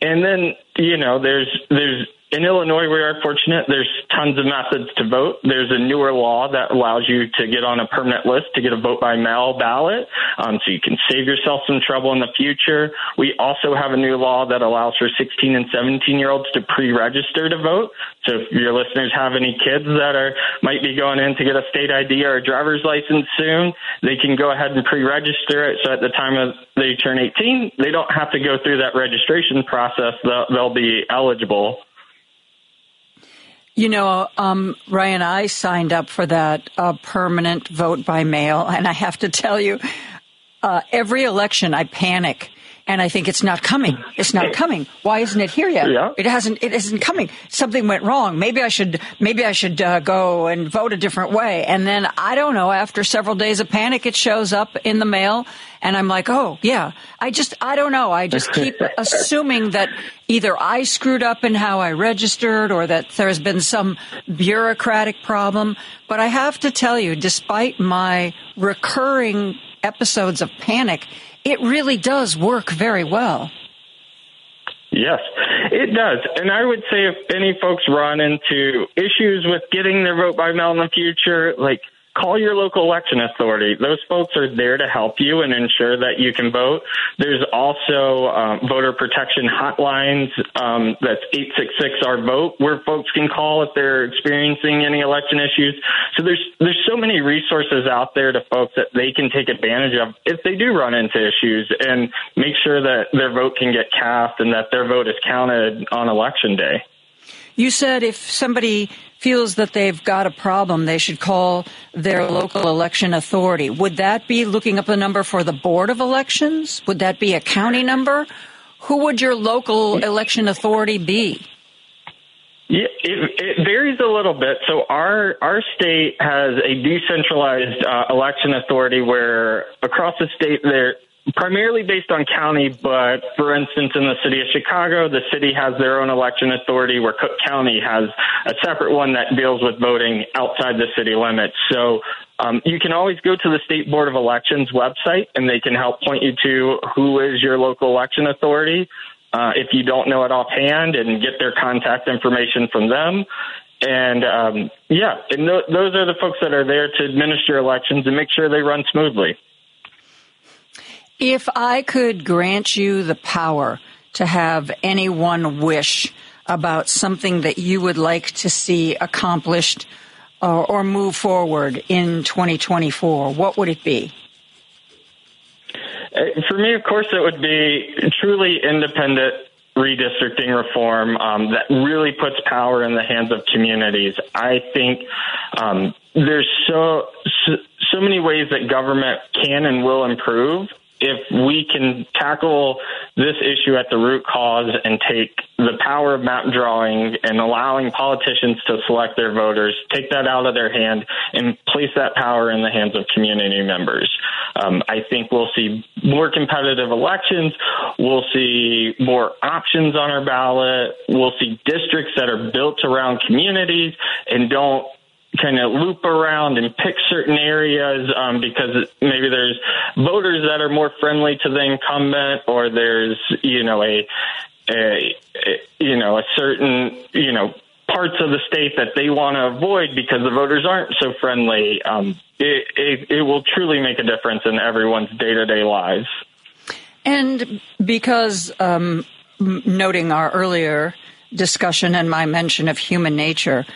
And then, you know, there's, there's, in Illinois, we are fortunate. There's tons of methods to vote. There's a newer law that allows you to get on a permanent list to get a vote by mail ballot, um, so you can save yourself some trouble in the future. We also have a new law that allows for 16 and 17 year olds to pre-register to vote. So if your listeners have any kids that are might be going in to get a state ID or a driver's license soon, they can go ahead and pre-register it. So at the time of they turn 18, they don't have to go through that registration process. They'll, they'll be eligible. You know, um, Ryan, I signed up for that uh, permanent vote by mail, and I have to tell you, uh, every election I panic and I think it's not coming. It's not coming. Why isn't it here yet? Yeah. It hasn't. It isn't coming. Something went wrong. Maybe I should. Maybe I should uh, go and vote a different way. And then I don't know. After several days of panic, it shows up in the mail, and I'm like, oh yeah. I just. I don't know. I just keep assuming that either I screwed up in how I registered, or that there's been some bureaucratic problem. But I have to tell you, despite my recurring episodes of panic it really does work very well. Yes, it does. And I would say if any folks run into issues with getting their vote by mail in the future, like call your local election authority. Those folks are there to help you and ensure that you can vote. There's also um, voter protection hotlines. Um, that's 866 our vote where folks can call if they're experiencing any election issues. So there's there's so many resources out there to folks that they can take advantage of if they do run into issues and make sure that their vote can get cast and that their vote is counted on election day. You said if somebody feels that they've got a problem, they should call their local election authority. Would that be looking up the number for the Board of Elections? Would that be a county number? Who would your local election authority be? Yeah, it, it varies a little bit. So our our state has a decentralized uh, election authority where across the state there primarily based on county, but for instance, in the city of Chicago, the city has their own election authority where Cook County has a separate one that deals with voting outside the city limits. So um, you can always go to the State Board of Elections website and they can help point you to who is your local election authority. Uh, if you don't know it offhand and get their contact information from them. And um, yeah, and th- those are the folks that are there to administer elections and make sure they run smoothly. If I could grant you the power to have any one wish about something that you would like to see accomplished or, or move forward in 2024, what would it be? Uh, for me, of course, it would be truly independent redistricting reform um, that really puts power in the hands of communities. I think um, there's so, so so many ways that government can and will improve, if we can tackle this issue at the root cause and take the power of map drawing and allowing politicians to select their voters, take that out of their hand and place that power in the hands of community members. Um, I think we'll see more competitive elections. We'll see more options on our ballot. We'll see districts that are built around communities and don't kind of loop around and pick certain areas um, because maybe there's voters that are more friendly to the incumbent, or there's you know a, a, you know a certain you know parts of the state that they want to avoid because the voters aren't so friendly, um, it, it, it will truly make a difference in everyone's day to day lives. And because um, noting our earlier discussion and my mention of human nature,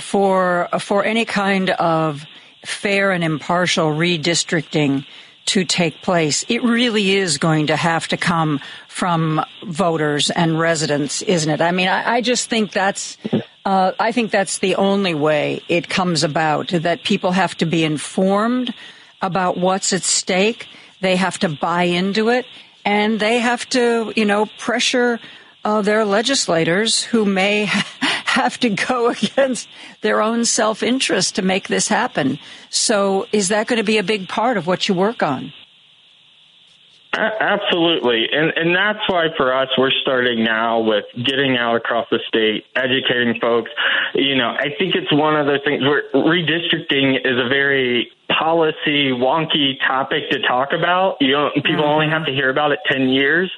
for for any kind of fair and impartial redistricting to take place, it really is going to have to come from voters and residents, isn't it? I mean, I, I just think that's. Uh, I think that's the only way it comes about. That people have to be informed about what's at stake. They have to buy into it, and they have to, you know, pressure uh, their legislators who may have to go against their own self interest to make this happen. So, is that going to be a big part of what you work on? Absolutely. And and that's why for us we're starting now with getting out across the state, educating folks. You know, I think it's one of those things where redistricting is a very policy wonky topic to talk about. You know, people mm-hmm. only have to hear about it 10 years,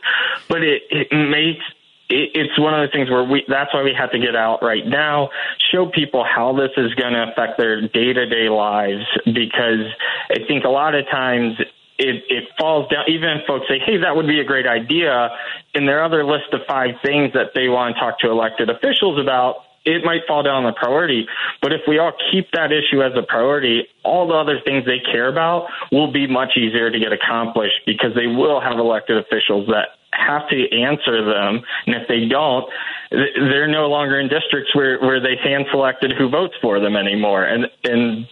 but it, it makes it's one of the things where we that's why we have to get out right now show people how this is going to affect their day-to-day lives because i think a lot of times it, it falls down even folks say hey that would be a great idea in their other list of five things that they want to talk to elected officials about it might fall down on the priority. But if we all keep that issue as a priority, all the other things they care about will be much easier to get accomplished because they will have elected officials that have to answer them. And if they don't, they're no longer in districts where, where they hand selected who votes for them anymore. And, and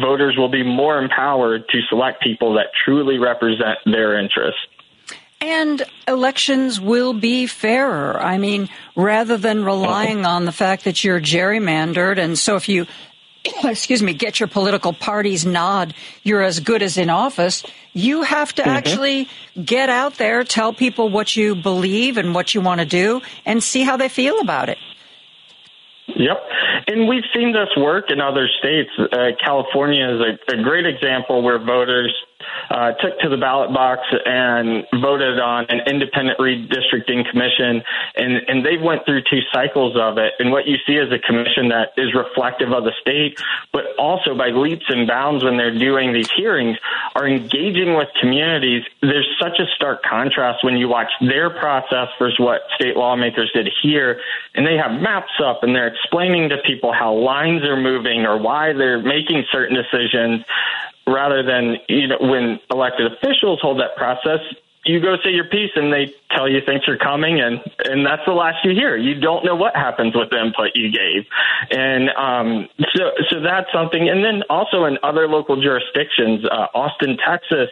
voters will be more empowered to select people that truly represent their interests. And elections will be fairer. I mean, rather than relying on the fact that you're gerrymandered, and so if you excuse me, get your political party's nod, you're as good as in office. You have to mm-hmm. actually get out there, tell people what you believe and what you want to do, and see how they feel about it. Yep. And we've seen this work in other states. Uh, California is a, a great example where voters uh, took to the ballot box and voted on an independent redistricting commission, and and they went through two cycles of it. And what you see is a commission that is reflective of the state, but also by leaps and bounds when they're doing these hearings are engaging with communities. There's such a stark contrast when you watch their process versus what state lawmakers did here, and they have maps up and they're explaining to people how lines are moving or why they're making certain decisions rather than you know when elected officials hold that process you go say your piece and they tell you thanks are coming and and that's the last you hear. You don't know what happens with the input you gave. And um so so that's something. And then also in other local jurisdictions uh, austin texas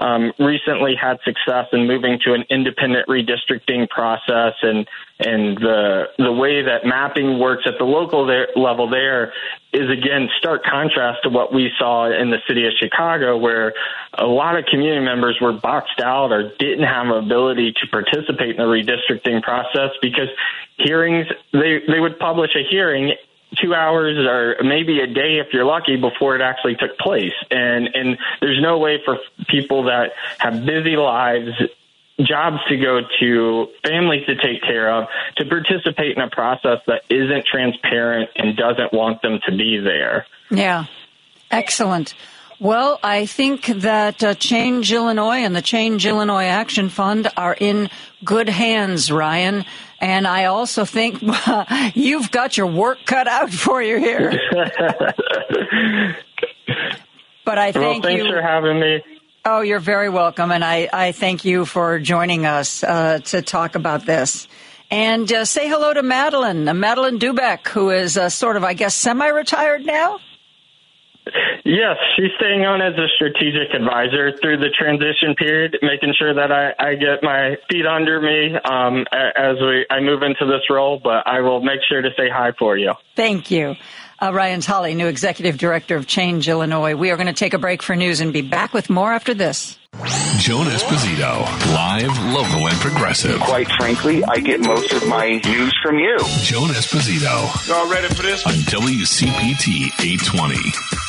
um, recently had success in moving to an independent redistricting process and and the the way that mapping works at the local there, level there is again stark contrast to what we saw in the city of Chicago where a lot of community members were boxed out or didn't have ability to participate in the redistricting process because hearings they they would publish a hearing two hours or maybe a day if you're lucky before it actually took place. And and there's no way for people that have busy lives jobs to go to, families to take care of, to participate in a process that isn't transparent and doesn't want them to be there. Yeah. Excellent. Well, I think that uh, Change Illinois and the Change Illinois Action Fund are in good hands, Ryan. And I also think you've got your work cut out for you here. but I thank well, thanks you. for having me. Oh, you're very welcome. And I, I thank you for joining us uh, to talk about this. And uh, say hello to Madeleine, uh, Madeleine Doubek, who is uh, sort of, I guess, semi retired now. Yes, she's staying on as a strategic advisor through the transition period, making sure that I, I get my feet under me um, as we I move into this role. But I will make sure to say hi for you. Thank you. Uh, Ryan Tolley, new executive director of Change Illinois. We are going to take a break for news and be back with more after this. Joan Esposito, live, local, and progressive. Quite frankly, I get most of my news from you. Joan Esposito. Y'all ready for this? On WCPT 820.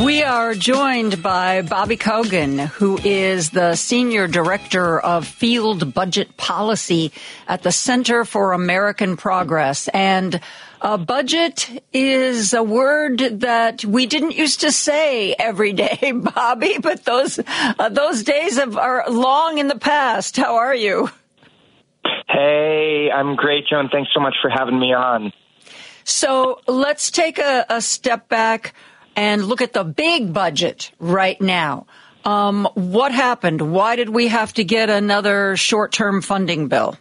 We are joined by Bobby Kogan, who is the Senior Director of Field Budget Policy at the Center for American Progress. And a budget is a word that we didn't used to say every day, Bobby, but those, uh, those days have, are long in the past. How are you? Hey, I'm great, Joan. Thanks so much for having me on. So let's take a, a step back and look at the big budget right now. Um, what happened? Why did we have to get another short term funding bill?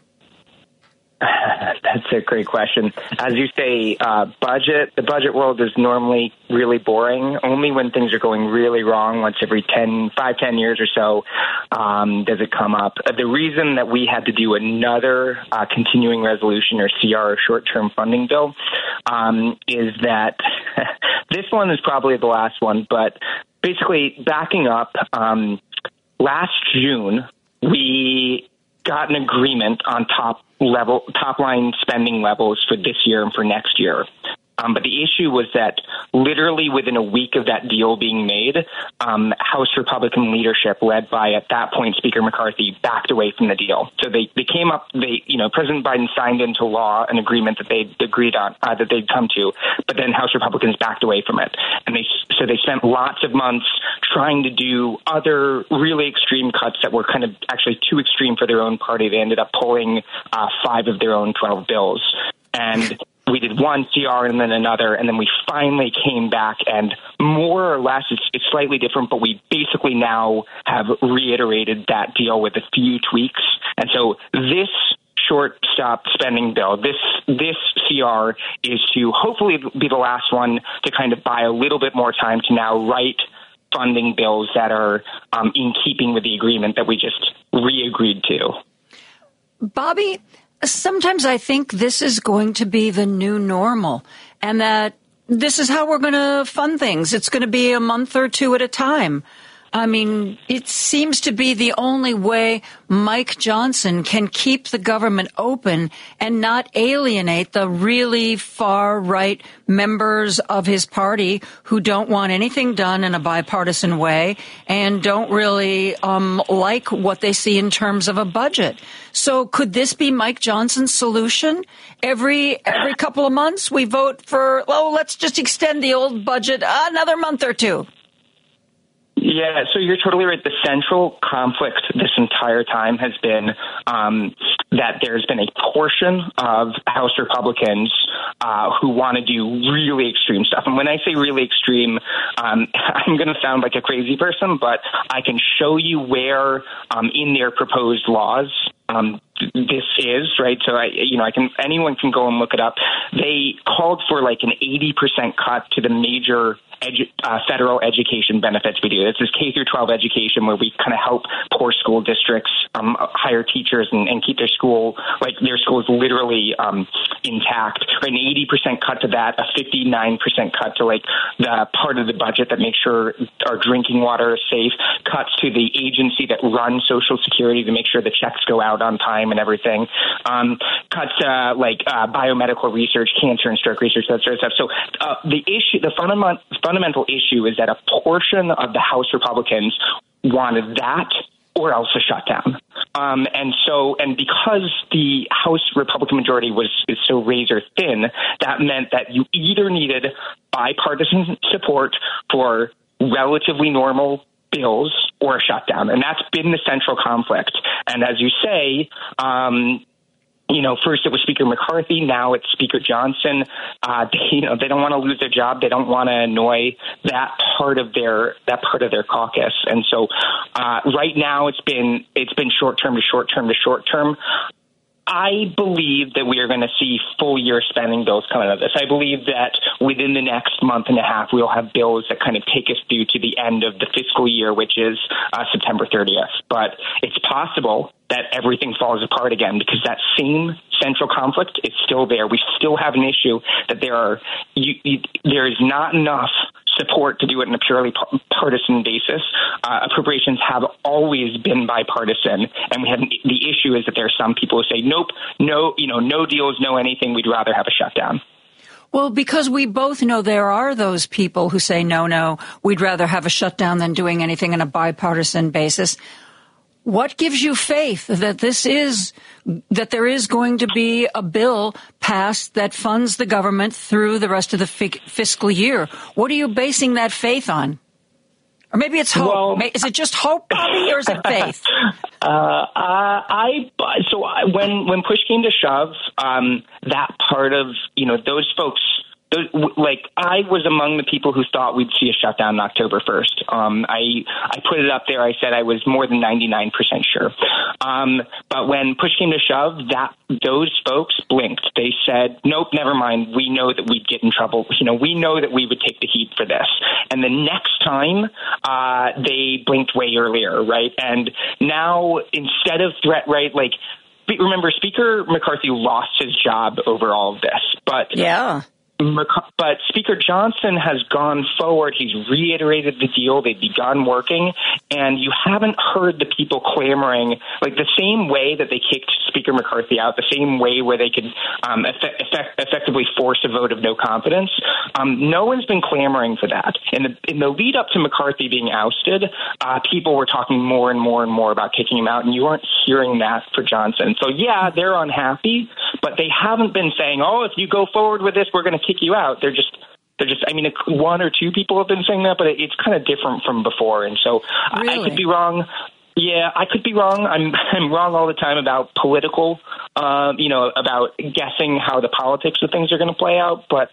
That's a great question. As you say, uh, budget, the budget world is normally really boring. Only when things are going really wrong, once every 10, 5, 10 years or so, um, does it come up. Uh, the reason that we had to do another uh, continuing resolution or CR, short term funding bill, um, is that this one is probably the last one, but basically backing up, um, last June, we got an agreement on top level, top line spending levels for this year and for next year. Um, but the issue was that literally within a week of that deal being made, um, House Republican leadership, led by at that point Speaker McCarthy, backed away from the deal. So they, they came up, they you know President Biden signed into law an agreement that they agreed on uh, that they'd come to, but then House Republicans backed away from it, and they so they spent lots of months trying to do other really extreme cuts that were kind of actually too extreme for their own party. They ended up pulling uh, five of their own twelve bills. And we did one CR and then another, and then we finally came back and more or less it's, it's slightly different, but we basically now have reiterated that deal with a few tweaks. And so this short stop spending bill. This this CR is to hopefully be the last one to kind of buy a little bit more time to now write funding bills that are um, in keeping with the agreement that we just re-agreed to. Bobby, sometimes I think this is going to be the new normal and that this is how we're going to fund things. It's going to be a month or two at a time. I mean, it seems to be the only way Mike Johnson can keep the government open and not alienate the really far right members of his party who don't want anything done in a bipartisan way and don't really um, like what they see in terms of a budget. So, could this be Mike Johnson's solution? Every every couple of months, we vote for oh, let's just extend the old budget another month or two. Yeah, so you're totally right. The central conflict this entire time has been um, that there's been a portion of House Republicans uh, who want to do really extreme stuff. And when I say really extreme, um, I'm going to sound like a crazy person, but I can show you where um, in their proposed laws um, this is right. So I, you know, I can anyone can go and look it up. They called for like an 80% cut to the major edu- uh, federal education benefits we do. This is K through 12 education where we kind of help poor school districts um, hire teachers and, and, keep their school like their schools literally um, intact. An 80% cut to that, a 59% cut to like the part of the budget that makes sure our drinking water is safe. Cuts to the agency that runs Social Security to make sure the checks go out on time and everything. Um, cuts uh, like uh, biomedical research, cancer and stroke research, that sort of stuff. So uh, the issue, the fundamental fundamental issue is that a portion of the House Republicans wanted that or else a shutdown. Um, and so, and because the House Republican majority was is so razor thin, that meant that you either needed bipartisan support for relatively normal bills or a shutdown, and that's been the central conflict. And as you say, um, you know, first it was Speaker McCarthy, now it's Speaker Johnson. Uh, they, you know, they don't want to lose their job. They don't want to annoy that part of their that part of their caucus. And so, uh, right now it's been it's been short term to short term to short term. I believe that we are going to see full year spending bills coming out of this. I believe that within the next month and a half, we'll have bills that kind of take us through to the end of the fiscal year, which is uh, September 30th. But it's possible that everything falls apart again because that same central conflict is still there. We still have an issue that there are you, you, there is not enough support to do it on a purely partisan basis. Uh, appropriations have always been bipartisan, and we have the issue is that there are some people who say, "Nope, no, you know, no deals, no anything. We'd rather have a shutdown." Well, because we both know there are those people who say, no, no, we'd rather have a shutdown than doing anything on a bipartisan basis. What gives you faith that this is, that there is going to be a bill passed that funds the government through the rest of the fi- fiscal year? What are you basing that faith on? Or maybe it's hope. Well- is it just hope, Bobby, or is it faith? Uh, uh, I so I, when when push came to shove, um, that part of you know those folks. Like I was among the people who thought we'd see a shutdown on October 1st. Um, I I put it up there. I said I was more than 99% sure. Um, but when push came to shove, that those folks blinked. They said, "Nope, never mind. We know that we'd get in trouble. You know, we know that we would take the heat for this." And the next time, uh, they blinked way earlier, right? And now instead of threat, right, like remember Speaker McCarthy lost his job over all of this, but yeah. But Speaker Johnson has gone forward. He's reiterated the deal. They've begun working, and you haven't heard the people clamoring like the same way that they kicked Speaker McCarthy out, the same way where they could um, effect, effect, effectively force a vote of no confidence. Um, no one's been clamoring for that. In the in the lead up to McCarthy being ousted, uh, people were talking more and more and more about kicking him out, and you aren't hearing that for Johnson. So yeah, they're unhappy, but they haven't been saying, "Oh, if you go forward with this, we're going to kick you out." They're just they're just i mean one or two people have been saying that but it's kind of different from before and so I- i could be wrong yeah i could be wrong. I'm i'm wrong all the time about political um you know about guessing how the politics of things are going to play out but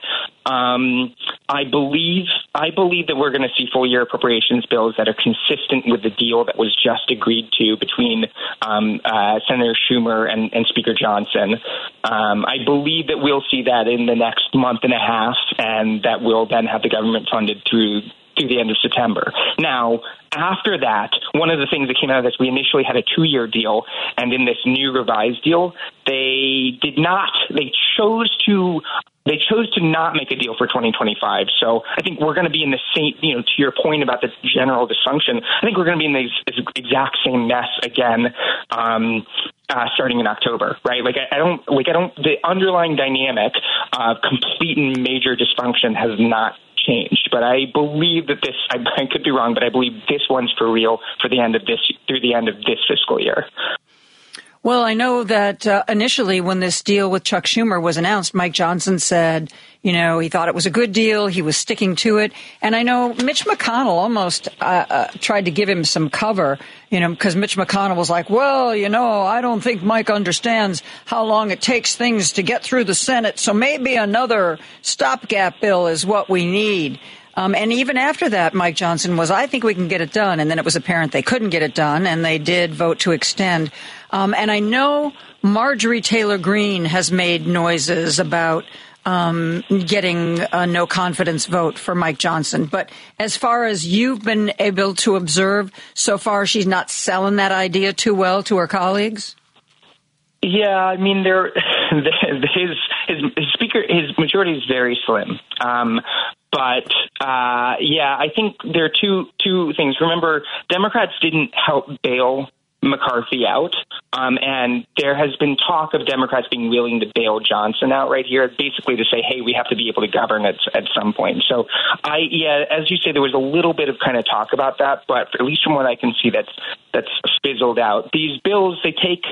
um i believe i believe that we're going to see full year appropriations bills that are consistent with the deal that was just agreed to between um uh senator schumer and, and speaker johnson. Um i believe that we'll see that in the next month and a half and that we'll then have the government funded through through the end of September. Now, after that, one of the things that came out of this, we initially had a two year deal, and in this new revised deal, they did not, they chose to. They chose to not make a deal for 2025. So I think we're going to be in the same, you know, to your point about the general dysfunction, I think we're going to be in the exact same mess again um, uh, starting in October, right? Like I, I don't, like I don't, the underlying dynamic of complete and major dysfunction has not changed. But I believe that this, I, I could be wrong, but I believe this one's for real for the end of this, through the end of this fiscal year. Well, I know that uh, initially when this deal with Chuck Schumer was announced, Mike Johnson said, you know, he thought it was a good deal. He was sticking to it. And I know Mitch McConnell almost uh, uh, tried to give him some cover, you know, because Mitch McConnell was like, well, you know, I don't think Mike understands how long it takes things to get through the Senate. So maybe another stopgap bill is what we need. Um, and even after that, Mike Johnson was, I think we can get it done. And then it was apparent they couldn't get it done, and they did vote to extend. Um, and I know Marjorie Taylor Greene has made noises about um, getting a no confidence vote for Mike Johnson. But as far as you've been able to observe, so far she's not selling that idea too well to her colleagues. Yeah, I mean, there, his his his speaker his majority is very slim. Um, but uh, yeah, I think there are two two things. Remember, Democrats didn't help bail McCarthy out, um, and there has been talk of Democrats being willing to bail Johnson out right here, basically to say, hey, we have to be able to govern at at some point. So I yeah, as you say, there was a little bit of kind of talk about that, but at least from what I can see, that's that's fizzled out. These bills they take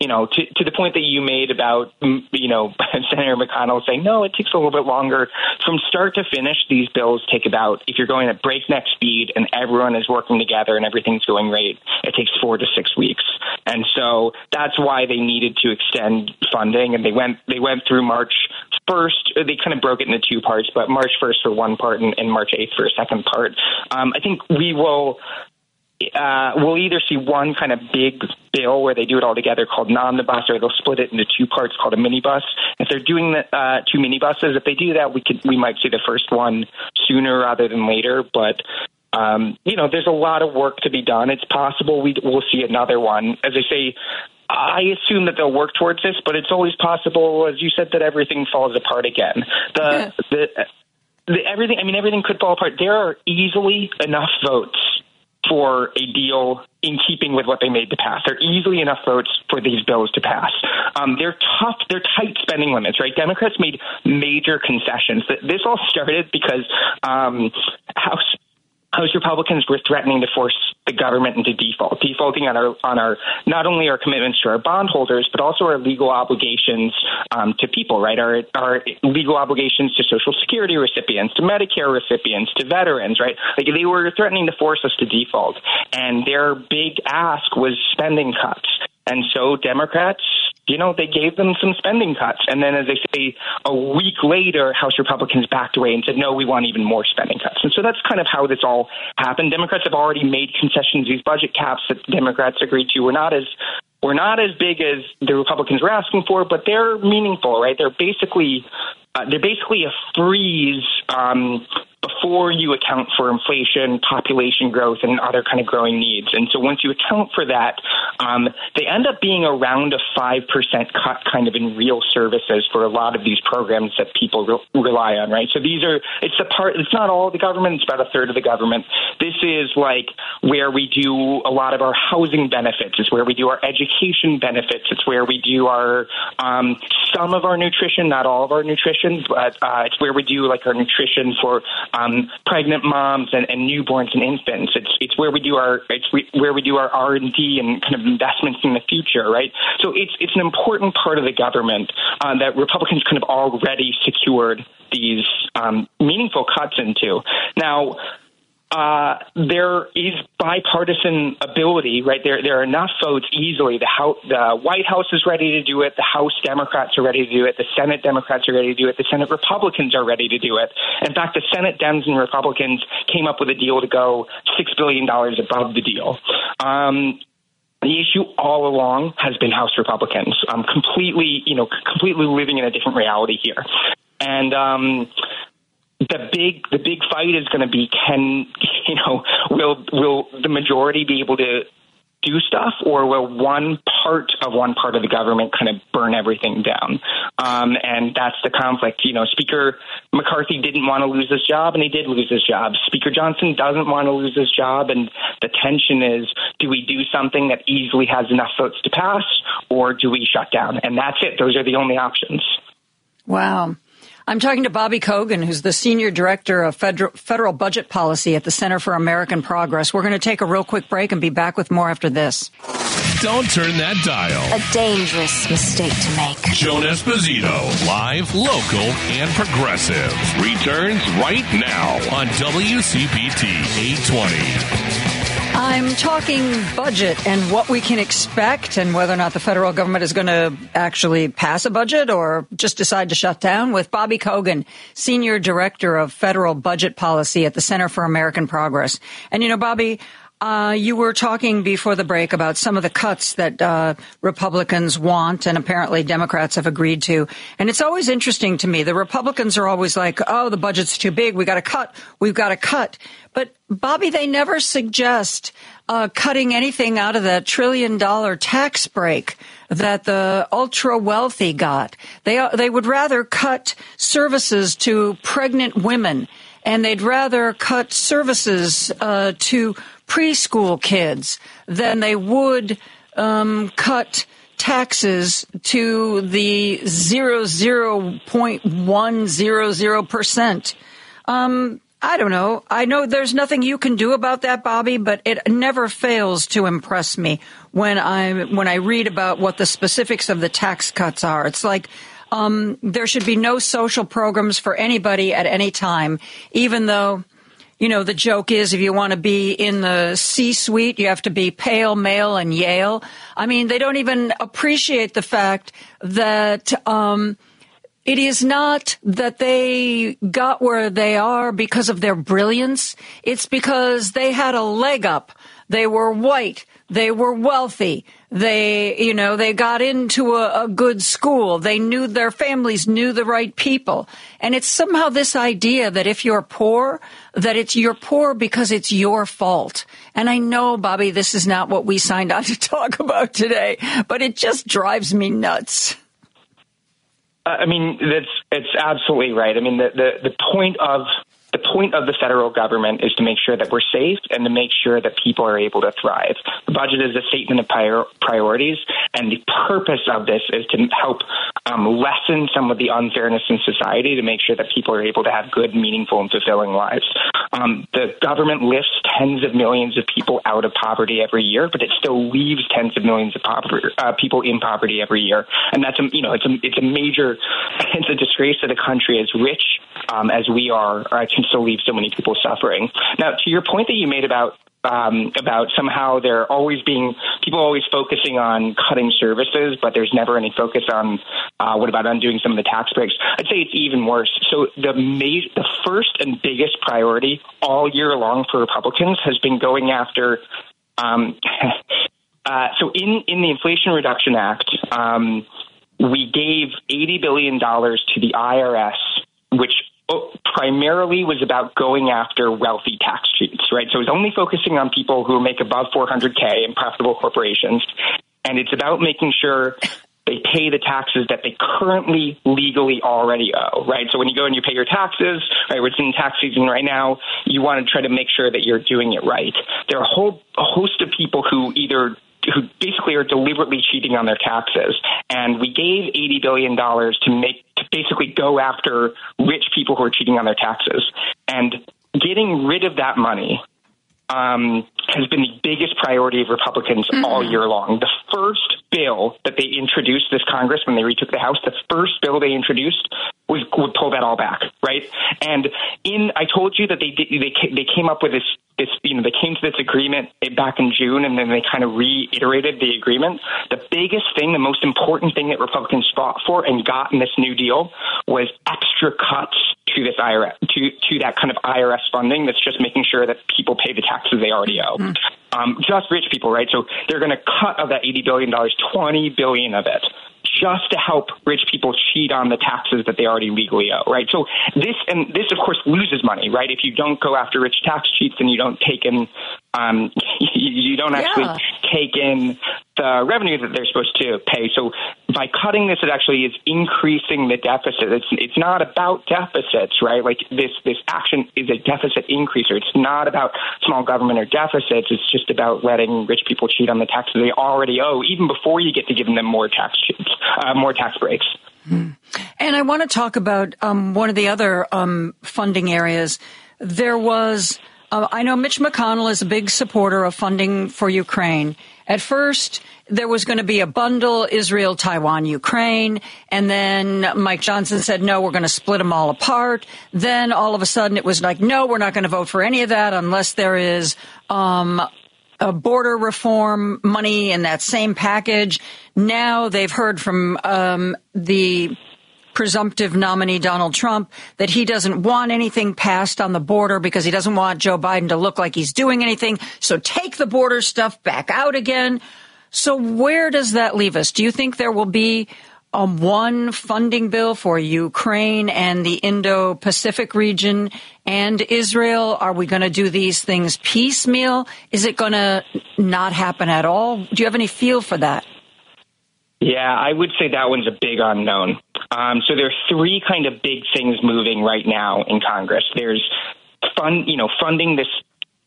you know, to, to the point that you made about, mm, you know, Senator McConnell saying, no, it takes a little bit longer. From start to finish, these bills take about, if you're going at breakneck speed and everyone is working together and everything's going great, it takes four to six weeks. And so that's why they needed to extend funding. And they went, they went through March 1st. They kind of broke it into two parts, but March 1st for one part and, and March 8th for a second part. Um, I think we will uh, we'll either see one kind of big bill where they do it all together called an omnibus, or they'll split it into two parts called a minibus. If they're doing the, uh, two minibuses, if they do that, we could we might see the first one sooner rather than later. But um, you know, there's a lot of work to be done. It's possible we will see another one. As I say, I assume that they'll work towards this, but it's always possible, as you said, that everything falls apart again. The the, the everything. I mean, everything could fall apart. There are easily enough votes for a deal in keeping with what they made to pass. There are easily enough votes for these bills to pass. Um, they're tough, they're tight spending limits, right? Democrats made major concessions. This all started because um, House House Republicans were threatening to force the government into default, defaulting on our on our not only our commitments to our bondholders, but also our legal obligations um, to people, right? Our our legal obligations to Social Security recipients, to Medicare recipients, to veterans, right? Like they were threatening to force us to default, and their big ask was spending cuts. And so Democrats you know, they gave them some spending cuts. And then, as they say, a week later, House Republicans backed away and said, no, we want even more spending cuts. And so that's kind of how this all happened. Democrats have already made concessions. These budget caps that Democrats agreed to were not as were not as big as the Republicans were asking for, but they're meaningful, right? They're basically uh, they're basically a freeze um, before you account for inflation, population growth, and other kind of growing needs. And so once you account for that, um, they end up being around a 5% cut kind of in real services for a lot of these programs that people re- rely on, right? So these are, it's a part, it's not all the government, it's about a third of the government. This is like where we do a lot of our housing benefits. It's where we do our education benefits. It's where we do our, um, some of our nutrition, not all of our nutrition, but uh, it's where we do like our nutrition for um, pregnant moms and, and newborns and infants. It's it's where we do our it's where we do our R and D and kind of investments in the future, right? So it's it's an important part of the government uh, that Republicans kind of already secured these um, meaningful cuts into. Now uh, there is bipartisan ability, right? There, there are enough votes easily. The, House, the White House is ready to do it. The House Democrats are ready to do it. The Senate Democrats are ready to do it. The Senate Republicans are ready to do it. In fact, the Senate Dems and Republicans came up with a deal to go six billion dollars above the deal. Um, the issue all along has been House Republicans. I'm completely, you know, completely living in a different reality here. And um, the big the big fight is going to be can you know will will the majority be able to do stuff or will one part of one part of the government kind of burn everything down? Um, and that's the conflict. You know speaker mccarthy didn't want to lose his job and he did lose his job. Speaker johnson doesn't want to lose his job and the tension is do we do something that easily has enough votes to pass or do we shut down? And that's it. Those are the only options. Wow I'm talking to Bobby Kogan, who's the Senior Director of Federal, Federal Budget Policy at the Center for American Progress. We're going to take a real quick break and be back with more after this. Don't turn that dial. A dangerous mistake to make. Joan Esposito, live, local, and progressive, returns right now on WCPT 820. I'm talking budget and what we can expect and whether or not the federal government is going to actually pass a budget or just decide to shut down with Bobby Kogan, Senior Director of Federal Budget Policy at the Center for American Progress. And you know, Bobby, uh, you were talking before the break about some of the cuts that uh, Republicans want, and apparently Democrats have agreed to. And it's always interesting to me. The Republicans are always like, "Oh, the budget's too big. We got to cut. We've got to cut." But Bobby, they never suggest uh, cutting anything out of that trillion dollar tax break that the ultra wealthy got. They they would rather cut services to pregnant women, and they'd rather cut services uh, to preschool kids than they would um, cut taxes to the zero zero point one zero zero percent. Um, I don't know. I know there's nothing you can do about that, Bobby, but it never fails to impress me when I when I read about what the specifics of the tax cuts are. It's like um, there should be no social programs for anybody at any time, even though you know, the joke is if you want to be in the C suite, you have to be pale, male, and Yale. I mean, they don't even appreciate the fact that, um, it is not that they got where they are because of their brilliance. It's because they had a leg up. They were white. They were wealthy. They, you know, they got into a, a, good school. They knew their families knew the right people. And it's somehow this idea that if you're poor, that it's you're poor because it's your fault. And I know, Bobby, this is not what we signed on to talk about today, but it just drives me nuts. I mean, that's it's absolutely right. I mean, the the, the point of the point of the federal government is to make sure that we're safe and to make sure that people are able to thrive. The budget is a statement of prior- priorities, and the purpose of this is to help um, lessen some of the unfairness in society to make sure that people are able to have good, meaningful, and fulfilling lives. Um, the government lifts tens of millions of people out of poverty every year, but it still leaves tens of millions of poverty, uh, people in poverty every year, and that's a you know it's a it's a major it's a disgrace to the country as rich um, as we are, uh, can still leave so many people suffering. Now, to your point that you made about um, about somehow there always being people always focusing on cutting services, but there's never any focus on uh, what about undoing some of the tax breaks. I'd say it's even worse. So the ma- the first and biggest priority all year long for Republicans has been going after. Um, uh, so in in the Inflation Reduction Act. Um, we gave $80 billion to the IRS, which primarily was about going after wealthy tax cheats, right? So it was only focusing on people who make above 400K in profitable corporations. And it's about making sure they pay the taxes that they currently legally already owe, right? So when you go and you pay your taxes, right, we're in tax season right now, you want to try to make sure that you're doing it right. There are a whole host of people who either who basically are deliberately cheating on their taxes. And we gave $80 billion to make, basically go after rich people who are cheating on their taxes. And getting rid of that money um, has been the biggest priority of Republicans mm-hmm. all year long. The first bill that they introduced this Congress when they retook the House, the first bill they introduced was would pull that all back, right? And in I told you that they they they came up with this this you know they came to this agreement back in June and then they kind of reiterated the agreement. The biggest thing, the most important thing that Republicans fought for and got in this New Deal was extra cuts to this IRS to to that kind of IRS funding that's just making sure that people pay the taxes they already owe. Mm. Um, just rich people, right? So they're going to cut of that eighty billion dollars, twenty billion of it just to help rich people cheat on the taxes that they already legally owe, right? So this and this, of course, loses money, right? If you don't go after rich tax cheats and you don't take in, um, you don't actually yeah. take in the revenue that they're supposed to pay. So by cutting this, it actually is increasing the deficit. It's it's not about deficits, right? Like this this action is a deficit increaser. It's not about small government or deficits. It's just about letting rich people cheat on the taxes they already owe, even before you get to giving them more tax cheats, uh, more tax breaks. Hmm. And I want to talk about um, one of the other um, funding areas. There was. Uh, I know Mitch McConnell is a big supporter of funding for Ukraine. At first, there was going to be a bundle Israel, Taiwan, Ukraine. And then Mike Johnson said, no, we're going to split them all apart. Then all of a sudden it was like, no, we're not going to vote for any of that unless there is, um, a border reform money in that same package. Now they've heard from um, the presumptive nominee Donald Trump that he doesn't want anything passed on the border because he doesn't want Joe Biden to look like he's doing anything. So take the border stuff back out again. So where does that leave us? Do you think there will be um, one funding bill for Ukraine and the Indo Pacific region and Israel? Are we going to do these things piecemeal? Is it going to not happen at all? Do you have any feel for that? Yeah, I would say that one's a big unknown. Um, so there are three kind of big things moving right now in Congress. There's fund, you know, funding this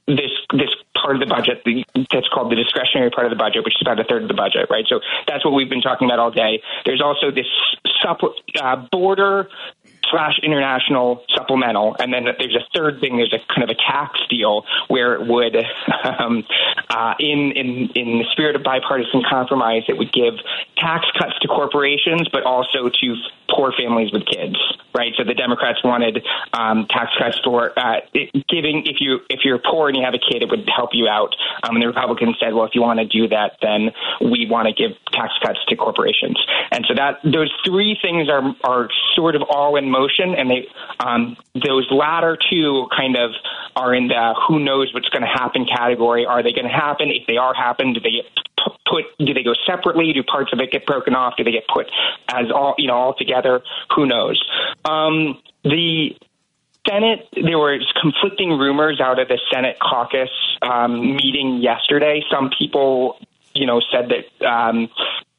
this this part of the budget that's called the discretionary part of the budget, which is about a third of the budget, right? So that's what we've been talking about all day. There's also this supp- uh, border slash international supplemental, and then there's a third thing. There's a kind of a tax deal where it would, um, uh, in in in the spirit of bipartisan compromise, it would give tax cuts to corporations, but also to poor families with kids, right? So the Democrats wanted um, tax cuts for uh, giving if you if you're poor and you have a kid, it would help you out. Um, and the Republicans said, well, if you want to do that, then we want to give tax cuts to corporations. And so that those three things are are sort of all in motion, and they um, those latter two kind of are in the who knows what's going to happen category. Are they going to happen? If they are happen, do they put? Do they go separately? Do parts of it get broken off? Do they get put as all you know all together? Who knows? Um, the Senate, there were conflicting rumors out of the Senate caucus um, meeting yesterday. Some people, you know, said that um,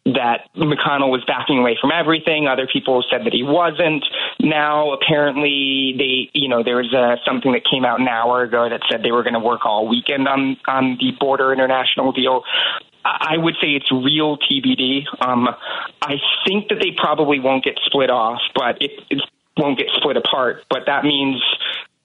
that McConnell was backing away from everything. Other people said that he wasn't. now apparently they, you know, there was uh, something that came out an hour ago that said they were going to work all weekend on on the border international deal. I would say it's real TBD. Um, I think that they probably won't get split off, but it, it won't get split apart. But that means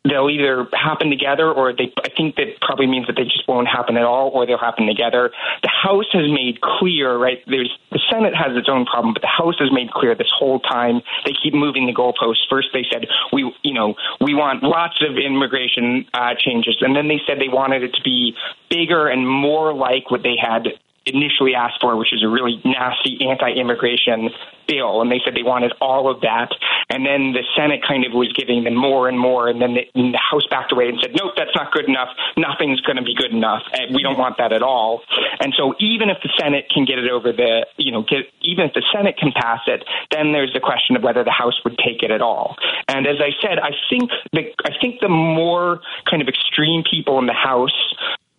they'll either happen together or they I think that probably means that they just won't happen at all or they'll happen together. The House has made clear, right, there's the Senate has its own problem, but the House has made clear this whole time they keep moving the goalposts. First they said we you know, we want lots of immigration uh, changes and then they said they wanted it to be bigger and more like what they had initially asked for, which is a really nasty anti-immigration bill, and they said they wanted all of that. And then the Senate kind of was giving them more and more, and then the, and the House backed away and said, "Nope, that's not good enough. Nothing's going to be good enough. And we don't want that at all." And so, even if the Senate can get it over the, you know, get, even if the Senate can pass it, then there's the question of whether the House would take it at all. And as I said, I think the I think the more kind of extreme people in the House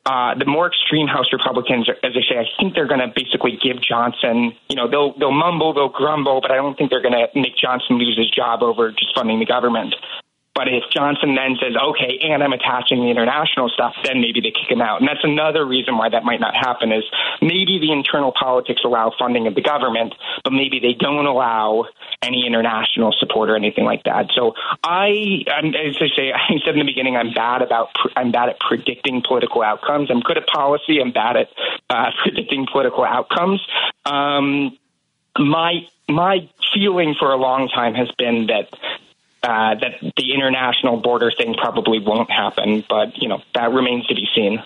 uh, the more extreme House Republicans, as I say, I think they're going to basically give Johnson, you know, they'll they'll mumble, they'll grumble, but I don't think they're going to make Johnson lose his job over just funding the government. But if Johnson then says, okay, and I'm attaching the international stuff, then maybe they kick him out. And that's another reason why that might not happen is maybe the internal politics allow funding of the government, but maybe they don't allow any international support or anything like that. So I, as I say, I said in the beginning, I'm bad about, I'm bad at predicting political outcomes. I'm good at policy. I'm bad at uh, predicting political outcomes. Um, my my feeling for a long time has been that uh, that the international border thing probably won't happen, but you know that remains to be seen.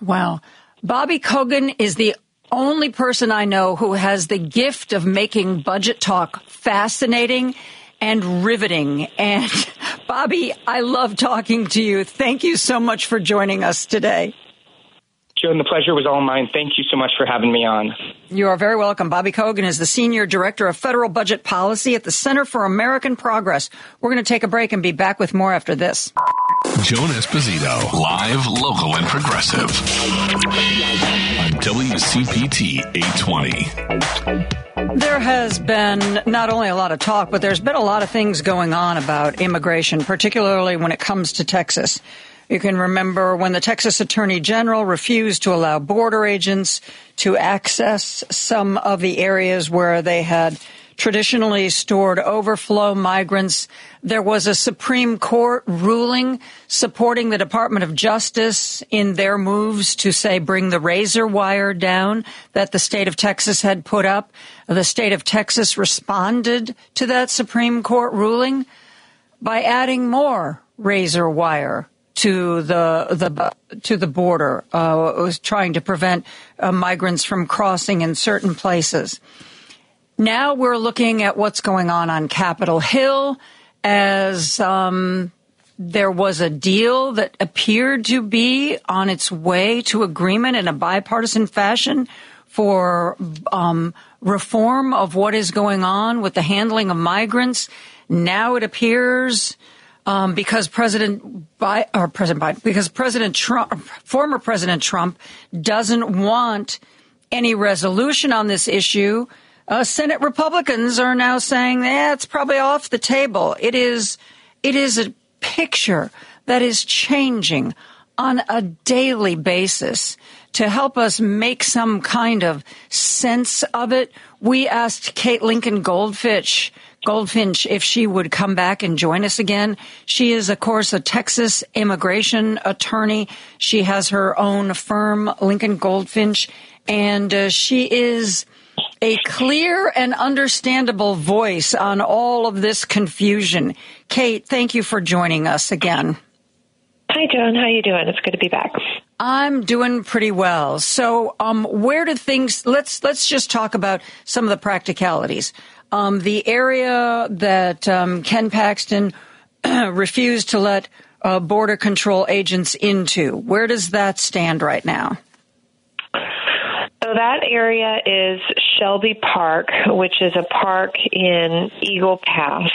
Wow, Bobby Kogan is the only person I know who has the gift of making budget talk fascinating and riveting. And Bobby, I love talking to you. Thank you so much for joining us today. Joan, the pleasure was all mine. Thank you so much for having me on. You are very welcome. Bobby Kogan is the Senior Director of Federal Budget Policy at the Center for American Progress. We're going to take a break and be back with more after this. Joan Esposito, live, local, and progressive on WCPT 820. There has been not only a lot of talk, but there's been a lot of things going on about immigration, particularly when it comes to Texas. You can remember when the Texas Attorney General refused to allow border agents to access some of the areas where they had traditionally stored overflow migrants. There was a Supreme Court ruling supporting the Department of Justice in their moves to say bring the razor wire down that the state of Texas had put up. The state of Texas responded to that Supreme Court ruling by adding more razor wire to the the to the border. Uh, was trying to prevent uh, migrants from crossing in certain places. Now we're looking at what's going on on Capitol Hill as um, there was a deal that appeared to be on its way to agreement in a bipartisan fashion for um, reform of what is going on with the handling of migrants. Now it appears um, because President Bi- or President Biden, because President Trump, former President Trump, doesn't want any resolution on this issue. Uh, Senate Republicans are now saying, "Yeah, it's probably off the table." It is, it is a picture that is changing on a daily basis. To help us make some kind of sense of it, we asked Kate Lincoln Goldfinch Goldfinch if she would come back and join us again. She is, of course, a Texas immigration attorney. She has her own firm, Lincoln Goldfinch, and uh, she is a clear and understandable voice on all of this confusion. Kate, thank you for joining us again. Hi, Joan. How you doing? It's good to be back. I'm doing pretty well. So, um, where do things? Let's let's just talk about some of the practicalities. Um, the area that um, Ken Paxton refused to let uh, border control agents into, where does that stand right now? So that area is Shelby Park, which is a park in Eagle Pass.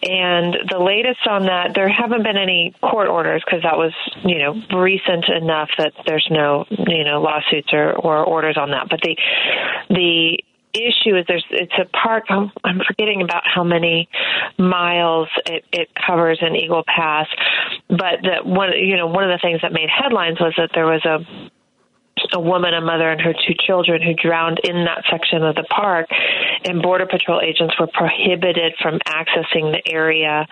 And the latest on that, there haven't been any court orders because that was, you know, recent enough that there's no, you know, lawsuits or, or orders on that. But the the issue is there's it's a park. I'm, I'm forgetting about how many miles it, it covers in Eagle Pass. But the one you know one of the things that made headlines was that there was a a woman, a mother, and her two children who drowned in that section of the park, and Border Patrol agents were prohibited from accessing the area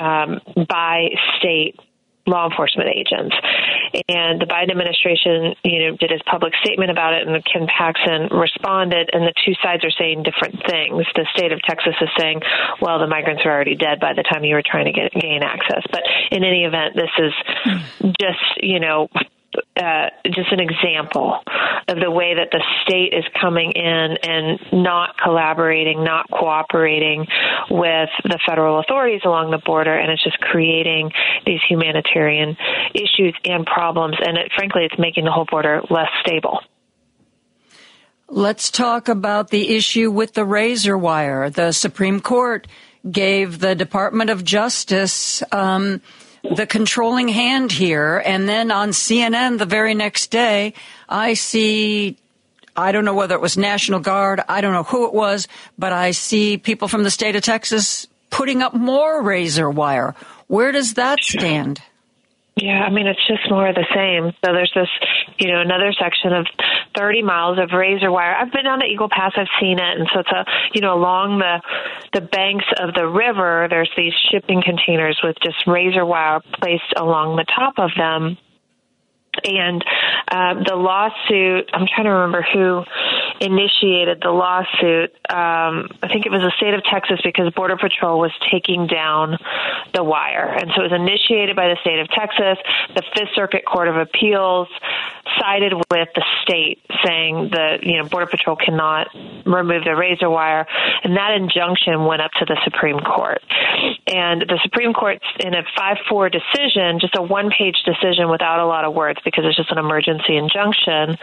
um, by state law enforcement agents. And the Biden administration, you know, did his public statement about it, and Ken Paxton responded, and the two sides are saying different things. The state of Texas is saying, well, the migrants are already dead by the time you were trying to get gain access. But in any event, this is just, you know, uh, just an example of the way that the state is coming in and not collaborating, not cooperating with the federal authorities along the border, and it's just creating these humanitarian issues and problems. And it, frankly, it's making the whole border less stable. Let's talk about the issue with the razor wire. The Supreme Court gave the Department of Justice. Um, the controlling hand here. And then on CNN the very next day, I see I don't know whether it was National Guard, I don't know who it was, but I see people from the state of Texas putting up more razor wire. Where does that stand? Yeah, I mean, it's just more of the same. So there's this, you know, another section of 30 miles of razor wire. I've been down to Eagle Pass. I've seen it. And so it's a, you know, along the, the banks of the river, there's these shipping containers with just razor wire placed along the top of them and uh, the lawsuit, I'm trying to remember who initiated the lawsuit. Um, I think it was the state of Texas because Border Patrol was taking down the wire. And so it was initiated by the state of Texas. The Fifth Circuit Court of Appeals sided with the state saying that, you know, Border Patrol cannot remove the razor wire. And that injunction went up to the Supreme Court. And the Supreme Court, in a 5 4 decision, just a one page decision without a lot of words, because it's just an emergency injunction,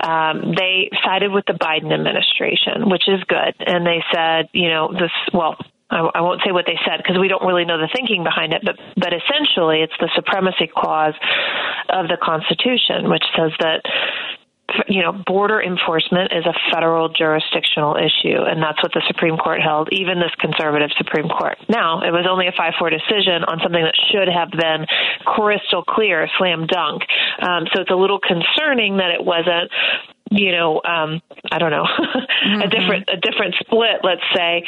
um, they sided with the Biden administration, which is good. And they said, you know, this, well, I, won't say what they said because we don't really know the thinking behind it, but but essentially it's the supremacy clause of the Constitution, which says that you know, border enforcement is a federal jurisdictional issue, and that's what the Supreme Court held, even this conservative Supreme Court. Now, it was only a 5 4 decision on something that should have been crystal clear, slam dunk. Um, so it's a little concerning that it wasn't you know, um, I don't know, mm-hmm. a different a different split, let's say,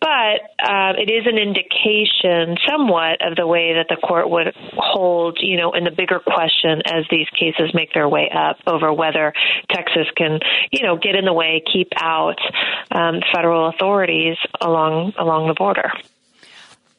but uh, it is an indication, somewhat, of the way that the court would hold, you know, in the bigger question as these cases make their way up over whether Texas can, you know, get in the way, keep out um, federal authorities along along the border.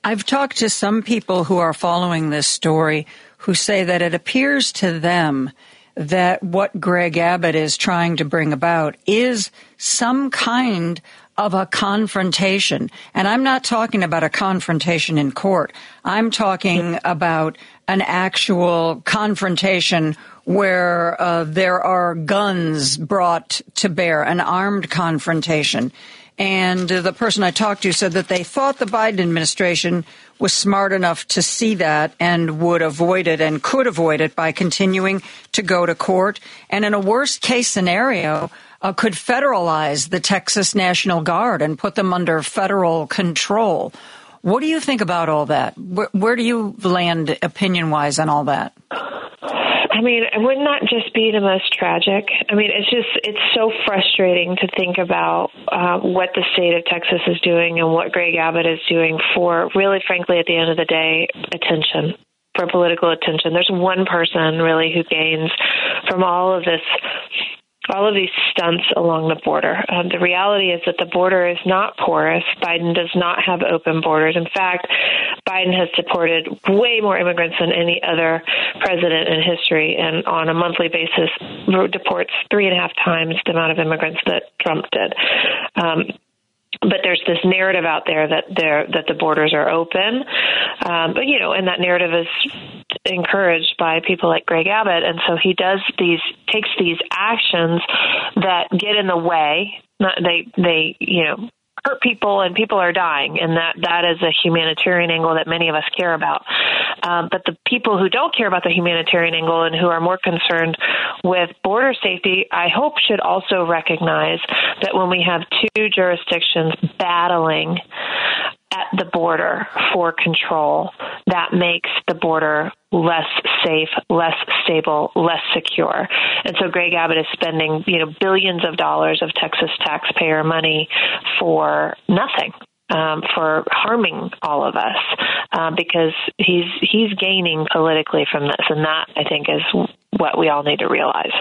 I've talked to some people who are following this story who say that it appears to them that what Greg Abbott is trying to bring about is some kind of a confrontation. And I'm not talking about a confrontation in court. I'm talking about an actual confrontation where uh, there are guns brought to bear, an armed confrontation. And the person I talked to said that they thought the Biden administration was smart enough to see that and would avoid it and could avoid it by continuing to go to court. And in a worst case scenario, uh, could federalize the Texas National Guard and put them under federal control. What do you think about all that? Where, where do you land opinion wise on all that? I mean, would not just be the most tragic? I mean, it's just, it's so frustrating to think about uh, what the state of Texas is doing and what Greg Abbott is doing for really, frankly, at the end of the day, attention for political attention. There's one person really who gains from all of this all of these stunts along the border. Um, the reality is that the border is not porous. Biden does not have open borders. In fact, Biden has deported way more immigrants than any other president in history, and on a monthly basis, deports three and a half times the amount of immigrants that Trump did. Um, but there's this narrative out there that there that the borders are open, um, but you know, and that narrative is encouraged by people like Greg Abbott, and so he does these takes these actions that get in the way. Not, they they you know hurt people and people are dying, and that that is a humanitarian angle that many of us care about. Um, but the people who don't care about the humanitarian angle and who are more concerned with border safety, I hope should also recognize that when we have two jurisdictions battling at the border for control, that makes the border less safe, less stable, less secure. And so Greg Abbott is spending, you know, billions of dollars of Texas taxpayer money for nothing. Um, for harming all of us, uh, because he's he's gaining politically from this, and that I think is what we all need to realize.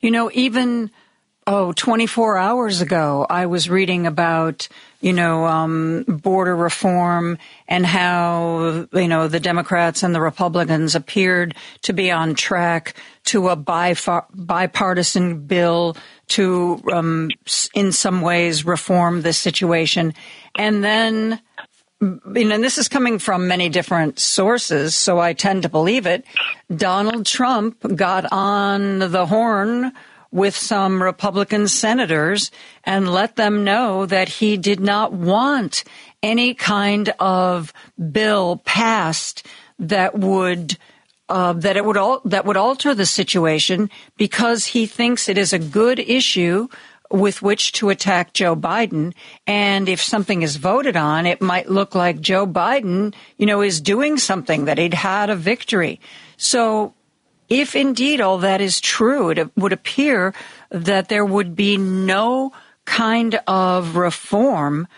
You know, even oh, 24 hours ago, I was reading about you know, um, border reform and how, you know, the Democrats and the Republicans appeared to be on track to a bipartisan bill to, um, in some ways, reform the situation. And then, you know, and this is coming from many different sources, so I tend to believe it. Donald Trump got on the horn with some Republican senators and let them know that he did not want any kind of bill passed that would uh, that it would al- that would alter the situation because he thinks it is a good issue with which to attack Joe Biden. And if something is voted on, it might look like Joe Biden, you know, is doing something that he'd had a victory. So if indeed all that is true, it would appear that there would be no kind of reform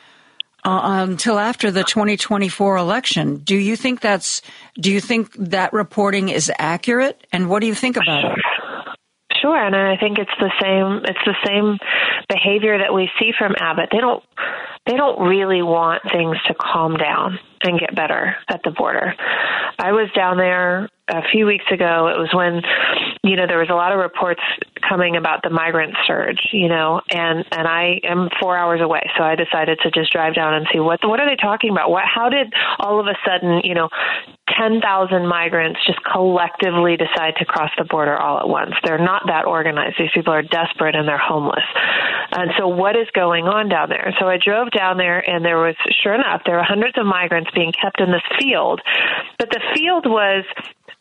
uh, until after the 2024 election. Do you think that's? Do you think that reporting is accurate? And what do you think about it? Sure, and I think it's the same. It's the same behavior that we see from Abbott. They don't. They don't really want things to calm down and get better at the border. I was down there a few weeks ago. It was when, you know, there was a lot of reports coming about the migrant surge, you know, and and I am four hours away, so I decided to just drive down and see what what are they talking about? What how did all of a sudden, you know, ten thousand migrants just collectively decide to cross the border all at once? They're not that organized. These people are desperate and they're homeless. And so, what is going on down there? So I drove down there, and there was, sure enough, there were hundreds of migrants being kept in this field, but the field was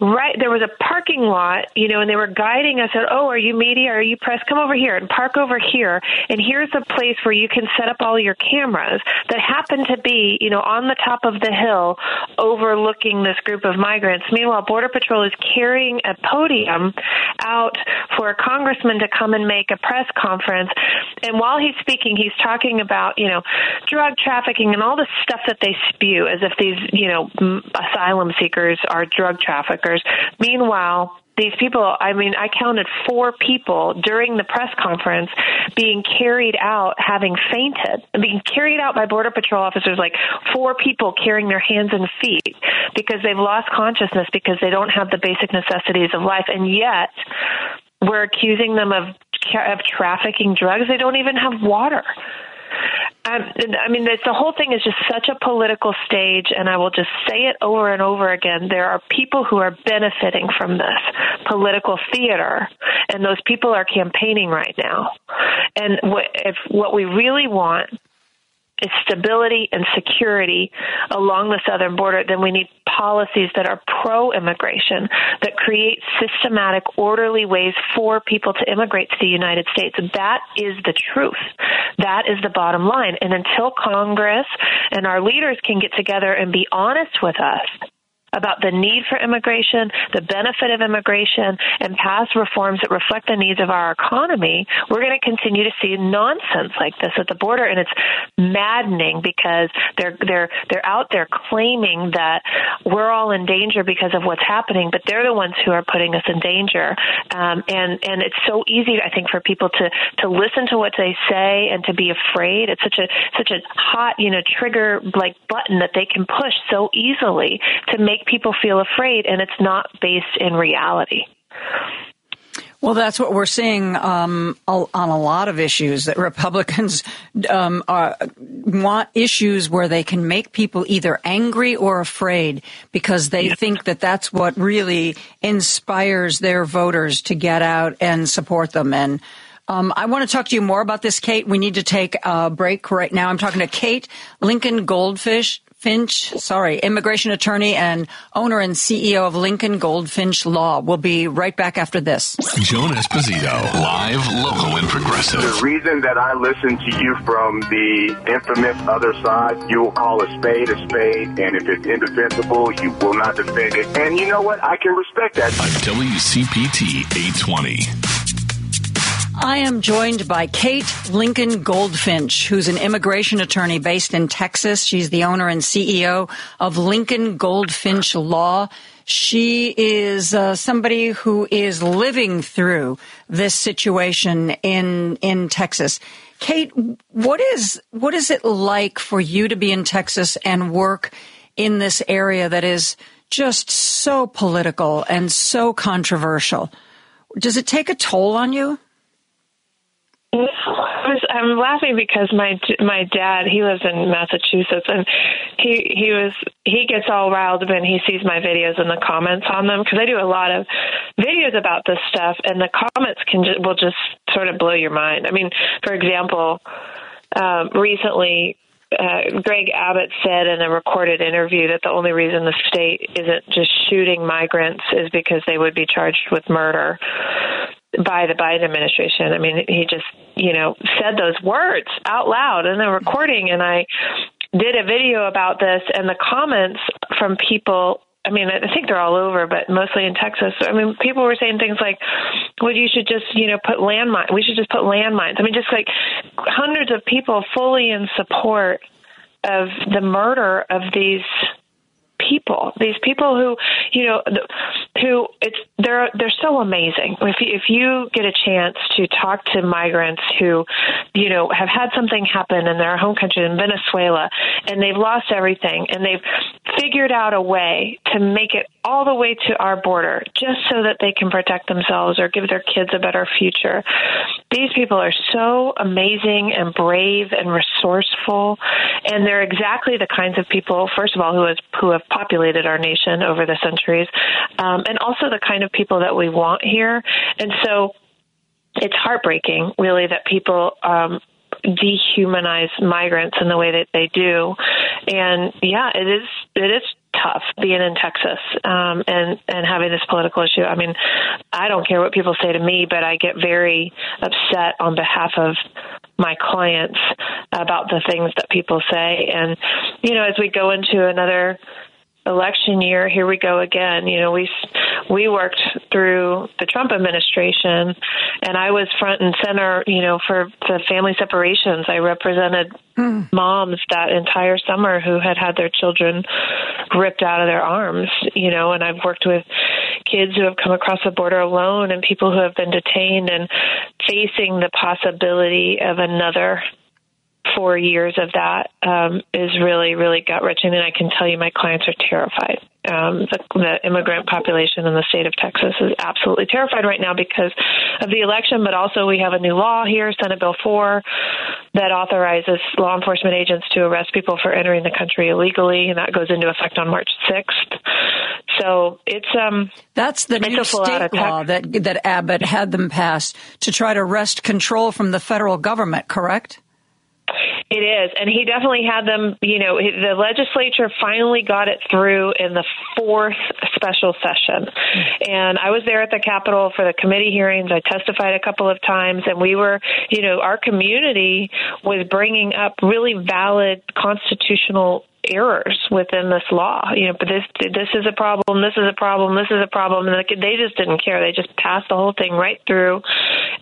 right there was a parking lot you know and they were guiding us at oh are you media? Are you press? Come over here and park over here. And here's a place where you can set up all your cameras that happen to be you know on the top of the hill overlooking this group of migrants. Meanwhile border patrol is carrying a podium out for a congressman to come and make a press conference. And while he's speaking he's talking about you know drug trafficking and all the stuff that they spew as if these you know asylum seekers are drug traffickers Meanwhile, these people, I mean, I counted four people during the press conference being carried out having fainted, being carried out by Border Patrol officers, like four people carrying their hands and feet because they've lost consciousness because they don't have the basic necessities of life. And yet, we're accusing them of, of trafficking drugs. They don't even have water. Um, I mean, the whole thing is just such a political stage, and I will just say it over and over again. There are people who are benefiting from this political theater, and those people are campaigning right now. And what, if what we really want stability and security along the southern border, then we need policies that are pro immigration, that create systematic, orderly ways for people to immigrate to the United States. That is the truth. That is the bottom line. And until Congress and our leaders can get together and be honest with us about the need for immigration, the benefit of immigration, and pass reforms that reflect the needs of our economy, we're going to continue to see nonsense like this at the border, and it's maddening because they're they're they're out there claiming that we're all in danger because of what's happening, but they're the ones who are putting us in danger, um, and and it's so easy, I think, for people to to listen to what they say and to be afraid. It's such a such a hot, you know, trigger like button that they can push so easily to make people feel afraid, and it's not based in reality. Well, that's what we're seeing um, on a lot of issues that Republicans um, are, want issues where they can make people either angry or afraid because they yeah. think that that's what really inspires their voters to get out and support them. And Um, I want to talk to you more about this, Kate. We need to take a break right now. I'm talking to Kate Lincoln Goldfish. Finch, sorry, immigration attorney and owner and CEO of Lincoln Goldfinch Law. We'll be right back after this. Joan Esposito, live, local, and progressive. The reason that I listen to you from the infamous other side, you will call a spade a spade, and if it's indefensible, you will not defend it. And you know what? I can respect that. On WCPT 820. I am joined by Kate Lincoln Goldfinch, who's an immigration attorney based in Texas. She's the owner and CEO of Lincoln Goldfinch Law. She is uh, somebody who is living through this situation in in Texas. Kate, what is what is it like for you to be in Texas and work in this area that is just so political and so controversial? Does it take a toll on you? I'm laughing because my my dad he lives in Massachusetts and he he was he gets all riled when he sees my videos and the comments on them because I do a lot of videos about this stuff and the comments can just, will just sort of blow your mind. I mean, for example, um, recently uh, Greg Abbott said in a recorded interview that the only reason the state isn't just shooting migrants is because they would be charged with murder by the Biden administration. I mean, he just, you know, said those words out loud in a recording. And I did a video about this, and the comments from people I mean, I think they're all over, but mostly in Texas. I mean, people were saying things like, "Well, you should just, you know, put landmines. We should just put landmines." I mean, just like hundreds of people fully in support of the murder of these people. These people who, you know, who it's they're they're so amazing. If you, if you get a chance to talk to migrants who, you know, have had something happen in their home country in Venezuela and they've lost everything and they've figured out a way to make it all the way to our border just so that they can protect themselves or give their kids a better future. These people are so amazing and brave and resourceful and they're exactly the kinds of people first of all who has who have populated our nation over the centuries, um, and also the kind of people that we want here. And so it's heartbreaking, really, that people um, dehumanize migrants in the way that they do. And yeah, it is it is tough being in Texas um, and and having this political issue. I mean, I don't care what people say to me, but I get very upset on behalf of my clients about the things that people say. And you know, as we go into another election year, here we go again. You know, we we worked through the Trump administration, and I was front and center. You know, for the family separations, I represented mm. moms that entire summer who had had their children ripped out of their arms. You know, and I've worked with kids who have come across the border alone, and people who have been detained and facing the possibility of another four years of that um, is really, really gut wrenching. And I can tell you, my clients are terrified. Um, the, the immigrant population in the state of Texas is absolutely terrified right now because of the election, but also we have a new law here, Senate Bill 4, that authorizes law enforcement agents to arrest people for entering the country illegally, and that goes into effect on March 6th. So it's um that's the new state law that that Abbott had them pass to try to wrest control from the federal government, correct? It is, and he definitely had them. You know, the legislature finally got it through in the fourth special session, and I was there at the Capitol for the committee hearings. I testified a couple of times, and we were, you know, our community was bringing up really valid constitutional errors within this law. You know, but this this is a problem. This is a problem. This is a problem. And they just didn't care. They just passed the whole thing right through.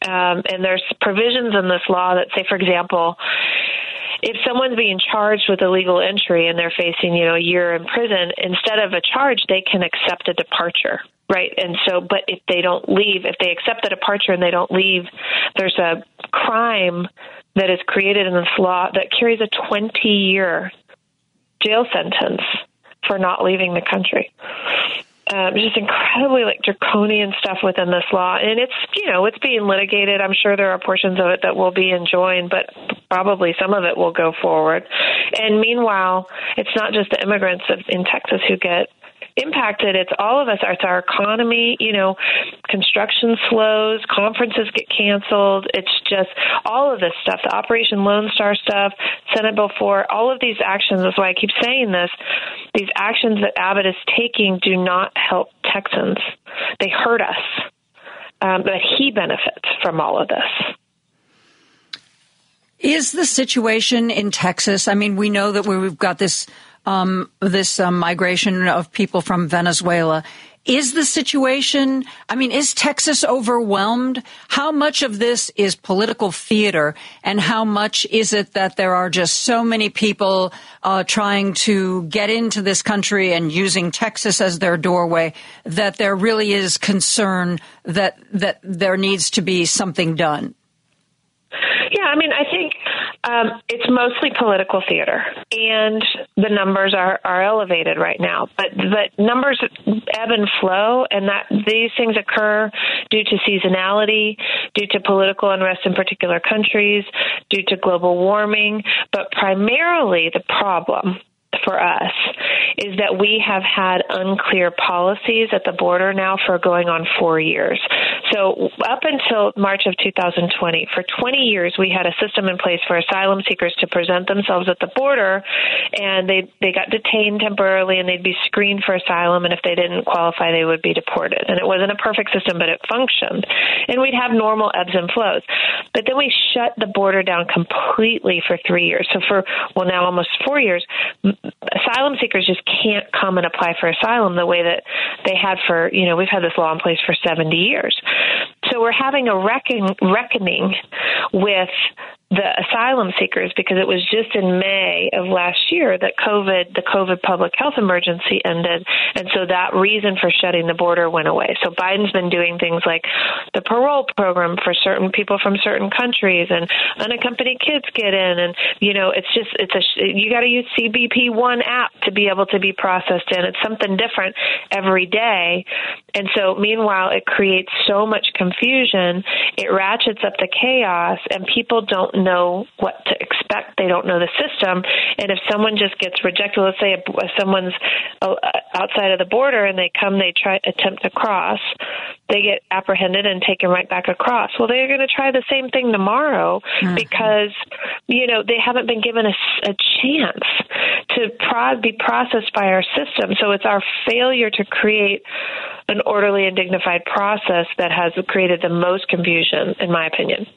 Um, and there's provisions in this law that say, for example, if someone's being charged with illegal entry and they're facing, you know, a year in prison, instead of a charge, they can accept a departure. Right. And so, but if they don't leave, if they accept the departure and they don't leave, there's a crime that is created in this law that carries a 20 year jail sentence for not leaving the country. Um, just incredibly like draconian stuff within this law, and it's you know it's being litigated. I'm sure there are portions of it that will be enjoined, but probably some of it will go forward. And meanwhile, it's not just the immigrants in Texas who get impacted. It's all of us. It's our economy. You know, construction slows, conferences get canceled. It's just all of this stuff. The Operation Lone Star stuff, Senate Bill 4, all of these actions. That's why I keep saying this. These actions that Abbott is taking do not help Texans. They hurt us. Um, but he benefits from all of this. Is the situation in Texas? I mean, we know that we've got this um, this um, migration of people from Venezuela. Is the situation, I mean, is Texas overwhelmed? How much of this is political theater and how much is it that there are just so many people uh, trying to get into this country and using Texas as their doorway that there really is concern that, that there needs to be something done? Yeah, I mean, I think um, it's mostly political theater, and the numbers are, are elevated right now. But but numbers ebb and flow, and that these things occur due to seasonality, due to political unrest in particular countries, due to global warming. But primarily, the problem for us is that we have had unclear policies at the border now for going on four years. So, up until March of 2020, for 20 years, we had a system in place for asylum seekers to present themselves at the border, and they they got detained temporarily, and they'd be screened for asylum, and if they didn't qualify, they would be deported. And it wasn't a perfect system, but it functioned, and we'd have normal ebbs and flows. But then we shut the border down completely for three years. So for well now almost four years, asylum seekers just can't come and apply for asylum the way that they had for, you know, we've had this law in place for 70 years. So we're having a reckon, reckoning with the asylum seekers because it was just in May of last year that COVID, the COVID public health emergency ended. And so that reason for shutting the border went away. So Biden's been doing things like the parole program for certain people from certain countries and unaccompanied kids get in. And, you know, it's just, it's a, you got to use CBP One app to be able to be processed in. It's something different every day. And so meanwhile, it creates so much confusion. It ratchets up the chaos and people don't know what to expect. They don't know the system. And if someone just gets rejected, let's say someone's uh, outside of the border and they come, they try attempt to cross, they get apprehended and taken right back across. Well, they're going to try the same thing tomorrow mm-hmm. because you know they haven't been given a, a chance to pro- be processed by our system. So it's our failure to create an orderly and dignified process that has created the most confusion, in my opinion.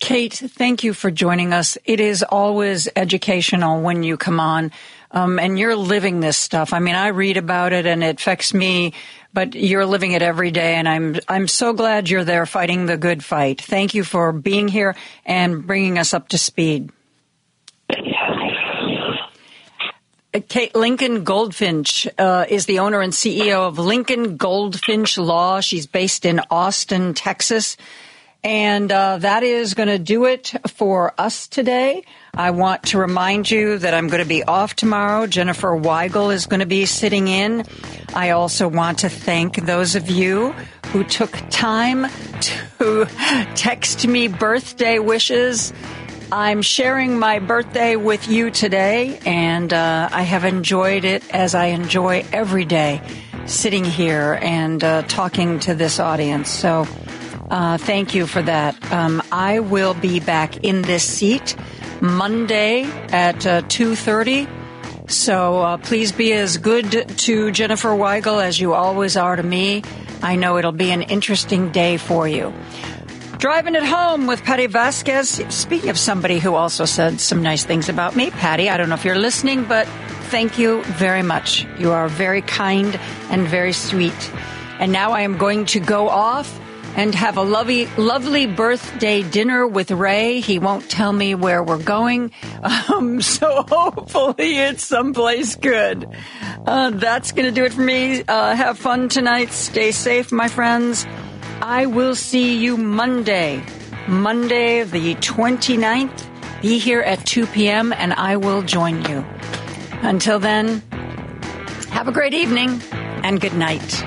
Kate, thank you for joining us. It is always educational when you come on. Um, and you're living this stuff. I mean, I read about it and it affects me, but you're living it every day. And I'm, I'm so glad you're there fighting the good fight. Thank you for being here and bringing us up to speed. Kate Lincoln Goldfinch uh, is the owner and CEO of Lincoln Goldfinch Law. She's based in Austin, Texas. And uh, that is going to do it for us today. I want to remind you that I'm going to be off tomorrow. Jennifer Weigel is going to be sitting in. I also want to thank those of you who took time to text me birthday wishes. I'm sharing my birthday with you today, and uh, I have enjoyed it as I enjoy every day sitting here and uh, talking to this audience. So, uh, thank you for that. Um, I will be back in this seat Monday at uh, two thirty. So uh, please be as good to Jennifer Weigel as you always are to me. I know it'll be an interesting day for you. Driving it home with Patti Vasquez. Speaking of somebody who also said some nice things about me, Patty, I don't know if you're listening, but thank you very much. You are very kind and very sweet. And now I am going to go off and have a lovely, lovely birthday dinner with Ray. He won't tell me where we're going, um, so hopefully it's someplace good. Uh, that's going to do it for me. Uh, have fun tonight. Stay safe, my friends. I will see you Monday, Monday the 29th. Be here at 2 p.m. and I will join you. Until then, have a great evening and good night.